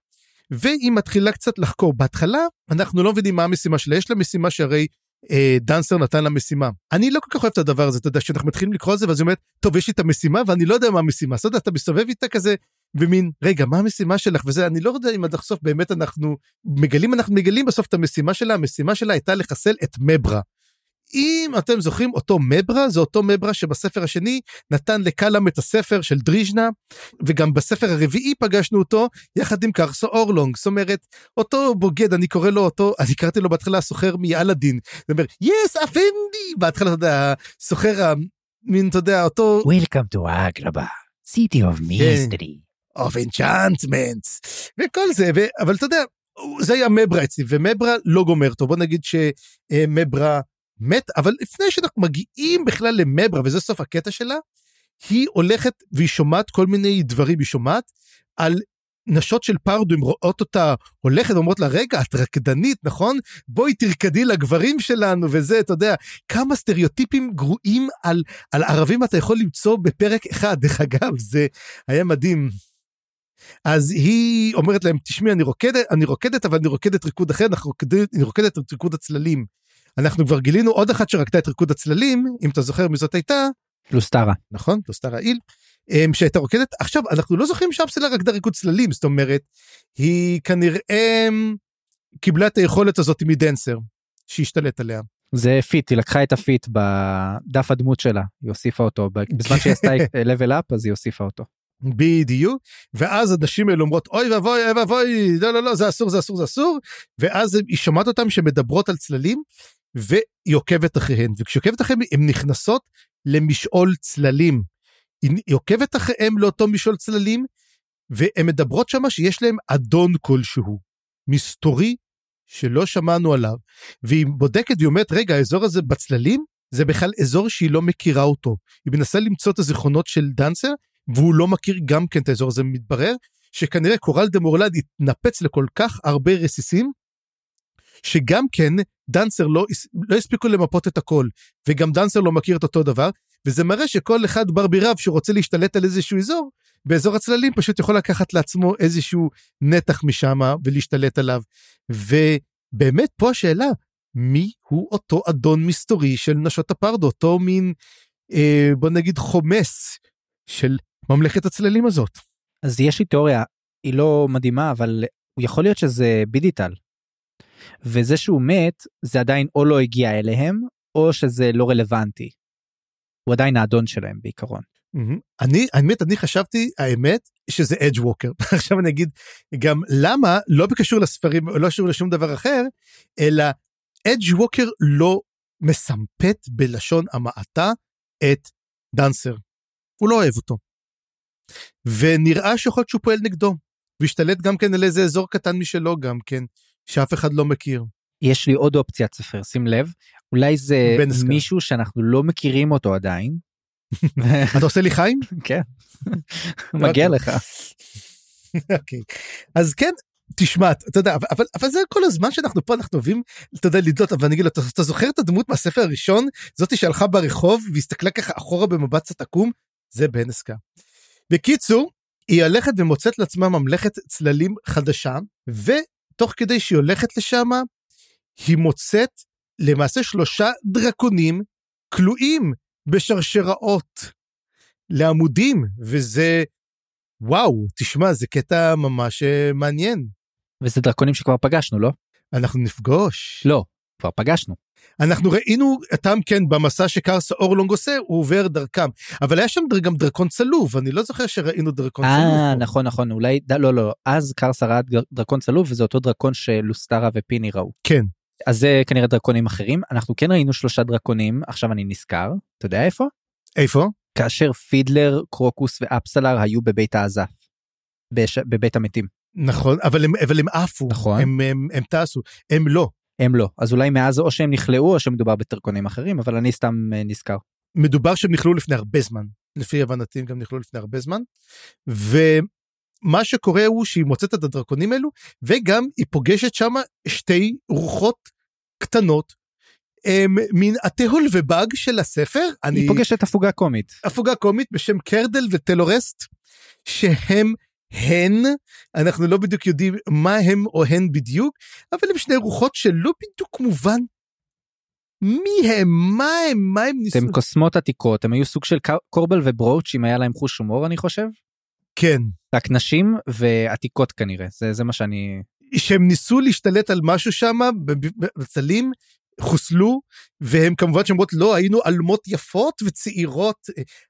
והיא מתחילה קצת לחקור. בהתחלה אנחנו לא מבינים מה המשימה שלה, יש לה משימה שהרי אה, דנסר נתן לה משימה. אני לא כל כך אוהב את הדבר הזה, אתה יודע, שאנחנו מתחילים לקרוא על זה, ואז היא אומרת, טוב, יש לי את המשימה ואני לא יודע מה המשימה. אז אתה מסתובב איתה כזה, ומין, רגע, מה המשימה שלך? וזה, אני לא יודע אם עד הסוף באמת אנחנו מגלים, אנחנו מגלים בסוף את המשימה שלה, המשימה שלה הייתה לחסל את מברה. אם אתם זוכרים, אותו מברה זה אותו מברה שבספר השני נתן לקלאם את הספר של דריז'נה, וגם בספר הרביעי פגשנו אותו יחד עם קרסו אורלונג. זאת אומרת, אותו בוגד, אני קורא לו אותו, אני קראתי לו בהתחלה סוחר מאלאדין. זאת אומרת, יס, אפנדי! בהתחלה, אתה יודע, סוחר מין, אתה יודע, אותו... Welcome to Agrabah, city of כן. mystery. of enchantments, וכל זה, ו... אבל אתה יודע, זה היה מברה אצלי, ומברה לא גומר טוב, בוא נגיד שמברה מת, אבל לפני שאנחנו מגיעים בכלל למברה, וזה סוף הקטע שלה, היא הולכת והיא שומעת כל מיני דברים, היא שומעת על נשות של פרדו, הן רואות אותה הולכת ואומרות לה, רגע, את רקדנית, נכון? בואי תרקדי לגברים שלנו וזה, אתה יודע, כמה סטריאוטיפים גרועים על, על ערבים אתה יכול למצוא בפרק אחד, דרך אגב, זה היה מדהים. אז היא אומרת להם, תשמעי, אני רוקדת, אני רוקדת, אבל אני רוקדת ריקוד אחר, אני רוקדת את ריקוד הצללים. אנחנו כבר גילינו עוד אחת שרקדה את ריקוד הצללים, אם אתה זוכר מי זאת הייתה. לוסטרה. נכון, לוסטרה איל. אמ, שהייתה רוקדת, עכשיו אנחנו לא זוכרים שאפסלה רקדה ריקוד צללים, זאת אומרת, היא כנראה אמ, קיבלה את היכולת הזאת מדנסר, שהשתלט עליה. זה פיט, היא לקחה את הפיט בדף הדמות שלה, היא הוסיפה אותו, בזמן שהיא עשתה level up אז היא הוסיפה אותו. בדיוק, ואז הנשים האלה אומרות אוי ואבוי אוי ואבוי לא לא לא זה אסור זה אסור זה אסור ואז היא שומעת אותם שמדברות על צללים והיא עוקבת אחריהן, וכשהיא עוקבת אחריהן הן נכנסות למשעול צללים. היא עוקבת אחריהם לאותו משעול צללים, והן מדברות שמה שיש להם אדון כלשהו, מסתורי שלא שמענו עליו, והיא בודקת והיא אומרת, רגע, האזור הזה בצללים, זה בכלל אזור שהיא לא מכירה אותו. היא מנסה למצוא את הזיכרונות של דנסר, והוא לא מכיר גם כן את האזור הזה, מתברר שכנראה קורל דה מורלד התנפץ לכל כך הרבה רסיסים, שגם כן דנסר לא, לא הספיקו למפות את הכל, וגם דנסר לא מכיר את אותו דבר, וזה מראה שכל אחד בר בי רב שרוצה להשתלט על איזשהו אזור, באזור הצללים פשוט יכול לקחת לעצמו איזשהו נתח משם ולהשתלט עליו. ובאמת פה השאלה, מי הוא אותו אדון מסתורי של נשות הפרדו, אותו מין, אה, בוא נגיד חומס של ממלכת הצללים הזאת. אז יש לי תיאוריה, היא לא מדהימה, אבל יכול להיות שזה בידיטל. וזה שהוא מת זה עדיין או לא הגיע אליהם או שזה לא רלוונטי. הוא עדיין האדון שלהם בעיקרון. אני, האמת, אני חשבתי, האמת, שזה אדג' ווקר. עכשיו אני אגיד גם למה, לא בקשור לספרים, לא קשור לשום דבר אחר, אלא אדג' ווקר לא מסמפת בלשון המעטה את דנסר. הוא לא אוהב אותו. ונראה שיכול להיות שהוא פועל נגדו, והשתלט גם כן על איזה אזור קטן משלו גם כן, שאף אחד לא מכיר. יש לי עוד אופציית ספר, שים לב, אולי זה. מישהו שאנחנו לא מכירים אותו עדיין. אתה עושה לי חיים? כן, מגיע. לך. אוקיי. אז כן, תשמע, אתה יודע, אבל, אבל, אבל זה כל הזמן שאנחנו פה, אנחנו אוהבים, אתה יודע, לדלות, אבל אני אגיד לו, אתה, אתה זוכר את הדמות מהספר הראשון, זאתי שהלכה ברחוב והסתכלה ככה אחורה במבט קצת עקום? זה בן עסקה. בקיצור, היא הולכת ומוצאת לעצמה ממלכת צללים חדשה, ותוך כדי שהיא הולכת לשם, היא מוצאת למעשה שלושה דרקונים כלואים בשרשראות לעמודים, וזה, וואו, תשמע, זה קטע ממש אה, מעניין. וזה דרקונים שכבר פגשנו, לא? אנחנו נפגוש. לא, כבר פגשנו. אנחנו ראינו אותם כן במסע שקרס אורלונג עושה, הוא עובר דרכם. אבל היה שם גם דרקון צלוב, אני לא זוכר שראינו דרקון צלוב. אה. נכון, נכון, אולי, לא, לא, אז קרסה ראה דר- דרקון צלוב וזה אותו דרקון שלוסטרה ופיני ראו. כן. אז זה כנראה דרקונים אחרים. אנחנו כן ראינו שלושה דרקונים, עכשיו אני נזכר. אתה יודע איפה? איפה? כאשר פידלר, קרוקוס ואפסלר היו בבית האזף. בש... בבית המתים. נכון, אבל הם, אבל הם עפו. נכון. הם, הם, הם טסו. הם לא. הם לא. אז אולי מאז או שהם נכלאו או שמדובר בדרקונים אחרים, אבל אני סתם אה, נזכר. מדובר שהם נכלאו לפני הרבה זמן. לפי הבנתי הם גם נכלאו לפני הרבה זמן. ומה שקורה הוא שהיא מוצאת את הדרקונים האלו, וגם היא פוגשת שם שתי רוחות קטנות. הם מין התהול ובאג של הספר. אני... היא פוגשת הפוגה קומית. הפוגה קומית בשם קרדל וטלורסט, שהם הן, אנחנו לא בדיוק יודעים מה הם או הן בדיוק, אבל הם שני רוחות שלא בדיוק מובן מי הם, מה הם, מה הם ניסו. הם קוסמות עתיקות, הם היו סוג של קורבל וברוץ' אם היה להם חוש הומור אני חושב. כן, רק נשים ועתיקות כנראה, זה, זה מה שאני... שהם ניסו להשתלט על משהו שם, בצלים, חוסלו, והם כמובן שאומרות לא, היינו אלמות יפות וצעירות.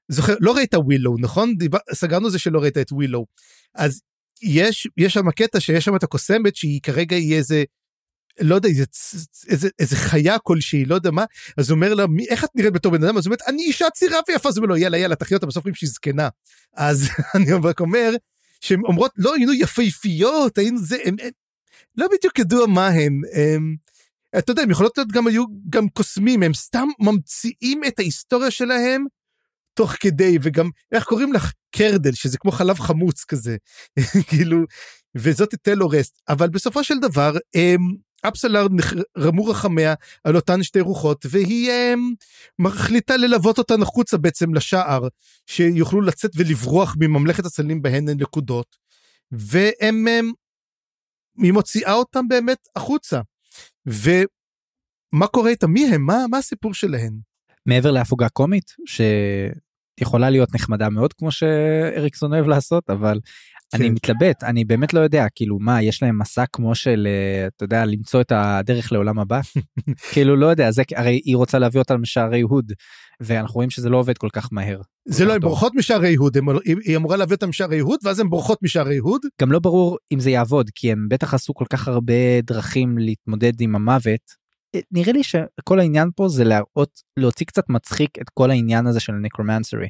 זוכר, לא ראית ווילו, נכון? דיבר, סגרנו זה שלא ראית את ווילו. אז יש, יש שם קטע שיש שם את הקוסמת שהיא כרגע היא איזה, לא יודע, איזה, איזה, איזה חיה כלשהי, לא יודע מה, אז אומר לה, "מי- איך את נראית בתור בן אדם? אז אומרת, אני אישה צעירה ויפה, אז אומר לו, יאללה, יאללה, תחי אותה, בסוף אומרים שהיא זקנה. אז אני רק אומר, שהן אומרות, לא, היינו יפהפיות, היינו זה, הם, הם לא בדיוק ידוע מה הן. הם, אתה יודע, הם יכולות להיות גם, היו גם קוסמים, הם סתם ממציאים את ההיסטוריה שלהם תוך כדי, וגם, איך קוראים לך? קרדל, שזה כמו חלב חמוץ כזה, כאילו, וזאת טלורסט, אבל בסופו של דבר, אפסלר נח- רמו רחמיה על אותן שתי רוחות, והיא הם, מחליטה ללוות אותן החוצה בעצם לשער, שיוכלו לצאת ולברוח מממלכת הצללים בהן הן נקודות, והם, הם, היא מוציאה אותם באמת החוצה. ומה קורה איתם? מי הם? מה, מה הסיפור שלהם? מעבר להפוגה קומית שיכולה להיות נחמדה מאוד כמו שאריקסון אוהב לעשות אבל אני כן. מתלבט אני באמת לא יודע כאילו מה יש להם מסע כמו של אה, אתה יודע למצוא את הדרך לעולם הבא כאילו לא יודע זה הרי היא רוצה להביא אותם לשערי הוד ואנחנו רואים שזה לא עובד כל כך מהר. זה לא, הן. בורחות משערי יהוד, היא אמורה להביא אותם משערי יהוד, ואז הן בורחות משערי יהוד. גם לא ברור אם זה יעבוד כי הם בטח עשו כל כך הרבה דרכים להתמודד עם המוות. אה, נראה לי שכל העניין פה זה להראות להוציא קצת מצחיק את כל העניין הזה של נקרומנסרי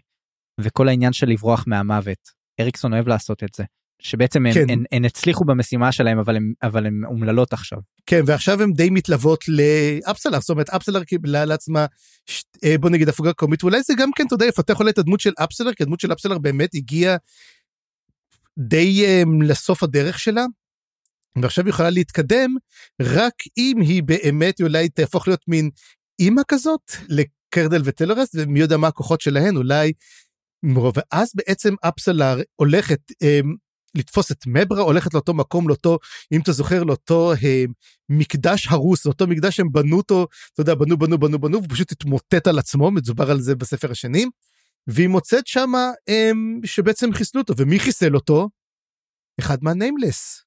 וכל העניין של לברוח מהמוות. אריקסון אוהב לעשות את זה. שבעצם הם, כן. הן, הן הצליחו במשימה שלהם אבל הם אבל הם אומללות עכשיו. כן, ועכשיו הן די מתלוות לאפסלר, זאת אומרת, אפסלר קיבלה לעצמה, ש- אה, בוא נגיד, הפוגה קומית, ואולי זה גם כן, אתה יודע, יפתח אולי את הדמות של אפסלר, כי הדמות של אפסלר באמת הגיעה די אה, לסוף הדרך שלה, ועכשיו היא יכולה להתקדם, רק אם היא באמת אולי תהפוך להיות מין אימא כזאת לקרדל וטלורס, ומי יודע מה הכוחות שלהן, אולי... ואז בעצם אפסלר הולכת אה, לתפוס את מברה, הולכת לאותו מקום, לאותו, אם אתה זוכר, לאותו אה, מקדש הרוס, אותו מקדש שהם בנו אותו, אתה יודע, בנו, בנו, בנו, בנו, ופשוט התמוטט על עצמו, מדובר על זה בספר השני, והיא מוצאת שמה הם, שבעצם חיסלו אותו, ומי חיסל אותו? אחד מהניימלס.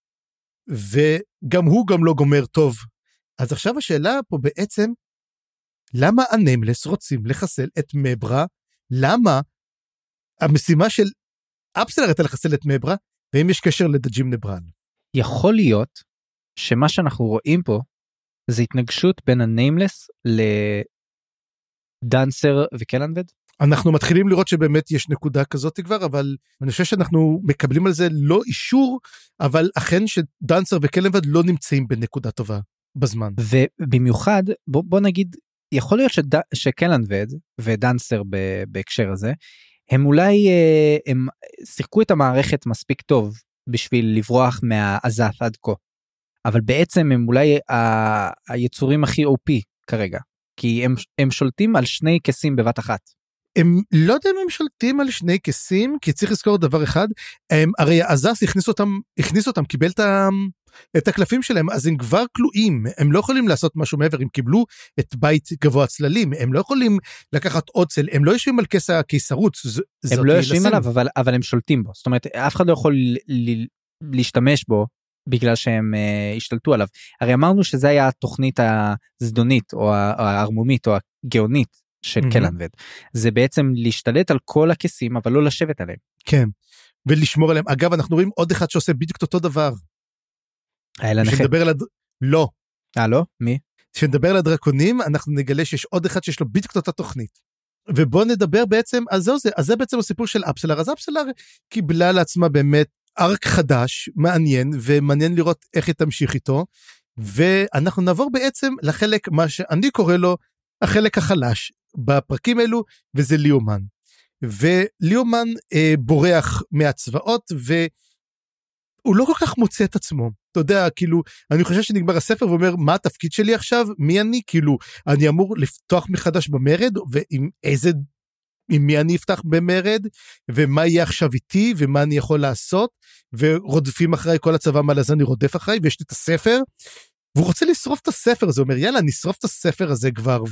וגם הוא גם לא גומר טוב. אז עכשיו השאלה פה בעצם, למה הניימלס רוצים לחסל את מברה? למה המשימה של אפסלר הייתה לחסל את מברה, ואם יש קשר לדג'ים נברן. יכול להיות שמה שאנחנו רואים פה זה התנגשות בין הניימלס לדנסר וקלנבד. אנחנו מתחילים לראות שבאמת יש נקודה כזאת כבר, אבל אני חושב שאנחנו מקבלים על זה לא אישור, אבל אכן שדנסר וקלנבד לא נמצאים בנקודה טובה בזמן. ובמיוחד, בוא, בוא נגיד, יכול להיות שד, שקלנבד ודנסר בהקשר הזה, הם אולי, אה, הם שיחקו את המערכת מספיק טוב בשביל לברוח מהעזת עד כה. אבל בעצם הם אולי ה, היצורים הכי OP כרגע, כי הם, הם שולטים על שני כסים בבת אחת. הם לא יודע אם הם שולטים על שני כסים כי צריך לזכור דבר אחד הם הרי עזס הכניס אותם הכניס אותם קיבל את, ה, את הקלפים שלהם אז הם כבר כלואים הם לא יכולים לעשות משהו מעבר הם קיבלו את בית גבוה צללים הם לא יכולים לקחת עוד צל הם לא יושבים על כס הקיסרות. הם לא יושבים עליו אבל אבל הם שולטים בו זאת אומרת אף אחד לא יכול להשתמש בו בגלל שהם uh, השתלטו עליו הרי אמרנו שזה היה התוכנית הזדונית או הערמומית או הגאונית של mm-hmm. קלנבד זה בעצם להשתלט על כל הכסים אבל לא לשבת עליהם. כן ולשמור עליהם אגב אנחנו רואים עוד אחד שעושה בדיוק אותו דבר. האלה נכה. על הד... לא. אה לא? מי? כשנדבר על הדרקונים אנחנו נגלה שיש עוד אחד שיש לו בדיוק אותה תוכנית. ובוא נדבר בעצם אז זהו זה אז זה בעצם הסיפור של אפסלר אז אפסלר קיבלה לעצמה באמת ארק חדש מעניין ומעניין לראות איך היא תמשיך איתו. ואנחנו נעבור בעצם לחלק מה שאני קורא לו החלק החלש בפרקים אלו וזה ליאומן. וליאומן אה, בורח מהצבאות והוא לא כל כך מוצא את עצמו. אתה יודע כאילו אני חושב שנגמר הספר ואומר מה התפקיד שלי עכשיו? מי אני? כאילו אני אמור לפתוח מחדש במרד ועם איזה עם מי אני אפתח במרד ומה יהיה עכשיו איתי ומה אני יכול לעשות ורודפים אחריי כל הצבא מלזני רודף אחריי ויש לי את הספר והוא רוצה לשרוף את הספר הזה, הוא אומר יאללה נשרוף את הספר הזה כבר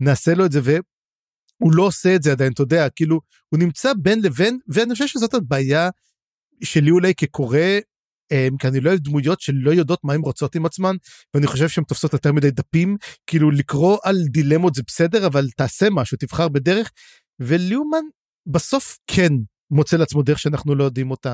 ונעשה לו את זה והוא לא עושה את זה עדיין, אתה יודע, כאילו הוא נמצא בין לבין ואני חושב שזאת הבעיה שלי אולי כקורא, כי אני לא אוהב דמויות שלא יודעות מה הן רוצות עם עצמן ואני חושב שהן תופסות יותר מדי דפים, כאילו לקרוא על דילמות זה בסדר אבל תעשה משהו, תבחר בדרך וליאומן בסוף כן מוצא לעצמו דרך שאנחנו לא יודעים אותה.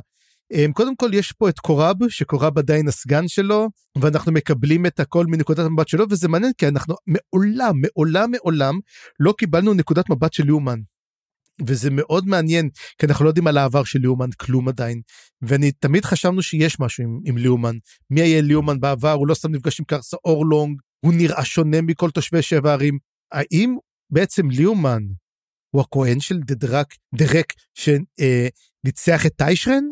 אמ, קודם כל יש פה את קוראב שקוראב עדיין הסגן שלו ואנחנו מקבלים את הכל מנקודת המבט שלו וזה מעניין כי אנחנו מעולם מעולם מעולם לא קיבלנו נקודת מבט של יומן. וזה מאוד מעניין כי אנחנו לא יודעים על העבר של ליאומן כלום עדיין. ואני תמיד חשבנו שיש משהו עם, עם ליאומן. מי היה ליאומן בעבר? הוא לא סתם נפגש עם קרסה אורלונג הוא נראה שונה מכל תושבי שבע ערים. האם בעצם ליאומן הוא הכהן של דרק דרק שניצח את טיישרן?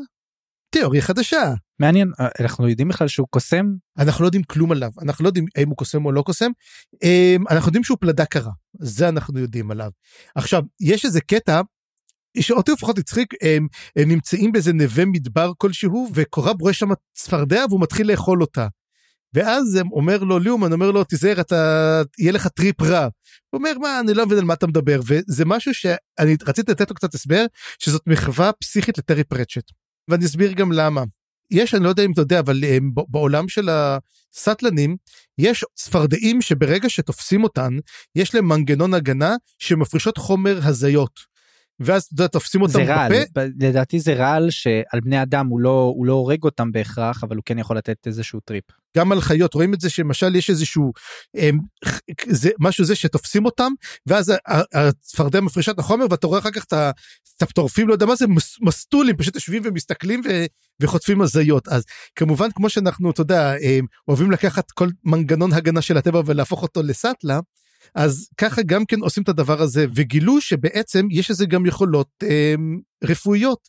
תיאוריה חדשה. מעניין אה, אנחנו יודעים בכלל שהוא קוסם אנחנו לא יודעים כלום עליו אנחנו לא יודעים אם הוא קוסם או לא קוסם אמ, אנחנו יודעים שהוא פלדה קרה זה אנחנו יודעים עליו עכשיו יש איזה קטע. שאותי לפחות הצחיק הם, הם נמצאים באיזה נווה מדבר כלשהו וקורב רואה שם צפרדע והוא מתחיל לאכול אותה. ואז הם אומר לו ליאומן אומר לו תיזהר אתה יהיה לך טריפ רע. הוא אומר מה אני לא מבין על מה אתה מדבר וזה משהו שאני רציתי לתת לו קצת הסבר שזאת מחווה פסיכית לטרי פראצ'ט. ואני אסביר גם למה. יש, אני לא יודע אם אתה יודע, אבל אה, בעולם של הסטלנים, יש צפרדעים שברגע שתופסים אותן, יש להם מנגנון הגנה שמפרישות חומר הזיות. ואז אתה יודע, תופסים אותם רעל, בפה. לדעתי זה רעל שעל בני אדם הוא לא, הוא לא הורג אותם בהכרח, אבל הוא כן יכול לתת איזשהו טריפ. גם על חיות רואים את זה שמשל יש איזשהו הם, זה משהו זה שתופסים אותם ואז הצפרדע מפרישה את החומר ואתה רואה אחר כך את הטורפים לא יודע מה זה מסטולים פשוט יושבים ומסתכלים ו, וחוטפים הזיות אז כמובן כמו שאנחנו אתה יודע אוהבים לקחת כל מנגנון הגנה של הטבע ולהפוך אותו לסאטלה. אז ככה גם כן עושים את הדבר הזה וגילו שבעצם יש לזה גם יכולות אה, רפואיות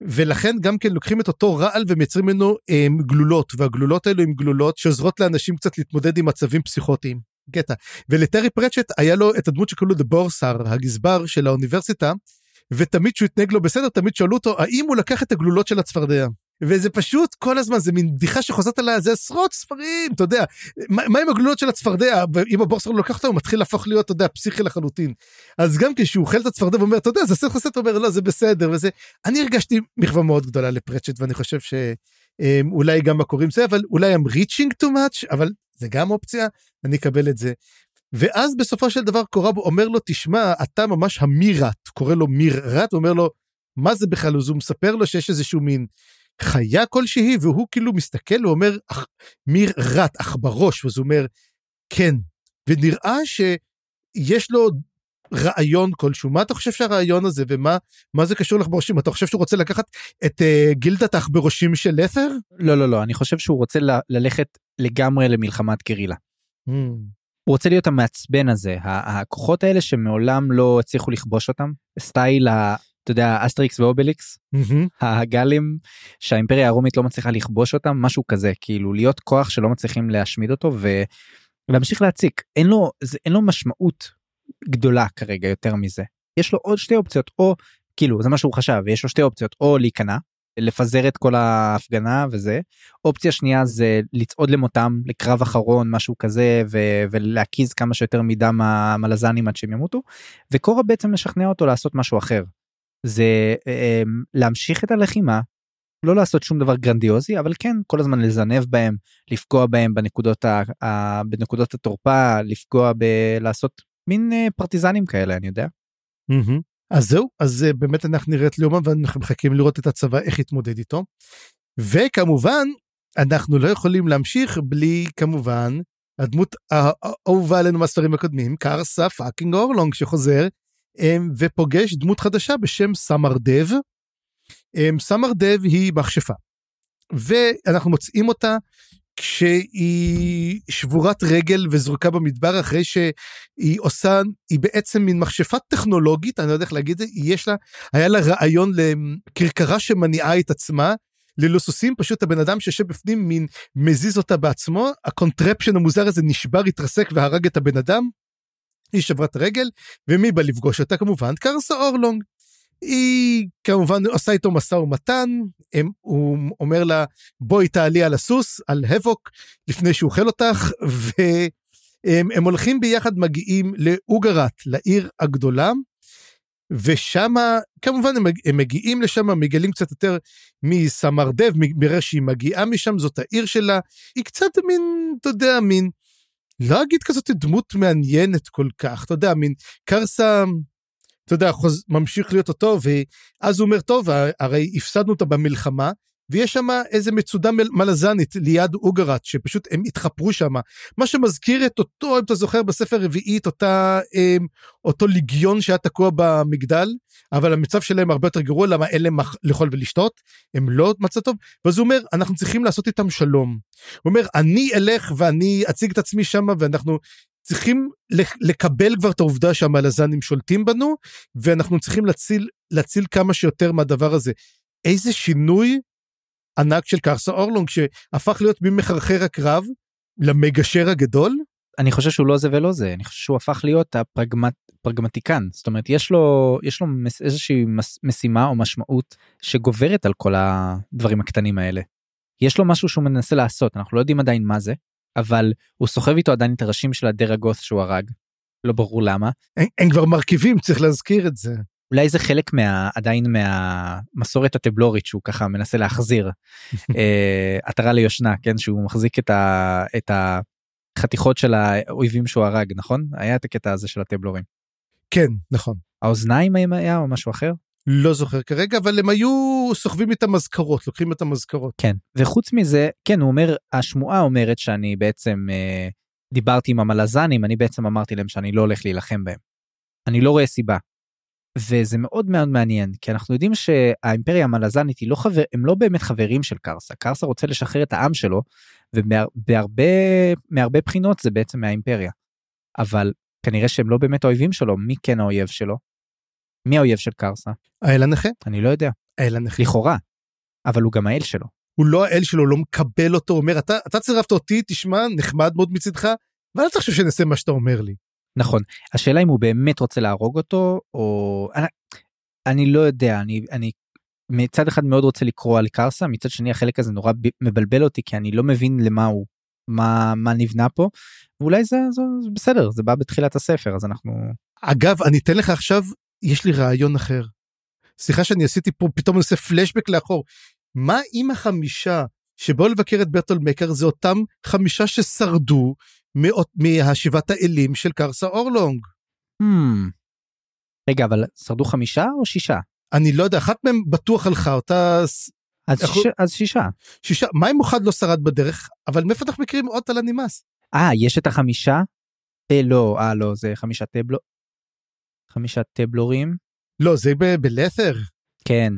ולכן גם כן לוקחים את אותו רעל ומייצרים ממנו אה, גלולות והגלולות האלו הם גלולות שעוזרות לאנשים קצת להתמודד עם מצבים פסיכוטיים. קטע. ולטרי פרצ'ט היה לו את הדמות שקראו לו דה בורסר הגזבר של האוניברסיטה ותמיד שהוא התנהג לו בסדר תמיד שאלו אותו האם הוא לקח את הגלולות של הצפרדע. וזה פשוט כל הזמן זה מין בדיחה שחוזרת עליה זה עשרות ספרים אתה יודע. מה, מה עם הגלולות של הצפרדע? אם הבורסר לא לוקח אותה הוא מתחיל להפוך להיות אתה יודע פסיכי לחלוטין. אז גם כשהוא אוכל את הצפרדע ואומר אתה יודע זה סרט חסר אומר לא זה בסדר וזה אני הרגשתי מחווה מאוד גדולה לפרצ'ט ואני חושב שאולי אמ, גם מה קוראים זה אבל אולי הם ריצ'ינג טו מאץ' אבל זה גם אופציה אני אקבל את זה. ואז בסופו של דבר קורב אומר לו תשמע אתה ממש המירת קורא לו מיר רט אומר לו מה זה בכלל, אז הוא מספר לו שיש איזשהו מין חיה כלשהי, והוא כאילו מסתכל, הוא אומר, מי רט, אך בראש, ואז הוא אומר, כן. ונראה שיש לו רעיון כלשהו. מה אתה חושב שהרעיון הזה, ומה זה קשור לך בראשים? אתה חושב שהוא רוצה לקחת את אה, גילדת בראשים של לת'ר? לא, לא, לא, אני חושב שהוא רוצה ל- ללכת לגמרי למלחמת גרילה. Mm. הוא רוצה להיות המעצבן הזה, הכוחות האלה שמעולם לא הצליחו לכבוש אותם, סטייל אתה יודע אסטריקס ואובליקס? mm-hmm. הגלים שהאימפריה הרומית לא מצליחה לכבוש אותם משהו כזה. כאילו להיות כוח שלא מצליחים להשמיד אותו ולהמשיך להציק. אין לו זה אין לו משמעות גדולה כרגע יותר מזה. יש לו עוד שתי אופציות או כאילו זה מה שהוא חשב יש לו שתי אופציות או להיכנע לפזר את כל ההפגנה וזה. אופציה שנייה זה לצעוד למותם לקרב אחרון משהו כזה ו- ולהקיז כמה שיותר מדם המלזנים עד שהם ימותו. וקורה בעצם לשכנע אותו לעשות משהו אחר זה אה, להמשיך את הלחימה לא לעשות שום דבר גרנדיוזי אבל כן כל הזמן לזנב בהם לפגוע בהם בנקודות ה, ה, בנקודות התורפה לפגוע בלעשות מין אה, פרטיזנים כאלה אני יודע. Mm-hmm. אז זהו אז אה, באמת אנחנו נראה את ליאומן ואנחנו מחכים לראות את הצבא איך יתמודד איתו. וכמובן אנחנו לא יכולים להמשיך בלי כמובן הדמות האהובה עלינו מהספרים הקודמים קרסה fucking אורלונג שחוזר ופוגש דמות חדשה בשם סמרדב. סמרדב היא מכשפה. ואנחנו מוצאים אותה כשהיא שבורת רגל וזרוקה במדבר אחרי שהיא עושה, היא בעצם מין מכשפה טכנולוגית, אני לא יודע איך להגיד את זה, יש לה, היה לה רעיון לכרכרה שמניעה את עצמה, ללא סוסים, פשוט הבן אדם שיושב בפנים מין מזיז אותה בעצמו, ה contraption המוזר הזה נשבר, התרסק והרג את הבן אדם. היא שברת רגל, ומי בא לפגוש אותה כמובן? קרסה אורלונג. היא כמובן עושה איתו משא ומתן, הם, הוא אומר לה בואי תעלי על הסוס, על הבוק, לפני שהוא אוכל אותך, והם הם הולכים ביחד מגיעים לאוגרת, לעיר הגדולה, ושם כמובן הם, הם מגיעים לשם, מגלים קצת יותר מסמרדב, מראה שהיא מגיעה משם, זאת העיר שלה, היא קצת מין, אתה יודע, מין לא אגיד כזאת דמות מעניינת כל כך, אתה יודע, מין קרסה, אתה יודע, חוז, ממשיך להיות אותו, ואז הוא אומר, טוב, הרי הפסדנו אותה במלחמה, ויש שם איזה מצודה מלזנית ליד אוגרת, שפשוט הם התחפרו שם. מה שמזכיר את אותו, אם אתה זוכר, בספר הרביעי, את אותה, אמ, אותו ליגיון שהיה תקוע במגדל, אבל המצב שלהם הרבה יותר גרוע, למה אין להם לאכול ולשתות, הם לא מצב טוב, ואז הוא אומר, אנחנו צריכים לעשות איתם שלום. הוא אומר, אני אלך ואני אציג את עצמי שם, ואנחנו צריכים לקבל כבר את העובדה שהמלזנים שולטים בנו, ואנחנו צריכים להציל, להציל כמה שיותר מהדבר הזה. איזה שינוי ענק של קרסה אורלונג שהפך להיות ממחרחר הקרב למגשר הגדול. אני חושב שהוא לא זה ולא זה אני חושב שהוא הפך להיות הפרגמט פרגמטיקן זאת אומרת יש לו יש לו איזושהי מס, משימה או משמעות שגוברת על כל הדברים הקטנים האלה. יש לו משהו שהוא מנסה לעשות אנחנו לא יודעים עדיין מה זה אבל הוא סוחב איתו עדיין את הראשים של הדרגוס שהוא הרג. לא ברור למה. אין, אין כבר מרכיבים צריך להזכיר את זה. אולי זה חלק מה עדיין מהמסורת הטבלורית שהוא ככה מנסה להחזיר אה, עטרה ליושנה כן שהוא מחזיק את, ה, את החתיכות של האויבים שהוא הרג נכון היה את הקטע הזה של הטבלורים. כן נכון. האוזניים האם היה או משהו אחר? לא זוכר כרגע אבל הם היו סוחבים את המזכרות לוקחים את המזכרות. כן וחוץ מזה כן הוא אומר השמועה אומרת שאני בעצם אה, דיברתי עם המלזנים אני בעצם אמרתי להם שאני לא הולך להילחם בהם. אני לא רואה סיבה וזה מאוד מאוד מעניין כי אנחנו יודעים שהאימפריה המלזנית היא לא חבר הם לא באמת חברים של קרסה קרסה רוצה לשחרר את העם שלו ובהרבה מהרבה בחינות זה בעצם מהאימפריה. אבל כנראה שהם לא באמת האויבים שלו מי כן האויב שלו? מי האויב של קרסה? האל הנכה. אני לא יודע. האל הנכה. לכאורה. אבל הוא גם האל שלו. הוא לא האל שלו לא מקבל אותו אומר אתה אתה צירפת אותי תשמע נחמד מאוד מצדך ואל תחשוב שנעשה מה שאתה אומר לי. נכון השאלה אם הוא באמת רוצה להרוג אותו או אני, אני לא יודע אני אני מצד אחד מאוד רוצה לקרוא על קרסה מצד שני החלק הזה נורא מבלבל אותי כי אני לא מבין למה הוא מה מה נבנה פה ואולי זה, זה, זה בסדר זה בא בתחילת הספר אז אנחנו אגב אני אתן לך עכשיו יש לי רעיון אחר. סליחה שאני עשיתי פה פתאום עושה פלשבק לאחור. מה אם החמישה שבאו לבקר את ברטול מקר זה אותם חמישה ששרדו מהשיבת האלים של קרסה אורלונג. Hmm. רגע אבל שרדו חמישה או שישה? אני לא יודע, אחת מהן בטוח הלכה, אותה אז, איך שיש, אז שישה. שישה, מה אם אחד לא שרד בדרך? אבל מאיפה אנחנו מכירים עוד על הנמאס? אה, יש את החמישה? אה, לא, אה, לא, זה חמישה טבלו... חמישה טבלורים? לא, זה ב- בלת'ר. כן.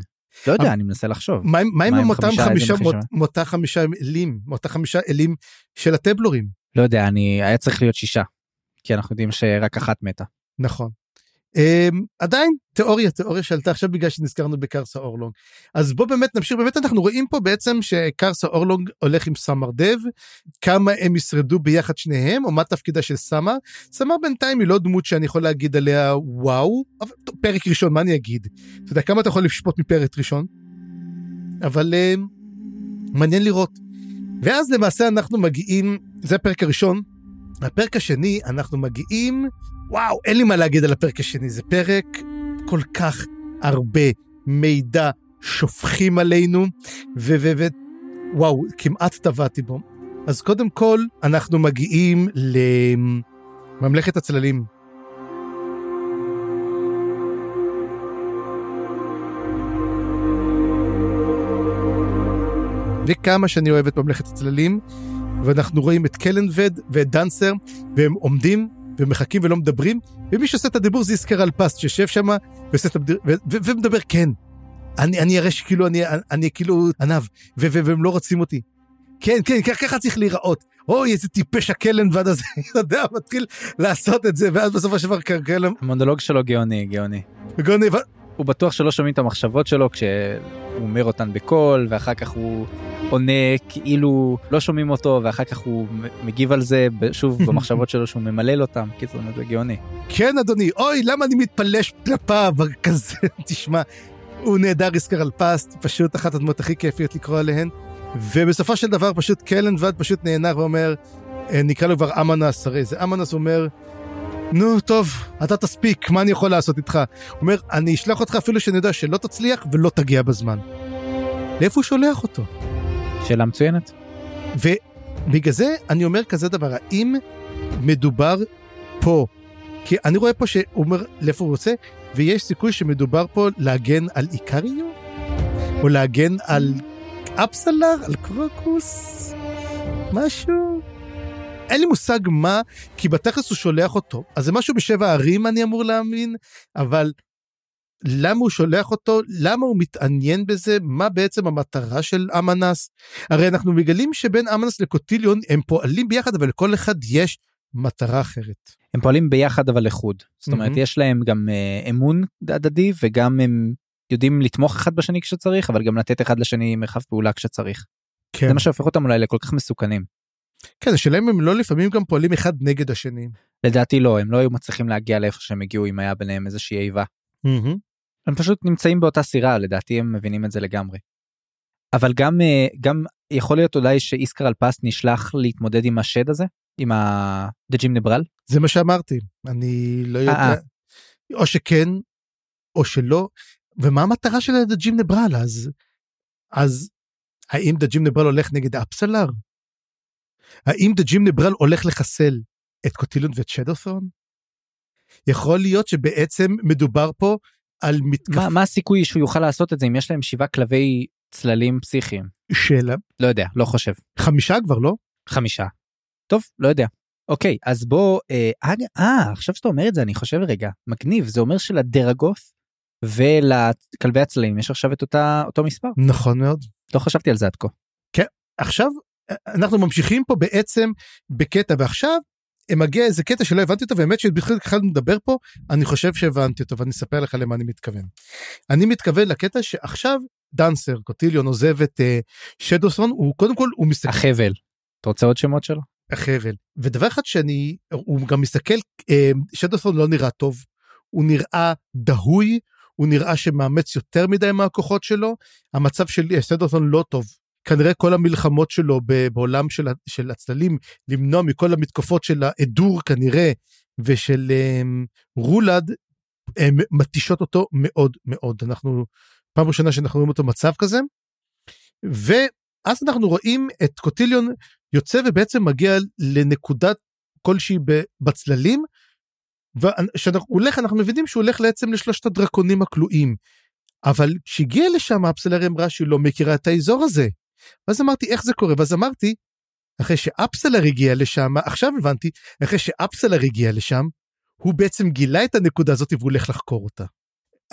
לא יודע, אני מנסה לחשוב. מה עם- אותם חמישה? מות-? מאותה חמישה אלים, מאותה חמישה אלים של הטבלורים? לא יודע, אני... היה צריך להיות שישה. כי אנחנו יודעים שרק אחת מתה. נכון. Um, עדיין תיאוריה תיאוריה שעלתה עכשיו בגלל שנזכרנו בקרסה אורלונג אז בוא באמת נמשיך באמת אנחנו רואים פה בעצם שקרסה אורלונג הולך עם סמר דב כמה הם ישרדו ביחד שניהם או מה תפקידה של סמר סמר בינתיים היא לא דמות שאני יכול להגיד עליה וואו אבל טוב, פרק ראשון מה אני אגיד אתה יודע כמה אתה יכול לשפוט מפרק ראשון אבל um, מעניין לראות ואז למעשה אנחנו מגיעים זה הפרק הראשון הפרק השני אנחנו מגיעים וואו, אין לי מה להגיד על הפרק השני, זה פרק כל כך הרבה מידע שופכים עלינו, ו... ו, ו וואו, כמעט טבעתי בו. אז קודם כל, אנחנו מגיעים לממלכת הצללים. וכמה שאני אוהב את ממלכת הצללים, ואנחנו רואים את קלנבד ואת דנסר, והם עומדים ומחכים ולא מדברים, ומי שעושה את הדיבור זה יזכר על פסט שיושב שם ו- ו- ומדבר כן. אני, אני אראה שכאילו אני, אני, כאילו ענב, ו- והם לא רוצים אותי. כן, כן, ככה צריך להיראות. אוי, איזה טיפש הקלנבד הזה, יודע, מתחיל לעשות את זה, ואז בסופו של דבר קלנבד, המונולוג שלו גאוני, גאוני. וגוני, ו- הוא בטוח שלא שומעים את המחשבות שלו כשהוא אומר אותן בקול, ואחר כך הוא עונה כאילו לא שומעים אותו, ואחר כך הוא מגיב על זה שוב במחשבות שלו שהוא ממלל אותם. קיצור, זה גאוני. כן אדוני, אוי, למה אני מתפלש כלפיו, כזה, תשמע, הוא נהדר יזכר על פסט, פשוט אחת הדמות הכי כיפיות לקרוא עליהן. ובסופו של דבר פשוט קלנבד פשוט נענר ואומר, אה, נקרא לו כבר אמנס, הרי זה אמנס אומר, נו טוב, אתה תספיק, מה אני יכול לעשות איתך? הוא אומר, אני אשלח אותך אפילו שאני יודע שלא תצליח ולא תגיע בזמן. לאיפה הוא שולח אותו? שאלה מצוינת. ובגלל זה אני אומר כזה דבר, האם מדובר פה, כי אני רואה פה שהוא אומר לאיפה הוא רוצה, ויש סיכוי שמדובר פה להגן על איקריו? או להגן על אפסלר? על קרוקוס? משהו? אין לי מושג מה, כי בתכלס הוא שולח אותו. אז זה משהו בשבע ערים אני אמור להאמין, אבל למה הוא שולח אותו? למה הוא מתעניין בזה? מה בעצם המטרה של אמנס? הרי אנחנו מגלים שבין אמנס לקוטיליון הם פועלים ביחד, אבל לכל אחד יש מטרה אחרת. הם פועלים ביחד אבל לחוד. זאת אומרת, מהמם. יש להם גם אה, אמון הדדי, וגם הם יודעים לתמוך אחד בשני כשצריך, אבל גם לתת אחד לשני מרחב פעולה כשצריך. כן. זה מה שהופך אותם אולי לכל כך מסוכנים. כן, השאלה אם הם לא לפעמים גם פועלים אחד נגד השני. לדעתי לא, הם לא היו מצליחים להגיע לאיפה שהם הגיעו אם היה ביניהם איזושהי איבה. הם פשוט נמצאים באותה סירה, לדעתי הם מבינים את זה לגמרי. אבל גם, אה, גם יכול להיות אולי שאיסקר אלפס נשלח להתמודד עם השד הזה, עם הדג'ים נברל. זה מה שאמרתי, אני לא יודע. אה. או שכן, או שלא. ומה המטרה של דג'ים נברל אז? אז האם דג'ים נברל הולך נגד אפסלר? האם דג'ים נברל הולך לחסל את קוטילון ואת שדות'רון? יכול להיות שבעצם מדובר פה על מתקפה מה, מה הסיכוי שהוא יוכל לעשות את זה אם יש להם שבעה כלבי צללים פסיכיים? של לא יודע, לא חושב. חמישה כבר לא? חמישה. טוב, לא יודע. אוקיי, אז בוא, אה, אה, עכשיו שאתה אומר את זה, אני חושב רגע, מגניב, זה אומר שלדרגות ולכלבי הצללים יש עכשיו את אותה, אותו מספר. נכון מאוד. לא חשבתי על זה עד כה. עכשיו אנחנו ממשיכים פה בעצם בקטע ועכשיו מגיע איזה קטע שלא הבנתי אותו והאמת שבכלל התחלנו לדבר פה אני חושב שהבנתי אותו ואני אספר לך למה אני מתכוון. אני מתכוון לקטע שעכשיו דנסר קוטיליון עוזב את uh, שדוסון הוא קודם כל הוא מסתכל החבל. אתה רוצה עוד שמות שלו? החבל ודבר אחד שאני הוא גם מסתכל uh, שדוסון לא נראה טוב הוא נראה דהוי הוא נראה שמאמץ יותר מדי מהכוחות שלו המצב של שדוסון לא טוב כנראה כל המלחמות שלו בעולם של, של הצללים, למנוע מכל המתקפות של האדור כנראה, ושל um, רולד, הם מתישות אותו מאוד מאוד. אנחנו, פעם ראשונה שאנחנו רואים אותו מצב כזה. ואז אנחנו רואים את קוטיליון יוצא ובעצם מגיע לנקודת כלשהי בצללים, וכשהוא הולך אנחנו מבינים שהוא הולך בעצם לשלושת הדרקונים הכלואים. אבל כשהגיעה לשם אפסלר אמרה שהיא לא מכירה את האזור הזה. ואז אמרתי איך זה קורה ואז אמרתי אחרי שאפסלר הגיע לשם עכשיו הבנתי אחרי שאפסלר הגיע לשם הוא בעצם גילה את הנקודה הזאת והוא הולך לחקור אותה.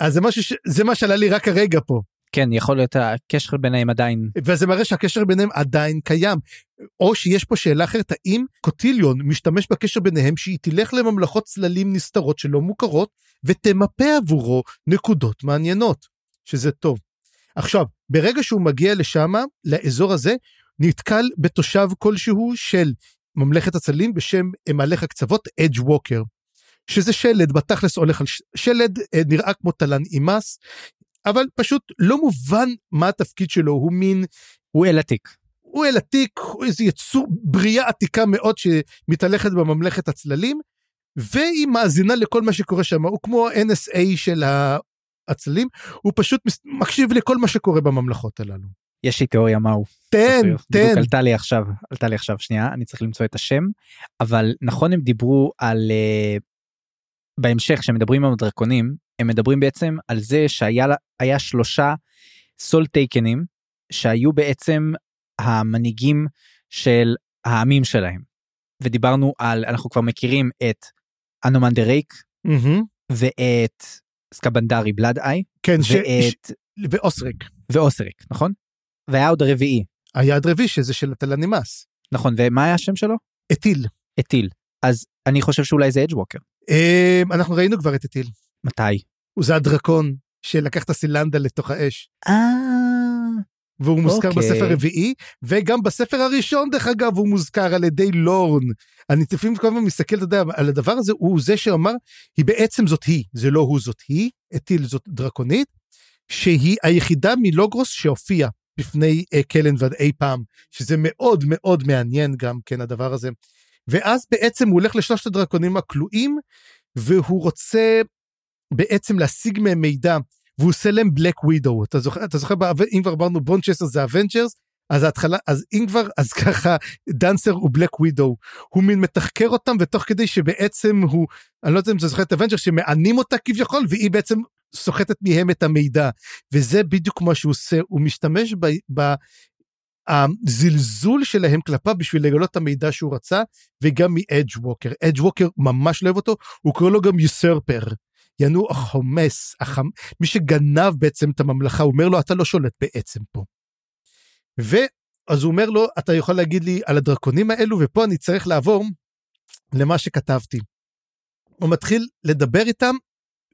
אז זה משהו ש... זה מה שעלה לי רק הרגע פה. כן יכול להיות הקשר ביניהם עדיין וזה מראה שהקשר ביניהם עדיין קיים. או שיש פה שאלה אחרת האם קוטיליון משתמש בקשר ביניהם שהיא תלך לממלכות צללים נסתרות שלא מוכרות ותמפה עבורו נקודות מעניינות שזה טוב. עכשיו ברגע שהוא מגיע לשם לאזור הזה נתקל בתושב כלשהו של ממלכת הצללים בשם מלך הקצוות אדג' ווקר. שזה שלד בתכלס הולך על שלד אה, נראה כמו תלן אימס אבל פשוט לא מובן מה התפקיד שלו הוא מין הוא אל עתיק. הוא אל עתיק הוא איזה יצור בריאה עתיקה מאוד שמתהלכת בממלכת הצללים והיא מאזינה לכל מה שקורה שם הוא כמו ה-NSA של הצללים הוא פשוט מקשיב לכל מה שקורה בממלכות הללו. יש לי תיאוריה מהו. תן תן. עלתה לי עכשיו עלתה לי עכשיו שנייה אני צריך למצוא את השם אבל נכון הם דיברו על uh, בהמשך שמדברים עם הדרקונים הם מדברים בעצם על זה שהיה היה שלושה סול טייקנים שהיו בעצם המנהיגים של העמים שלהם. ודיברנו על אנחנו כבר מכירים את אנומן דה רייק mm-hmm. ואת סקבנדרי בלאד איי כן ואת ש... ואוסריק ואוסריק נכון והיה עוד רביעי היעד רביעי שזה של התלנימאס נכון ומה היה השם שלו אטיל אטיל אז אני חושב שאולי זה אדג'ווקר. אמ, אנחנו ראינו כבר את אטיל. מתי? הוא זה הדרקון שלקח את הסילנדה לתוך האש. אה... והוא מוזכר אוקיי. בספר הרביעי וגם בספר הראשון דרך אגב הוא מוזכר על ידי לורן. אני לפעמים כל הזמן מסתכל אתה יודע על הדבר הזה הוא זה שאמר היא בעצם זאת היא זה לא הוא זאת היא אטיל זאת דרקונית שהיא היחידה מלוגרוס שהופיעה בפני אה, קלנבד אי פעם שזה מאוד מאוד מעניין גם כן הדבר הזה. ואז בעצם הוא הולך לשלושת הדרקונים הכלואים והוא רוצה בעצם להשיג מהם מידע והוא עושה להם Black Widow אתה זוכר אתה זוכר אם כבר אמרנו בונצ'סטר זה Avengers אז ההתחלה אז אם כבר אז ככה דנסר הוא Black Widow הוא מין מתחקר אותם ותוך כדי שבעצם הוא אני לא יודע אם אתה זוכר את Avengers שמענים אותה כביכול והיא בעצם סוחטת מהם את המידע. וזה בדיוק מה שהוא עושה הוא משתמש ב, ב, הזלזול שלהם כלפיו בשביל לגלות את המידע שהוא רצה וגם מאדג' ווקר אדג' ווקר ממש לא אוהב אותו הוא קורא לו גם usurper יענו החומס החמ... מי שגנב בעצם את הממלכה הוא אומר לו אתה לא שולט בעצם פה. ואז הוא אומר לו אתה יכול להגיד לי על הדרקונים האלו ופה אני צריך לעבור למה שכתבתי. הוא מתחיל לדבר איתם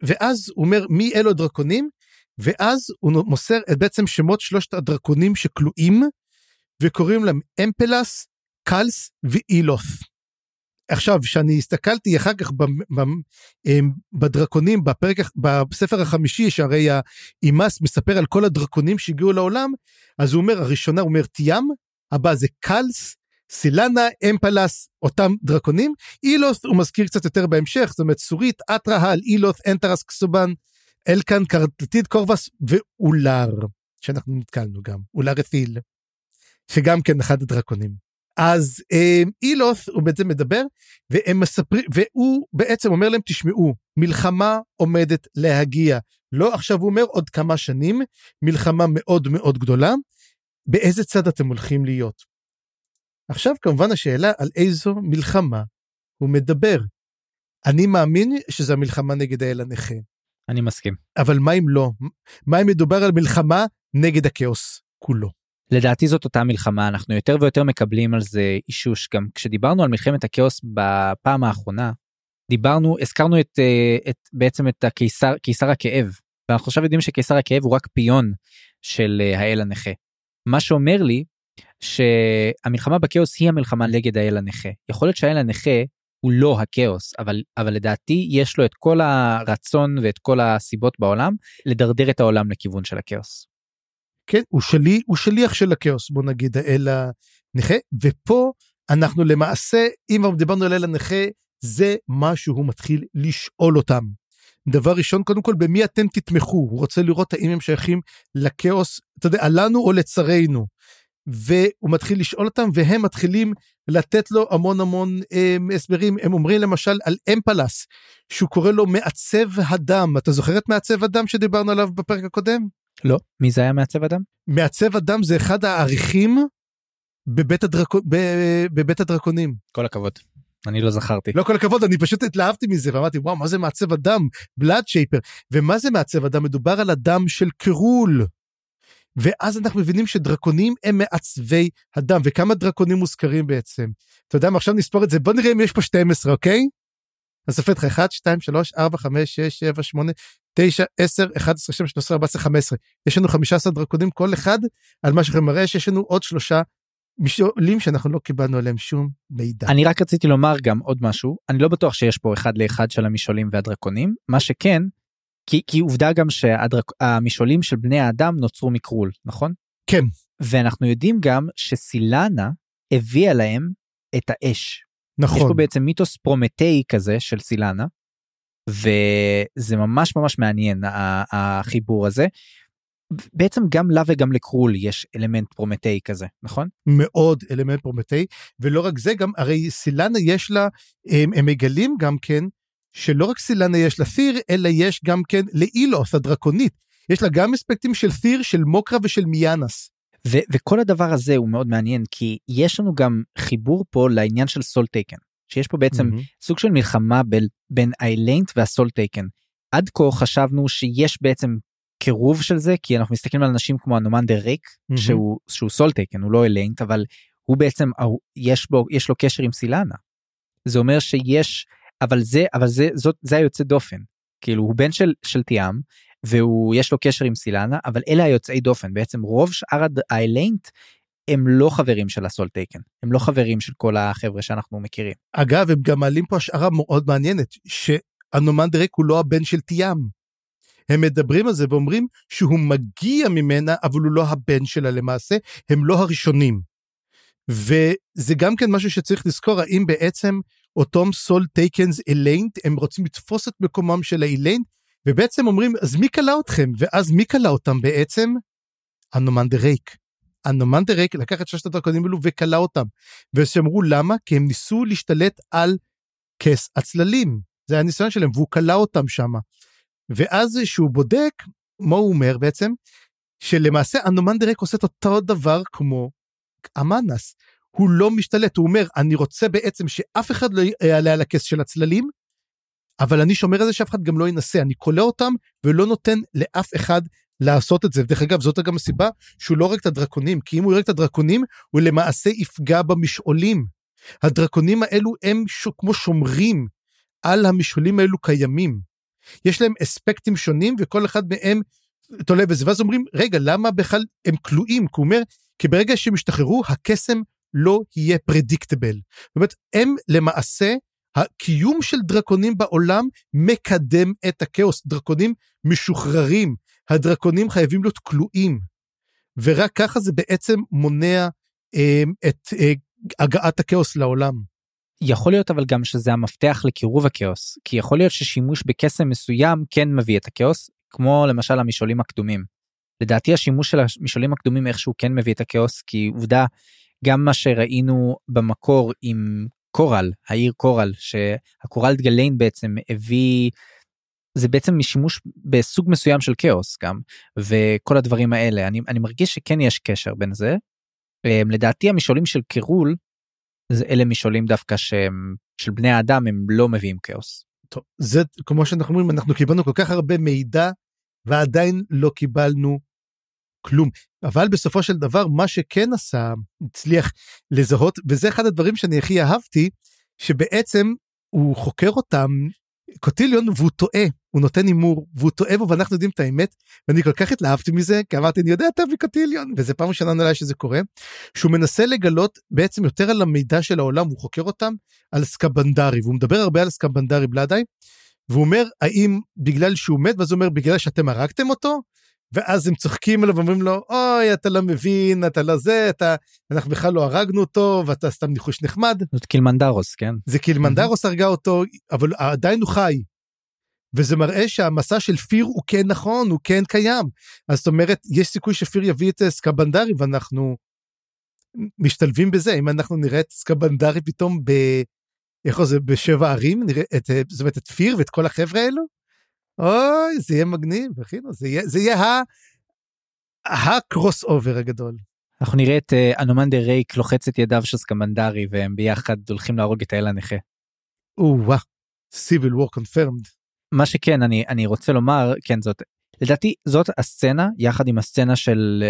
ואז הוא אומר מי אלו הדרקונים ואז הוא מוסר את בעצם שמות שלושת הדרקונים שכלואים וקוראים להם אמפלס, קלס ואילות'. עכשיו, כשאני הסתכלתי אחר כך אמ, בדרקונים, בפרק, בספר החמישי, שהרי האימאס מספר על כל הדרקונים שהגיעו לעולם, אז הוא אומר, הראשונה הוא אומר תיאם, הבא זה קלס, סילנה, אמפלס, אותם דרקונים, אילות' הוא מזכיר קצת יותר בהמשך, זאת אומרת סורית, אטרהל, אילות', אנטרס, קסובן, אלקן, קרטטיד, קורבס ואולר, שאנחנו נתקלנו גם, אולר אתיל. שגם כן אחד הדרקונים. אז אה, אילוס הוא בעצם מדבר והם מספרים והוא בעצם אומר להם תשמעו מלחמה עומדת להגיע לא עכשיו הוא אומר עוד כמה שנים מלחמה מאוד מאוד גדולה באיזה צד אתם הולכים להיות. עכשיו כמובן השאלה על איזו מלחמה הוא מדבר. אני מאמין שזה המלחמה נגד האל הנכה. אני מסכים. אבל מה אם לא? מה אם מדובר על מלחמה נגד הכאוס כולו? לדעתי זאת אותה מלחמה אנחנו יותר ויותר מקבלים על זה אישוש גם כשדיברנו על מלחמת הכאוס בפעם האחרונה דיברנו הזכרנו את, אה, את בעצם את הקיסר קיסר הכאב ואנחנו עכשיו יודעים שקיסר הכאב הוא רק פיון של אה, האל הנכה. מה שאומר לי שהמלחמה בכאוס היא המלחמה נגד האל הנכה יכול להיות שהאל הנכה הוא לא הכאוס אבל אבל לדעתי יש לו את כל הרצון ואת כל הסיבות בעולם לדרדר את העולם לכיוון של הכאוס. כן, הוא, שלי, הוא שליח של הכאוס, בוא נגיד, האל הנכה, ופה אנחנו למעשה, אם דיברנו על האל הנכה, זה מה שהוא מתחיל לשאול אותם. דבר ראשון, קודם כל, במי אתם תתמכו? הוא רוצה לראות האם הם שייכים לכאוס, אתה יודע, לנו או לצרינו. והוא מתחיל לשאול אותם, והם מתחילים לתת לו המון המון אה, הסברים. הם אומרים למשל על אמפלס, שהוא קורא לו מעצב הדם. אתה זוכר את מעצב הדם שדיברנו עליו בפרק הקודם? לא. מי זה היה מעצב הדם? מעצב הדם זה אחד העריכים בבית, הדרק... בבית הדרקונים. כל הכבוד. אני לא זכרתי. לא כל הכבוד, אני פשוט התלהבתי מזה ואמרתי, וואו, מה זה מעצב הדם? בלאד שייפר. ומה זה מעצב הדם? מדובר על הדם של קרול. ואז אנחנו מבינים שדרקונים הם מעצבי הדם, וכמה דרקונים מוזכרים בעצם. אתה יודע מה, עכשיו נספור את זה, בוא נראה אם יש פה 12, אוקיי? אז סופר לך 1, 2, 3, 4, 5, 6, 7, 8, 9, 10, 11, 12, 13, 14, 15. יש לנו 15 דרקונים, כל אחד על מה שאנחנו מראה שיש לנו עוד שלושה משאולים שאנחנו לא קיבלנו עליהם שום מידע. אני רק רציתי לומר גם עוד משהו, אני לא בטוח שיש פה אחד לאחד של המשעולים והדרקונים, מה שכן, כי, כי עובדה גם שהמשעולים של בני האדם נוצרו מקרול, נכון? כן. ואנחנו יודעים גם שסילנה הביאה להם את האש. נכון. יש פה בעצם מיתוס פרומטאי כזה של סילנה, וזה ממש ממש מעניין החיבור הזה. בעצם גם לה וגם לקרול יש אלמנט פרומטאי כזה, נכון? מאוד אלמנט פרומטאי, ולא רק זה, גם הרי סילנה יש לה, הם, הם מגלים גם כן, שלא רק סילנה יש לה ת'יר, אלא יש גם כן לאילוס הדרקונית. יש לה גם אספקטים של ת'יר, של מוקרה ושל מיאנס. ו- וכל הדבר הזה הוא מאוד מעניין, כי יש לנו גם חיבור פה לעניין של Soletaken, שיש פה בעצם mm-hmm. סוג של מלחמה ב- בין Eleint וה Soletaken. עד כה חשבנו שיש בעצם קירוב של זה כי אנחנו מסתכלים על אנשים כמו הנומנדר ריק mm-hmm. שהוא שהוא Soletaken הוא לא Eleint אבל הוא בעצם יש בו יש לו קשר עם סילנה. זה אומר שיש אבל זה אבל זה זאת זה היוצא דופן כאילו הוא בן של של תיאם והוא יש לו קשר עם סילנה אבל אלה היוצאי דופן בעצם רוב שאר ה Eleint הם לא חברים של ה soletaken הם לא חברים של כל החבר'ה שאנחנו מכירים. אגב הם גם מעלים פה השערה מאוד מעניינת שאנומנדר רייק הוא לא הבן של תיאם. הם מדברים על זה ואומרים שהוא מגיע ממנה, אבל הוא לא הבן שלה למעשה, הם לא הראשונים. וזה גם כן משהו שצריך לזכור, האם בעצם אותם soletakens איליינט, הם רוצים לתפוס את מקומם של האיליינט, ובעצם אומרים, אז מי כלא אתכם? ואז מי כלא אותם בעצם? הנומן דה ריק. ריק לקח את שלושת הדרכונים האלו וכלה אותם. ושאמרו למה? כי הם ניסו להשתלט על כס הצללים. זה היה הניסיון שלהם, והוא כלה אותם שמה. ואז שהוא בודק, מה הוא אומר בעצם? שלמעשה אנומנדרק עושה את אותו דבר כמו אמנס. הוא לא משתלט, הוא אומר, אני רוצה בעצם שאף אחד לא יעלה על הכס של הצללים, אבל אני שומר על זה שאף אחד גם לא ינסה, אני כולא אותם ולא נותן לאף אחד לעשות את זה. דרך אגב, זאת גם הסיבה שהוא לא הורג את הדרקונים, כי אם הוא יורג את הדרקונים, הוא למעשה יפגע במשעולים. הדרקונים האלו הם ש... כמו שומרים על המשעולים האלו קיימים. יש להם אספקטים שונים וכל אחד מהם תולה בזה ואז אומרים רגע למה בכלל הם כלואים כי הוא אומר כי ברגע שהם ישתחררו הקסם לא יהיה פרדיקטבל. זאת אומרת הם למעשה הקיום של דרקונים בעולם מקדם את הכאוס דרקונים משוחררים הדרקונים חייבים להיות כלואים. ורק ככה זה בעצם מונע אה, את אה, הגעת הכאוס לעולם. יכול להיות אבל גם שזה המפתח לקירוב הכאוס כי יכול להיות ששימוש בקסם מסוים כן מביא את הכאוס כמו למשל המשעולים הקדומים. לדעתי השימוש של המשעולים הקדומים איכשהו כן מביא את הכאוס כי עובדה גם מה שראינו במקור עם קורל העיר קורל שהקורל דגליין בעצם הביא זה בעצם משימוש בסוג מסוים של כאוס גם וכל הדברים האלה אני, אני מרגיש שכן יש קשר בין זה. אמ, לדעתי המשעולים של קירול זה אלה משעולים דווקא שהם של בני האדם הם לא מביאים כאוס. טוב, זה כמו שאנחנו אומרים אנחנו קיבלנו כל כך הרבה מידע ועדיין לא קיבלנו כלום אבל בסופו של דבר מה שכן עשה הצליח לזהות וזה אחד הדברים שאני הכי אהבתי שבעצם הוא חוקר אותם קוטיליון והוא טועה הוא נותן הימור והוא טועה בו ואנחנו יודעים את האמת ואני כל כך התלהבתי מזה כי אמרתי אני יודע טוב מקוטיליון. וזה פעם ראשונה נראה שזה קורה. שהוא מנסה לגלות בעצם יותר על המידע של העולם הוא חוקר אותם על סקבנדרי והוא מדבר הרבה על סקבנדרי בלעדיי והוא אומר האם בגלל שהוא מת? ואז הוא אומר בגלל שאתם הרגתם אותו ואז הם צוחקים עליו ואומרים לו אוי אתה לא מבין אתה לא זה אתה אנחנו בכלל לא הרגנו אותו ואתה סתם ניחוש נחמד. זאת קילמנדרוס כן. זה קילמנדרוס הרגה אותו אבל עדיין הוא חי. וזה מראה שהמסע של פיר הוא כן נכון הוא כן קיים אז זאת אומרת יש סיכוי שפיר יביא את סקבנדרי ואנחנו משתלבים בזה, אם אנחנו נראה את סקבנדרי פתאום ב... איך זה, בשבע ערים, נראה את, זאת אומרת, את פיר ואת כל החבר'ה האלו, אוי, זה יהיה מגניב, אחי, זה יהיה, זה יהיה. ה crossover הגדול. אנחנו נראה את uh, אנומנדר רייק לוחץ את ידיו של סקבנדרי והם ביחד הולכים להרוג את האל הנכה. או-אה, civil war confirmed. מה שכן אני אני רוצה לומר כן זאת לדעתי זאת הסצנה יחד עם הסצנה של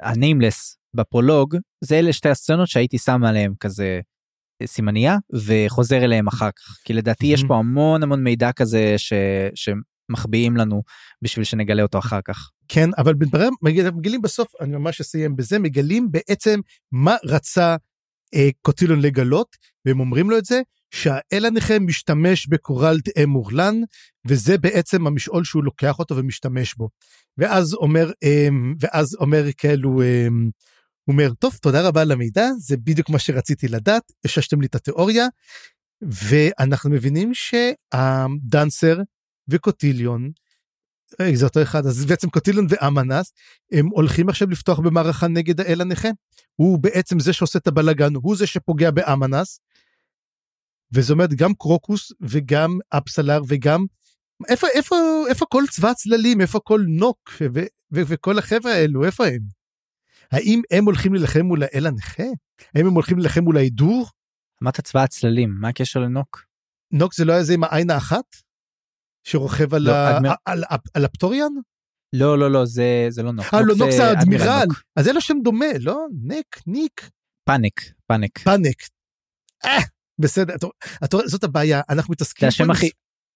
ה Nameless uh, בפרולוג זה אלה שתי הסצנות שהייתי שם עליהם כזה סימניה וחוזר אליהם אחר כך כי לדעתי יש פה המון המון מידע כזה ש, שמחביאים לנו בשביל שנגלה אותו אחר כך. כן אבל בדברים מגלים בסוף אני ממש אסיים בזה מגלים בעצם מה רצה אה, קוטילון לגלות והם אומרים לו את זה שהאל הנכה משתמש בקורל תאי מורלן וזה בעצם המשעול שהוא לוקח אותו ומשתמש בו. ואז אומר אה, ואז אומר כאילו אה, הוא אומר טוב תודה רבה על המידע זה בדיוק מה שרציתי לדעת הששתם לי את התיאוריה ואנחנו מבינים שהדנסר וקוטיליון זה אותו אחד אז בעצם קוטיליון ואמנס הם הולכים עכשיו לפתוח במערכה נגד האל הנכה הוא בעצם זה שעושה את הבלאגן הוא זה שפוגע באמנס. וזאת אומרת גם קרוקוס וגם אפסלר וגם איפה איפה איפה כל צבא הצללים איפה כל נוק ו, ו, וכל החברה האלו איפה הם. האם הם הולכים להילחם מול האל הנכה? האם הם הולכים להילחם מול ההידור? אמרת צבא הצללים מה הקשר לנוק? נוק זה לא היה זה עם העין האחת? שרוכב על, לא, ה... אדמיר... על, על, על הפטוריאן? לא לא לא זה זה לא נוק. אה לא נוק זה האדמירל. אז זה לא שם דומה לא? נק ניק. פאניק פאניק. פאניק. אה, בסדר אתה, זאת הבעיה אנחנו מתעסקים. זה השם הכי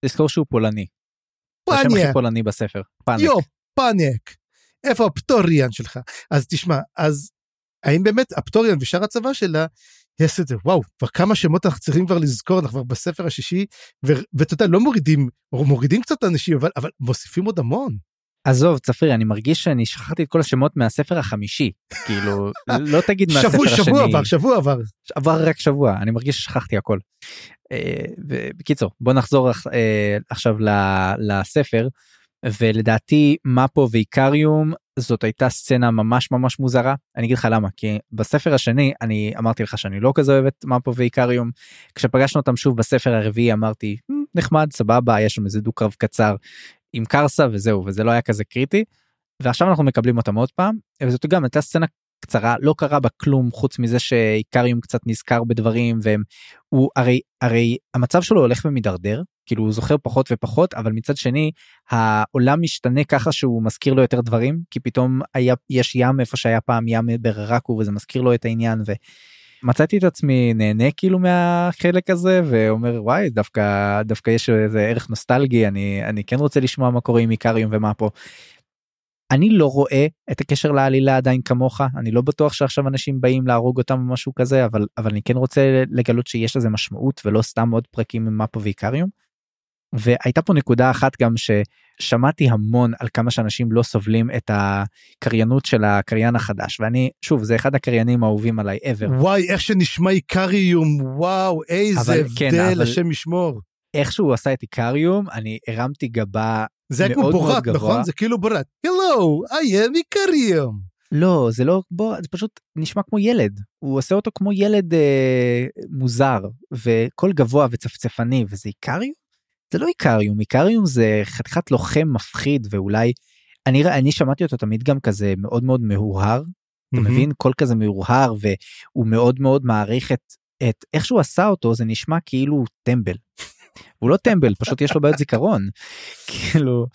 תזכור שהוא פולני. זה השם הכי פולני בספר. פאניק. יו פאניק. איפה הפטוריאן שלך? אז תשמע אז האם באמת הפטוריאן ושאר הצבא שלה יש את זה וואו כבר כמה שמות אנחנו צריכים כבר לזכור אנחנו כבר בספר השישי ואתה יודע לא מורידים מורידים קצת אנשים אבל אבל מוסיפים עוד המון. עזוב צפרי אני מרגיש שאני שכחתי את כל השמות מהספר החמישי כאילו לא תגיד מהספר שבוע, השני. שבוע עבר שבוע עבר. עבר רק שבוע אני מרגיש ששכחתי הכל. אה, בקיצור בוא נחזור אה, עכשיו לספר ולדעתי מפו ואיקריום זאת הייתה סצנה ממש ממש מוזרה אני אגיד לך למה כי בספר השני אני אמרתי לך שאני לא כזה אוהב את מפו ואיקריום כשפגשנו אותם שוב בספר הרביעי אמרתי נחמד סבבה יש שם איזה דו קרב קצר עם קרסה וזהו וזה לא היה כזה קריטי. ועכשיו אנחנו מקבלים אותם עוד פעם וזאת גם הייתה סצנה קצרה לא קרה בה כלום חוץ מזה שאיקריום קצת נזכר בדברים והם הוא הרי הרי המצב שלו הולך ומידרדר כאילו הוא זוכר פחות ופחות אבל מצד שני העולם משתנה ככה שהוא מזכיר לו יותר דברים כי פתאום היה יש ים איפה שהיה פעם ים בררקו וזה מזכיר לו את העניין ומצאתי את עצמי נהנה כאילו מהחלק הזה ואומר וואי דווקא דווקא יש איזה ערך נוסטלגי אני אני כן רוצה לשמוע מה קורה עם איקריום ומה פה. אני לא רואה את הקשר לעלילה עדיין כמוך אני לא בטוח שעכשיו אנשים באים להרוג אותם או משהו כזה אבל אבל אני כן רוצה לגלות שיש לזה משמעות ולא סתם עוד פרקים עם מפו ואיקריום. והייתה פה נקודה אחת גם ששמעתי המון על כמה שאנשים לא סובלים את הקריינות של הקריין החדש ואני שוב זה אחד הקריינים האהובים עליי ever. וואי איך שנשמע איקריום וואו איזה אבל, הבדל כן, אבל- השם ישמור. איך שהוא עשה את איקריום אני הרמתי גבה זה היה כמו גבוה. נכון זה כאילו בורת. הלו I am איקריום. לא זה לא בוא זה פשוט נשמע כמו ילד הוא עושה אותו כמו ילד אה, מוזר וכל גבוה וצפצפני וזה איקריום? זה לא איקריום איקריום זה חתיכת לוחם מפחיד ואולי אני אני שמעתי אותו תמיד גם כזה מאוד מאוד מהורהר אתה מבין קול כזה מהורהר והוא מאוד מאוד מעריך את את איך שהוא עשה אותו זה נשמע כאילו טמבל. הוא לא טמבל פשוט יש לו בעיות זיכרון כאילו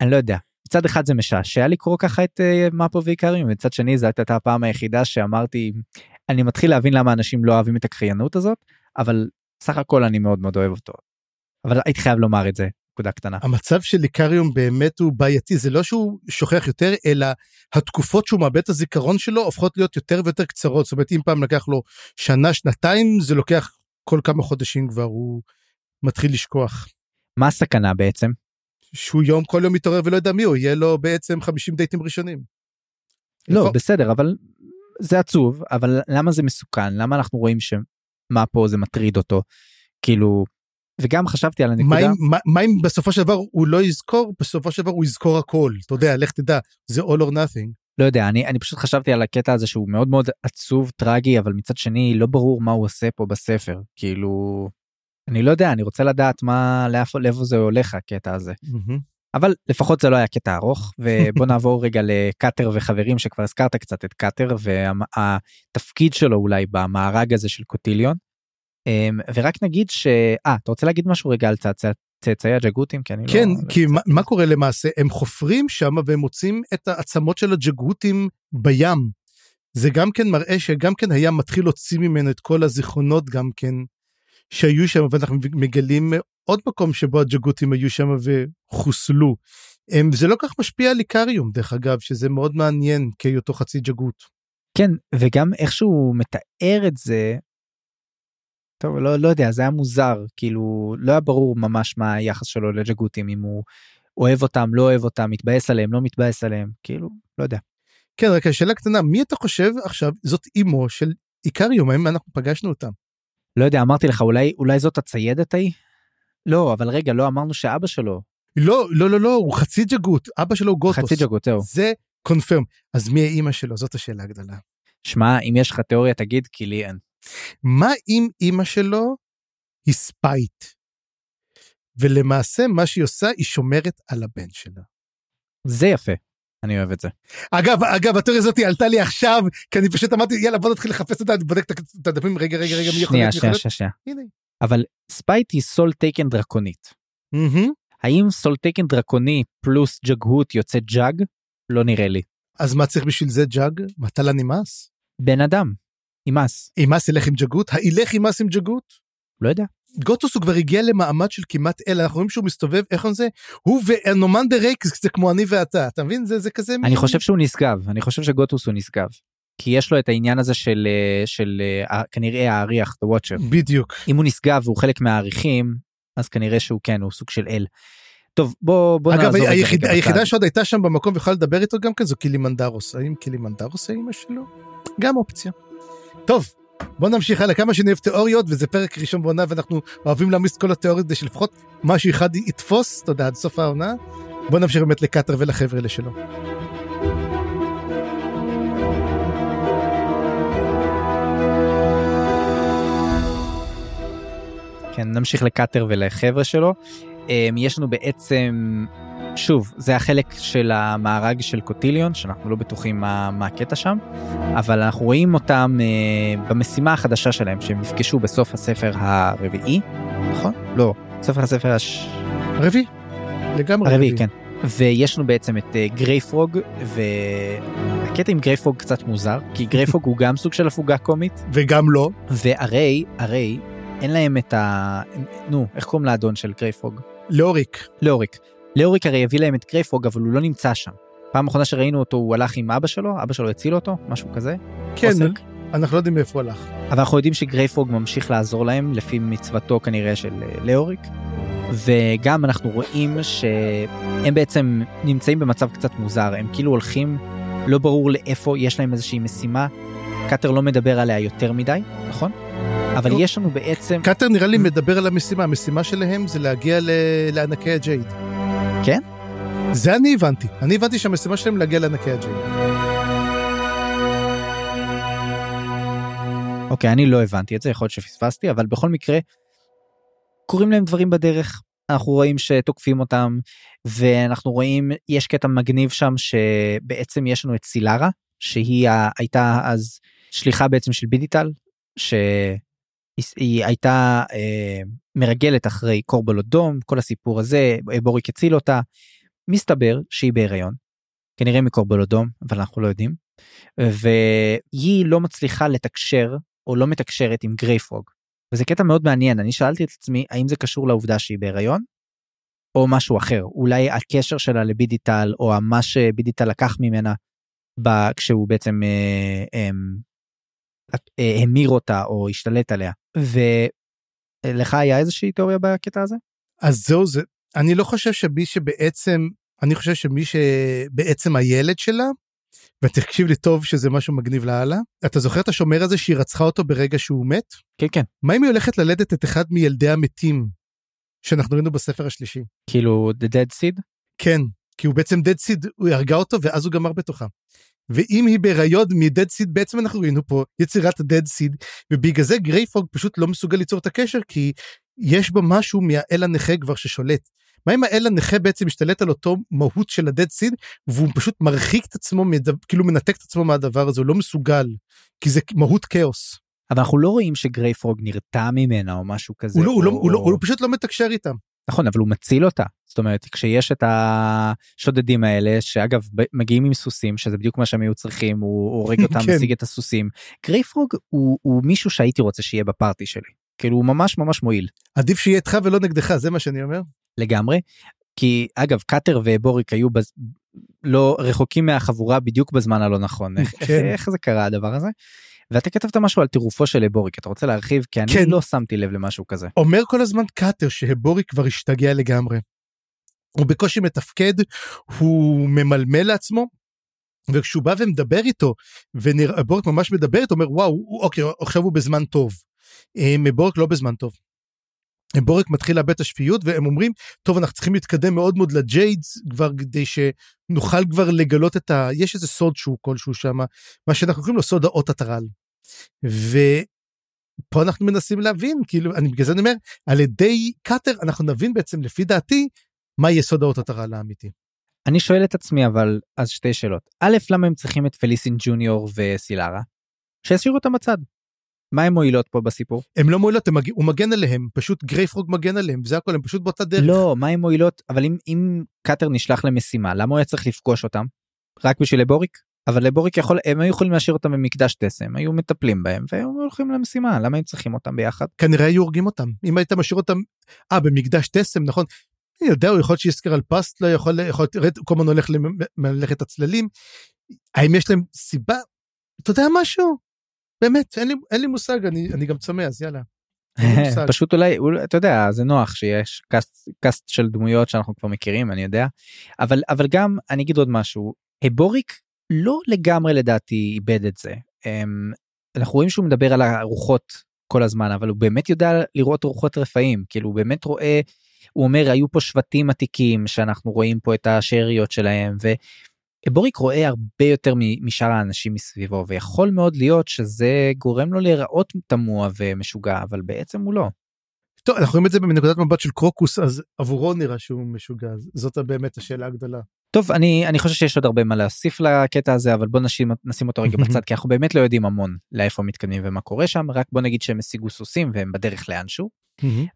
אני לא יודע מצד אחד זה משעשע לקרוא ככה את uh, מפו ואיקריום מצד שני זו הייתה הפעם היחידה שאמרתי אני מתחיל להבין למה אנשים לא אוהבים את הקריינות הזאת אבל סך הכל אני מאוד מאוד אוהב אותו. אבל הייתי חייב לומר את זה נקודה קטנה. המצב של איקריום באמת הוא בעייתי זה לא שהוא שוכח יותר אלא התקופות שהוא מאבד את הזיכרון שלו הופכות להיות יותר ויותר קצרות זאת אומרת אם פעם לקח לו שנה שנתיים זה לוקח כל כמה חודשים כבר הוא מתחיל לשכוח. מה הסכנה בעצם? שהוא יום כל יום מתעורר ולא יודע מי הוא יהיה לו בעצם 50 דייטים ראשונים. לא איפה- בסדר אבל זה עצוב אבל למה זה מסוכן למה אנחנו רואים שמה פה זה מטריד אותו כאילו וגם חשבתי על הנקודה מה, אם בסופו של דבר הוא לא יזכור בסופו של דבר הוא יזכור הכל אתה יודע לך תדע זה all or nothing. לא יודע, אני, אני פשוט חשבתי על הקטע הזה שהוא מאוד מאוד עצוב, טרגי, אבל מצד שני לא ברור מה הוא עושה פה בספר. כאילו, אני לא יודע, אני רוצה לדעת מה, לאיפה, לאיפה זה הולך הקטע הזה. אבל לפחות זה לא היה קטע ארוך, ובוא נעבור רגע לקאטר וחברים שכבר הזכרת קצת את קאטר והתפקיד שלו אולי במארג הזה של קוטיליון. אמ, ורק נגיד ש... אה, אתה רוצה להגיד משהו רגע על צאצאי הג'גותים? כי אני כן, לא... כי מה, מה קורה למעשה? הם חופרים שם והם מוצאים את העצמות של הג'גותים בים. זה גם כן מראה שגם כן הים מתחיל להוציא ממנו את כל הזיכרונות גם כן שהיו שם, ואנחנו מגלים עוד מקום שבו הג'גותים היו שם וחוסלו. הם, זה לא כך משפיע על איקריום דרך אגב, שזה מאוד מעניין כהיותו חצי ג'גות. כן, וגם איך שהוא מתאר את זה, טוב, לא, לא יודע, זה היה מוזר, כאילו, לא היה ברור ממש מה היחס שלו לג'גותים, אם הוא אוהב אותם, לא אוהב אותם, מתבאס עליהם, לא מתבאס עליהם, כאילו, לא יודע. כן, רק השאלה קטנה, מי אתה חושב עכשיו זאת אימו של איקריום, האם אנחנו פגשנו אותם? לא יודע, אמרתי לך, אולי, אולי זאת הציידת ההיא? לא, אבל רגע, לא אמרנו שאבא שלו. לא, לא, לא, לא, הוא חצי ג'גות, אבא שלו הוא גוטוס. חצי ג'גות, זהו. זה קונפרם. אז מי האימא שלו? זאת השאלה הגדולה. שמע, אם יש לך תיאוריה, תגיד, כי לי אין. מה אם אימא שלו היא ספייט? ולמעשה מה שהיא עושה, היא שומרת על הבן שלה. זה יפה. אני אוהב את זה. אגב, אגב, התיאוריה הזאת עלתה לי עכשיו, כי אני פשוט אמרתי, יאללה, בוא נתחיל לחפש אותה, אני בודק את הדפים, רגע, רגע, רגע, מי יכול להיות? שנייה, שנייה, שנייה. הנה. אבל ספייט היא soletaken דרקונית. האם soletaken דרקוני פלוס ג'גות יוצא ג'אג? לא נראה לי. אז מה צריך בשביל זה ג'אג? מטלה נמאס? בן אדם. אימאס. אימאס ילך עם ג'גות? הילך אימאס עם ג'גות? לא יודע. גוטוס הוא כבר הגיע למעמד של כמעט אל, אנחנו רואים שהוא מסתובב, איך זה? הוא ואנומן דה ריק זה כמו אני ואתה, אתה מבין? זה, זה כזה... אני חושב שהוא נשגב, אני חושב שגוטוס הוא נשגב. כי יש לו את העניין הזה של, אה, של אה, כנראה האריח, The Watcher. בדיוק. אם הוא נשגב והוא חלק מהאריחים, אז כנראה שהוא כן, הוא סוג של אל. טוב, בוא, בוא אגב, נעזור היחיד, היחידה שעוד הייתה שם במקום ויכולה לדבר איתו גם כן זו קילימנדרוס. האם קילימנדרוס האמא שלו? גם אופציה. טוב, בוא נמשיך הלאה כמה שאני אוהב תיאוריות וזה פרק ראשון בעונה ואנחנו אוהבים להעמיס כל התיאוריות כדי שלפחות משהו אחד יתפוס, תודה, עד סוף העונה. בוא נמשיך באמת לקטר ולחבר'ה אלה שלו. כן, נמשיך לקאטר ולחבר'ה שלו. אמ, יש לנו בעצם, שוב, זה החלק של המארג של קוטיליון, שאנחנו לא בטוחים מה, מה הקטע שם, אבל אנחנו רואים אותם uh, במשימה החדשה שלהם, שהם נפגשו בסוף הספר הרביעי, נכון? לא, ספר הספר הש... הרביעי, לגמרי הרביעי. כן. ויש לנו בעצם את uh, גרייפרוג, והקטע עם גרייפרוג קצת מוזר, כי גרייפרוג הוא גם סוג של הפוגה קומית. וגם לא. והרי, הרי, אין להם את ה... נו, איך קוראים לאדון של גרייפרוג? לאוריק. לאוריק. לאוריק הרי הביא להם את גרייפרוג, אבל הוא לא נמצא שם. פעם אחרונה שראינו אותו הוא הלך עם אבא שלו, אבא שלו הציל אותו, משהו כזה. כן, אוסרק. אנחנו לא יודעים איפה הוא הלך. אבל אנחנו יודעים שגרייפרוג ממשיך לעזור להם, לפי מצוותו כנראה של אה, לאוריק. וגם אנחנו רואים שהם בעצם נמצאים במצב קצת מוזר, הם כאילו הולכים, לא ברור לאיפה, יש להם איזושהי משימה. קאטר לא מדבר עליה יותר מדי, נכון? אבל לא. יש לנו בעצם... קאטר נראה לי מדבר על המשימה, המשימה שלהם זה להגיע לענקי הג'ייד. כן? זה אני הבנתי. אני הבנתי שהמשימה שלהם להגיע לענקי הג'ייד. אוקיי, אני לא הבנתי את זה, יכול להיות שפספסתי, אבל בכל מקרה, קורים להם דברים בדרך. אנחנו רואים שתוקפים אותם, ואנחנו רואים, יש קטע מגניב שם שבעצם יש לנו את סילרה, שהיא הייתה אז שליחה בעצם של בידיטל, ש... היא הייתה אה, מרגלת אחרי קורבלות דום כל הסיפור הזה בוריק הציל אותה. מסתבר שהיא בהיריון כנראה מקורבלות דום אבל אנחנו לא יודעים. והיא לא מצליחה לתקשר או לא מתקשרת עם גרייפרוג. וזה קטע מאוד מעניין אני שאלתי את עצמי האם זה קשור לעובדה שהיא בהיריון. או משהו אחר אולי הקשר שלה לבידיטל או מה שבידיטל לקח ממנה כשהוא בעצם אה, אה, אה, המיר אותה או השתלט עליה ולך היה איזושהי תיאוריה בקטע הזה? אז זהו זה אני לא חושב שמי שבעצם אני חושב שמי שבעצם הילד שלה ותקשיב לי טוב שזה משהו מגניב לאללה אתה זוכר את השומר הזה שהיא רצחה אותו ברגע שהוא מת? כן כן. מה אם היא הולכת ללדת את אחד מילדי המתים שאנחנו ראינו בספר השלישי? כאילו The Dead Seed? כן כי הוא בעצם Dead Seed הוא הרגה אותו ואז הוא גמר בתוכה. ואם היא בהיריון מדד סיד בעצם אנחנו ראינו פה יצירת הדד סיד ובגלל זה גרייפרוג פשוט לא מסוגל ליצור את הקשר כי יש בה משהו מהאל הנכה כבר ששולט. מה אם האל הנכה בעצם משתלט על אותו מהות של הדד סיד והוא פשוט מרחיק את עצמו כאילו מנתק את עצמו מהדבר הזה הוא לא מסוגל כי זה מהות כאוס. אבל אנחנו לא רואים שגרייפרוג נרתע ממנה או משהו כזה. הוא, לא, או, הוא, לא, הוא, לא. הוא פשוט לא מתקשר איתם. נכון אבל הוא מציל אותה זאת אומרת כשיש את השודדים האלה שאגב מגיעים עם סוסים שזה בדיוק מה שהם היו צריכים הוא הורג אותם כן. משיג את הסוסים גרייפרוג הוא, הוא מישהו שהייתי רוצה שיהיה ב party שלי כאילו הוא ממש ממש מועיל עדיף שיהיה איתך ולא נגדך זה מה שאני אומר. לגמרי כי אגב קאטר והבוריק היו בז... לא רחוקים מהחבורה בדיוק בזמן הלא נכון איך, איך, כן. איך זה קרה הדבר הזה. ואתה כתבת משהו על טירופו של הבוריק אתה רוצה להרחיב כי אני כן. לא שמתי לב למשהו כזה. אומר כל הזמן קאטר שהבוריק כבר השתגע לגמרי. הוא בקושי מתפקד, הוא ממלמל לעצמו, וכשהוא בא ומדבר איתו, והבוריק ממש מדבר איתו, אומר וואו, אוקיי, עכשיו הוא בזמן טוב. אה, הבוריק לא בזמן טוב. הבוריק מתחיל לאבד את השפיות והם אומרים טוב אנחנו צריכים להתקדם מאוד מאוד ל Jades כבר כדי שנוכל כבר לגלות את ה... יש איזה סוד שהוא כלשהו שם מה שאנחנו קוראים לו סוד האוטטרל. ופה אנחנו מנסים להבין כאילו אני בגלל זה אני אומר על ידי קאטר אנחנו נבין בעצם לפי דעתי מה סוד האוטטרל האמיתי. אני שואל את עצמי אבל אז שתי שאלות א' למה הם צריכים את פליסין ג'וניור וסילרה? שישאירו אותם בצד. מה הם מועילות פה בסיפור? הם לא מועילות הם מג... הוא מגן עליהם פשוט גרייפרוג מגן עליהם וזה הכל הם פשוט באותה דרך. לא מה הם מועילות אבל אם אם קאטר נשלח למשימה למה הוא היה צריך לפגוש אותם? רק בשביל להבוריק? אבל להבוריק יכול הם היו יכולים להשאיר אותם במקדש טסם היו מטפלים בהם והיו הולכים למשימה למה הם צריכים אותם ביחד? כנראה היו הורגים אותם אם היית משאיר אותם אה במקדש טסם נכון. אני יודע הוא יכול שיזכר על פסט לא יכול יכול להיות כל הזמן הולך לממלכת הצללים. האם יש להם סיבה? אתה יודע משהו? באמת אין לי אין לי מושג אני אני גם צמא אז יאללה. פשוט אולי- אתה יודע זה נוח שיש cast cast של דמויות שאנחנו כבר מכירים אני יודע אבל אבל גם אני אגיד עוד משהו הבוריק לא לגמרי לדעתי איבד את זה אמ, אנחנו רואים שהוא מדבר על הרוחות כל הזמן אבל הוא באמת יודע לראות רוחות רפאים כאילו הוא באמת רואה הוא אומר היו פה שבטים עתיקים שאנחנו רואים פה את השאריות שלהם ובוריק רואה הרבה יותר משאר האנשים מסביבו ויכול מאוד להיות שזה גורם לו להיראות תמוה ומשוגע אבל בעצם הוא לא. טוב אנחנו רואים את זה מנקודת מבט של קרוקוס אז עבורו נראה שהוא משוגע זאת באמת השאלה הגדולה. טוב אני אני חושב שיש עוד הרבה מה להוסיף לקטע הזה אבל בוא נשים נשים אותו רגע בצד כי אנחנו באמת לא יודעים המון לאיפה מתקדמים ומה קורה שם רק בוא נגיד שהם השיגו סוסים והם בדרך לאנשהו.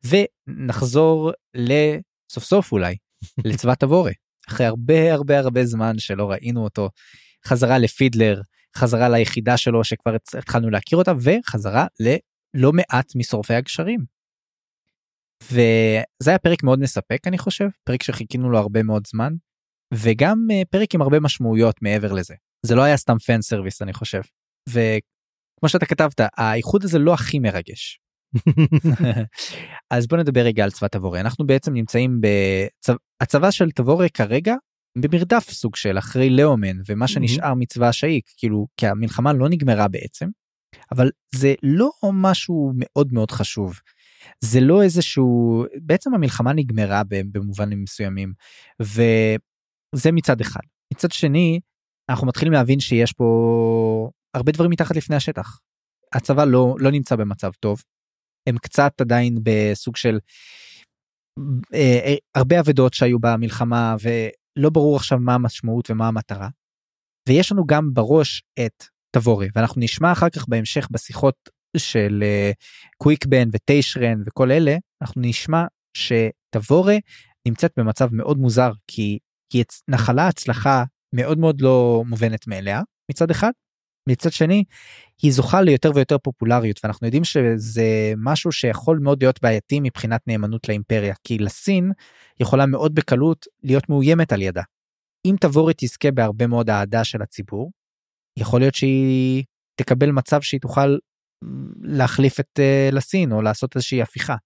ונחזור לסוף סוף אולי לצבא תבורה אחרי הרבה הרבה הרבה זמן שלא ראינו אותו חזרה לפידלר חזרה ליחידה שלו שכבר התחלנו להכיר אותה וחזרה ללא מעט משורפי הגשרים. וזה היה פרק מאוד מספק אני חושב פרק שחיכינו לו הרבה מאוד זמן וגם אה, פרק עם הרבה משמעויות מעבר לזה. זה לא היה סתם פן סרוויס אני חושב. וכמו שאתה כתבת האיחוד הזה לא הכי מרגש. אז בוא נדבר רגע על צבא תבורי אנחנו בעצם נמצאים בצבא של תבורי כרגע במרדף סוג של אחרי לאומן ומה שנשאר מצבא השאיק כאילו כי המלחמה לא נגמרה בעצם אבל זה לא משהו מאוד מאוד חשוב. זה לא איזשהו בעצם המלחמה נגמרה במובנים מסוימים וזה מצד אחד מצד שני אנחנו מתחילים להבין שיש פה הרבה דברים מתחת לפני השטח. הצבא לא לא נמצא במצב טוב הם קצת עדיין בסוג של אה, אה, הרבה אבדות שהיו במלחמה ולא ברור עכשיו מה המשמעות ומה המטרה. ויש לנו גם בראש את תבורי ואנחנו נשמע אחר כך בהמשך בשיחות של אה, קוויקבן וטיישרן וכל אלה אנחנו נשמע שתבורי נמצאת במצב מאוד מוזר כי הצ- נחלה הצלחה מאוד מאוד לא מובנת מאליה מצד אחד. מצד שני היא זוכה ליותר ויותר פופולריות ואנחנו יודעים שזה משהו שיכול מאוד להיות בעייתי מבחינת נאמנות לאימפריה כי לסין יכולה מאוד בקלות להיות מאוימת על ידה. אם תבורי תזכה בהרבה מאוד אהדה של הציבור יכול להיות שהיא תקבל מצב שהיא תוכל להחליף את uh, לסין או לעשות איזושהי הפיכה.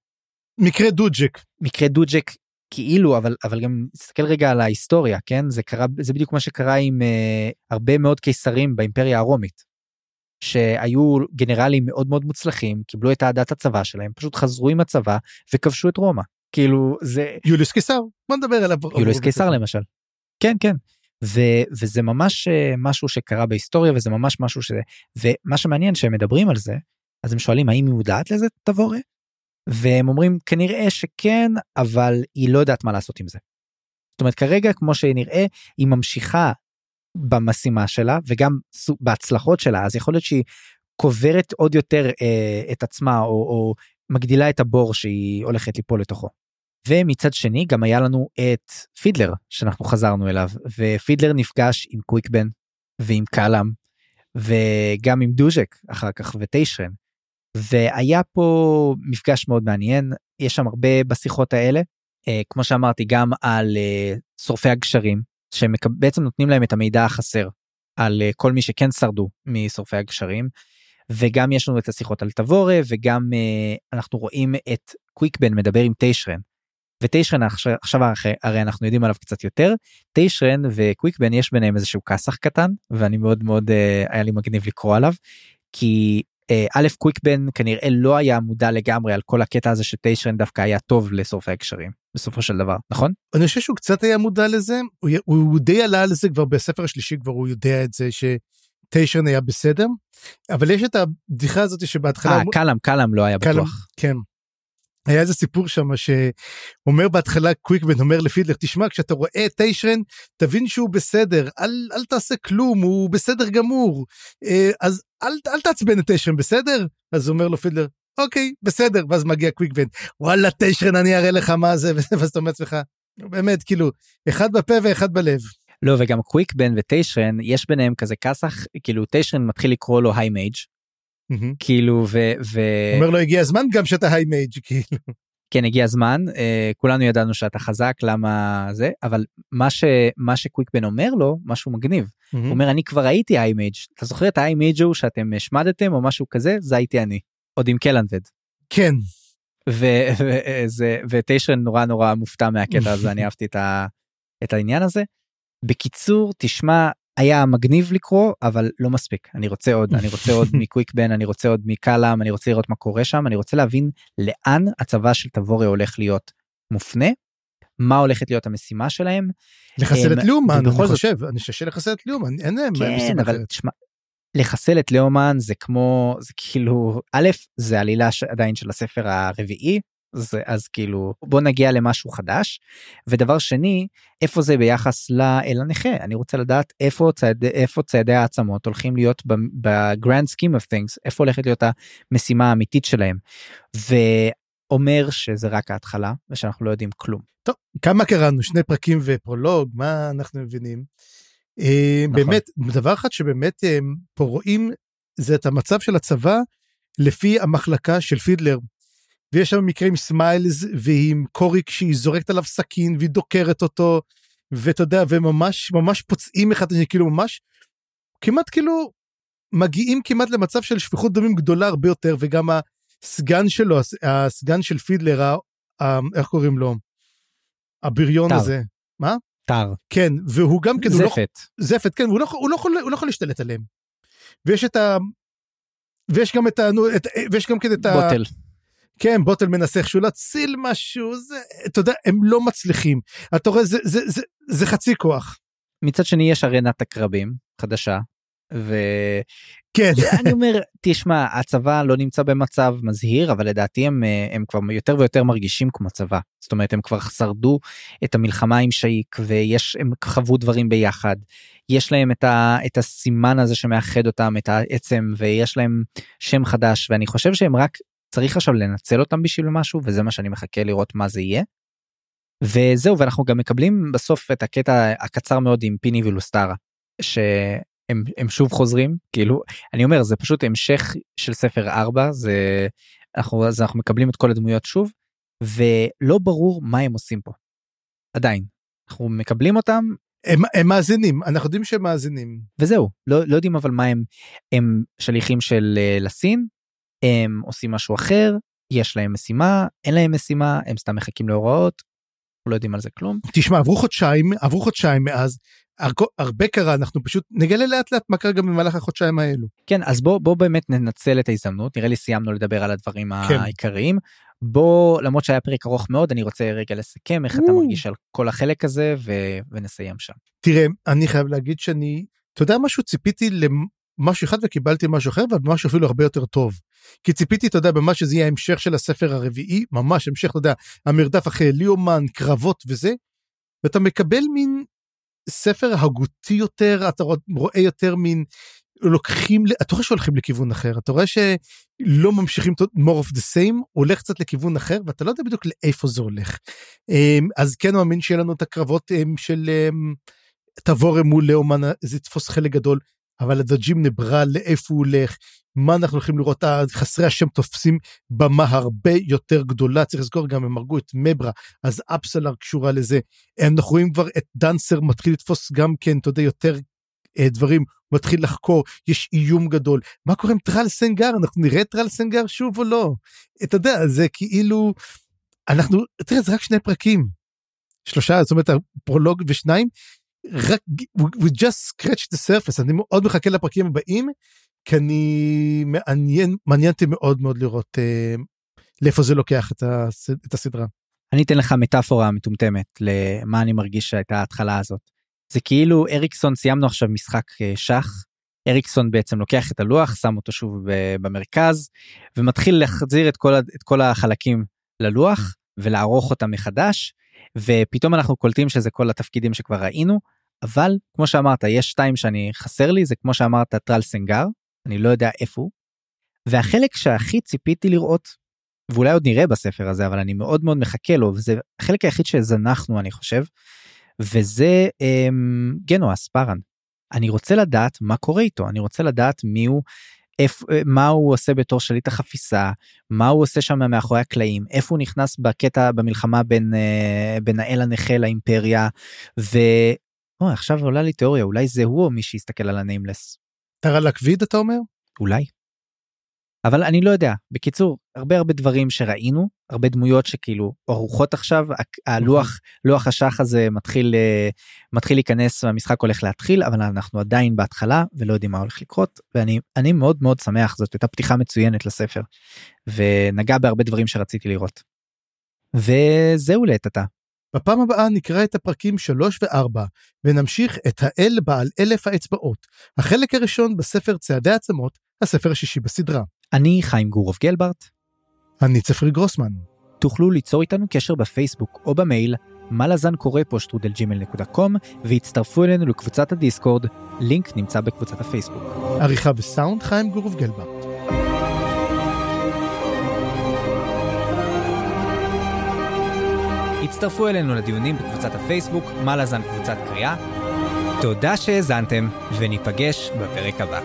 מקרה דוג'ק. מקרה דוג'ק כאילו אבל אבל גם נסתכל רגע על ההיסטוריה כן זה קרה זה בדיוק מה שקרה עם uh, הרבה מאוד קיסרים באימפריה הרומית. שהיו גנרלים מאוד מאוד מוצלחים קיבלו את אהדת הצבא שלהם פשוט חזרו עם הצבא וכבשו את רומא כאילו זה יוליוס קיסר בוא נדבר עליו. יוליוס קיסר למשל. כן כן ו- וזה ממש אה, משהו שקרה בהיסטוריה וזה ממש משהו ש... ומה שמעניין שהם מדברים על זה, אז הם שואלים האם היא מודעת לזה תבורה? והם אומרים כנראה שכן, אבל היא לא יודעת מה לעשות עם זה. זאת אומרת כרגע כמו שנראה היא ממשיכה במשימה שלה וגם בהצלחות שלה אז יכול להיות שהיא קוברת עוד יותר אה, את עצמה או, או מגדילה את הבור שהיא הולכת ליפול לתוכו. ומצד שני גם היה לנו את פידלר שאנחנו חזרנו אליו ופידלר נפגש עם קוויקבן ועם קלאם וגם עם דוז'ק אחר כך וטיישרן. והיה פה מפגש מאוד מעניין יש שם הרבה בשיחות האלה אה, כמו שאמרתי גם על אה, שורפי הגשרים שהם בעצם נותנים להם את המידע החסר על אה, כל מי שכן שרדו משורפי הגשרים. וגם יש לנו את השיחות על תבורה וגם אה, אנחנו רואים את קוויקבן מדבר עם טיישרן. וטיישרן עכשיו, עכשיו הרי אנחנו יודעים עליו קצת יותר טיישרן וקוויקבן יש ביניהם איזשהו כסח קטן ואני מאוד מאוד אה, היה לי מגניב לקרוא עליו כי א' קוויקבן כנראה לא היה מודע לגמרי על כל הקטע הזה שטיישרן דווקא היה טוב לשורפי הקשרים בסופו של דבר נכון? אני חושב שהוא קצת היה מודע לזה הוא, הוא די עלה על זה כבר בספר השלישי כבר הוא יודע את זה שטיישרן היה בסדר אבל יש את הבדיחה הזאת שבהתחלה אה, קלאם קלאם לא היה קלם, בטוח כן. היה איזה סיפור שם שאומר בהתחלה קוויקבן אומר לפידלר תשמע כשאתה רואה את טיישרן תבין שהוא בסדר אל, אל תעשה כלום הוא בסדר גמור. אה, אז אל, אל תעצבן את טיישרן בסדר? אז אומר לו פידלר אוקיי בסדר. ואז מגיע קוויקבן וואלה טיישרן אני אראה לך מה זה. ואז אתה אומר לעצמך באמת כאילו אחד בפה ואחד בלב. לא וגם קוויק בן וטיישרן יש ביניהם כזה כסח כאילו טיישרן מתחיל לקרוא לו high כאילו ו... ו... אומר לו הגיע הזמן גם שאתה high mage כאילו. כן הגיע הזמן uh, כולנו ידענו שאתה חזק למה זה אבל מה שמה שקוויק בן אומר לו משהו מגניב mm-hmm. הוא אומר אני כבר הייתי high mage אתה זוכר את ה high mage הוא שאתם השמדתם או משהו כזה זה הייתי אני עוד עם קלנבד. כן. ותשע נורא נורא מופתע מהקטע הזה אני אהבתי את, ה, את העניין הזה. בקיצור תשמע היה מגניב לקרוא אבל לא מספיק אני רוצה עוד אני רוצה עוד מקוויק בן אני רוצה עוד מקלאם אני רוצה לראות מה קורה שם אני רוצה להבין לאן הצבא של תבורי הולך להיות מופנה. מה הולכת להיות המשימה שלהם. לחסל את לאומן אני חושב אני חושב לחסל את לאומן אין להם כן אבל תשמע לחסל את לאומן זה כמו זה כאילו א' זה עלילה עדיין של הספר הרביעי זה אז כאילו בוא נגיע למשהו חדש ודבר שני איפה זה ביחס לאל הנכה אני רוצה לדעת איפה צייד איפה ציידי העצמות הולכים להיות ב grand scheme of things איפה הולכת להיות המשימה האמיתית שלהם. ואומר שזה רק ההתחלה ושאנחנו לא יודעים כלום. טוב כמה קראנו שני פרקים ופרולוג מה אנחנו מבינים. אה, נכון. באמת דבר אחד שבאמת אה, פה רואים זה את המצב של הצבא לפי המחלקה של פידלר ויש שם מקרה עם סמיילס ועם קוריק שהיא זורקת עליו סכין והיא דוקרת אותו ואתה יודע וממש ממש פוצעים אחד השני כאילו ממש כמעט כאילו מגיעים כמעט למצב של שפיכות דמים גדולה הרבה יותר וגם הסגן שלו הסגן של פידלר איך קוראים לו? הבריון טר. הזה. מה? טר. כן והוא גם כן זפת לא, זפת. כן הוא לא, הוא לא יכול הוא לא יכול להשתלט עליהם. ויש את ה... ויש גם את ה... ויש גם כן את ה... בוטל. כן בוטל מנסה איכשהו להציל משהו זה אתה יודע הם לא מצליחים. אתה רואה זה זה זה זה חצי כוח. מצד שני יש ארנת הקרבים חדשה וכן אני אומר תשמע הצבא לא נמצא במצב מזהיר אבל לדעתי הם הם כבר יותר ויותר מרגישים כמו צבא זאת אומרת הם כבר שרדו את המלחמה עם שייק ויש הם חוו דברים ביחד. יש להם את, ה, את הסימן הזה שמאחד אותם את העצם ויש להם שם חדש ואני חושב שהם רק צריך עכשיו לנצל אותם בשביל משהו וזה מה שאני מחכה לראות מה זה יהיה. וזהו ואנחנו גם מקבלים בסוף את הקטע הקצר מאוד עם פיני ולוסטרה שהם הם שוב חוזרים כאילו אני אומר זה פשוט המשך של ספר 4 זה אנחנו אז אנחנו מקבלים את כל הדמויות שוב ולא ברור מה הם עושים פה. עדיין אנחנו מקבלים אותם הם, הם מאזינים אנחנו יודעים שהם מאזינים וזהו לא, לא יודעים אבל מה הם הם שליחים של uh, לסין הם עושים משהו אחר יש להם משימה אין להם משימה הם סתם מחכים להוראות. לא יודעים על זה כלום. תשמע עברו חודשיים עברו חודשיים מאז הרבה קרה אנחנו פשוט נגלה לאט לאט מה קרה גם במהלך החודשיים האלו. כן אז בוא בוא באמת ננצל את ההזדמנות נראה לי סיימנו לדבר על הדברים כן. העיקריים בוא למרות שהיה פרק ארוך מאוד אני רוצה רגע לסכם איך אתה. מרגיש על כל החלק הזה ו- ונסיים שם. תראה, אני חייב להגיד שאני, אתה יודע משהו, ציפיתי למשהו אחד וקיבלתי משהו אחר, אבל משהו אפילו הרבה יותר טוב. כי ציפיתי, אתה יודע, במה שזה יהיה ההמשך של הספר הרביעי, ממש המשך, אתה יודע, המרדף אחרי ליאומן, קרבות וזה, ואתה מקבל מין ספר הגותי יותר, אתה רואה יותר מין, לוקחים, אתה רואה שהולכים לכיוון אחר, אתה רואה שלא ממשיכים more of the same, הולך קצת לכיוון אחר, ואתה לא יודע בדיוק לאיפה זה הולך. אמ, אז כן מאמין שיהיה לנו את הקרבות אמ, של אמ, תבורם מול לאומן, זה יתפוס חלק גדול, אבל הדג'ים נברא לאיפה הוא הולך, מה אנחנו הולכים לראות, חסרי השם תופסים במה הרבה יותר גדולה, צריך לזכור גם הם הרגו את מברה, אז אפסלר קשורה לזה, אנחנו רואים כבר את דנסר מתחיל לתפוס גם כן, אתה יודע, יותר אה, דברים, מתחיל לחקור, יש איום גדול, מה קורה עם טרל סנגר, אנחנו נראה טרל סנגר שוב או לא? אתה יודע, זה כאילו, אנחנו, תראה, זה רק שני פרקים, שלושה, זאת אומרת, הפרולוג ושניים, רק, we just scratch the surface, אני מאוד מחכה לפרקים הבאים, כי אני מעניין, מעניין אותי מאוד מאוד לראות אה, לאיפה זה לוקח את, הס, את הסדרה. אני אתן לך מטאפורה מטומטמת למה אני מרגיש שהייתה ההתחלה הזאת. זה כאילו אריקסון סיימנו עכשיו משחק אה, שח. אריקסון בעצם לוקח את הלוח שם אותו שוב במרכז ומתחיל להחזיר את כל, את כל החלקים ללוח ולערוך אותם מחדש ופתאום אנחנו קולטים שזה כל התפקידים שכבר ראינו אבל כמו שאמרת יש שתיים שאני חסר לי זה כמו שאמרת טרל סנגר אני לא יודע איפה הוא. והחלק שהכי ציפיתי לראות ואולי עוד נראה בספר הזה אבל אני מאוד מאוד מחכה לו וזה החלק היחיד שזנחנו אני חושב וזה אמ, גנו אספרן. אני רוצה לדעת מה קורה איתו אני רוצה לדעת מי הוא. איפ, מה הוא עושה בתור שליט החפיסה מה הוא עושה שם מאחורי הקלעים איפה הוא נכנס בקטע במלחמה בין אה, בין האל הנכה לאימפריה ו... או, עכשיו עולה לי תיאוריה אולי זה הוא או מי שיסתכל על הניימלס. טרה לקוויד אתה אומר? אולי. אבל אני לא יודע בקיצור הרבה הרבה דברים שראינו הרבה דמויות שכאילו ערוכות עכשיו הלוח לוח השח הזה מתחיל אה, מתחיל להיכנס והמשחק הולך להתחיל אבל אנחנו עדיין בהתחלה ולא יודעים מה הולך לקרות ואני אני מאוד מאוד שמח זאת הייתה פתיחה מצוינת לספר ונגע בהרבה דברים שרציתי לראות. וזהו לעת עתה. בפעם הבאה נקרא את הפרקים 3 ו-4 ונמשיך את האל בעל אלף האצבעות, החלק הראשון בספר צעדי עצמות, הספר השישי בסדרה. אני חיים גורוב גלברט. אני צפרי גרוסמן. תוכלו ליצור איתנו קשר בפייסבוק או במייל מה לזן קורא פה שטרודל ג'ימל נקודה קום והצטרפו אלינו לקבוצת הדיסקורד, לינק נמצא בקבוצת הפייסבוק. עריכה וסאונד חיים גורוב גלברט. הצטרפו אלינו לדיונים בקבוצת הפייסבוק, מה לזן קבוצת קריאה. תודה שהאזנתם, וניפגש בפרק הבא.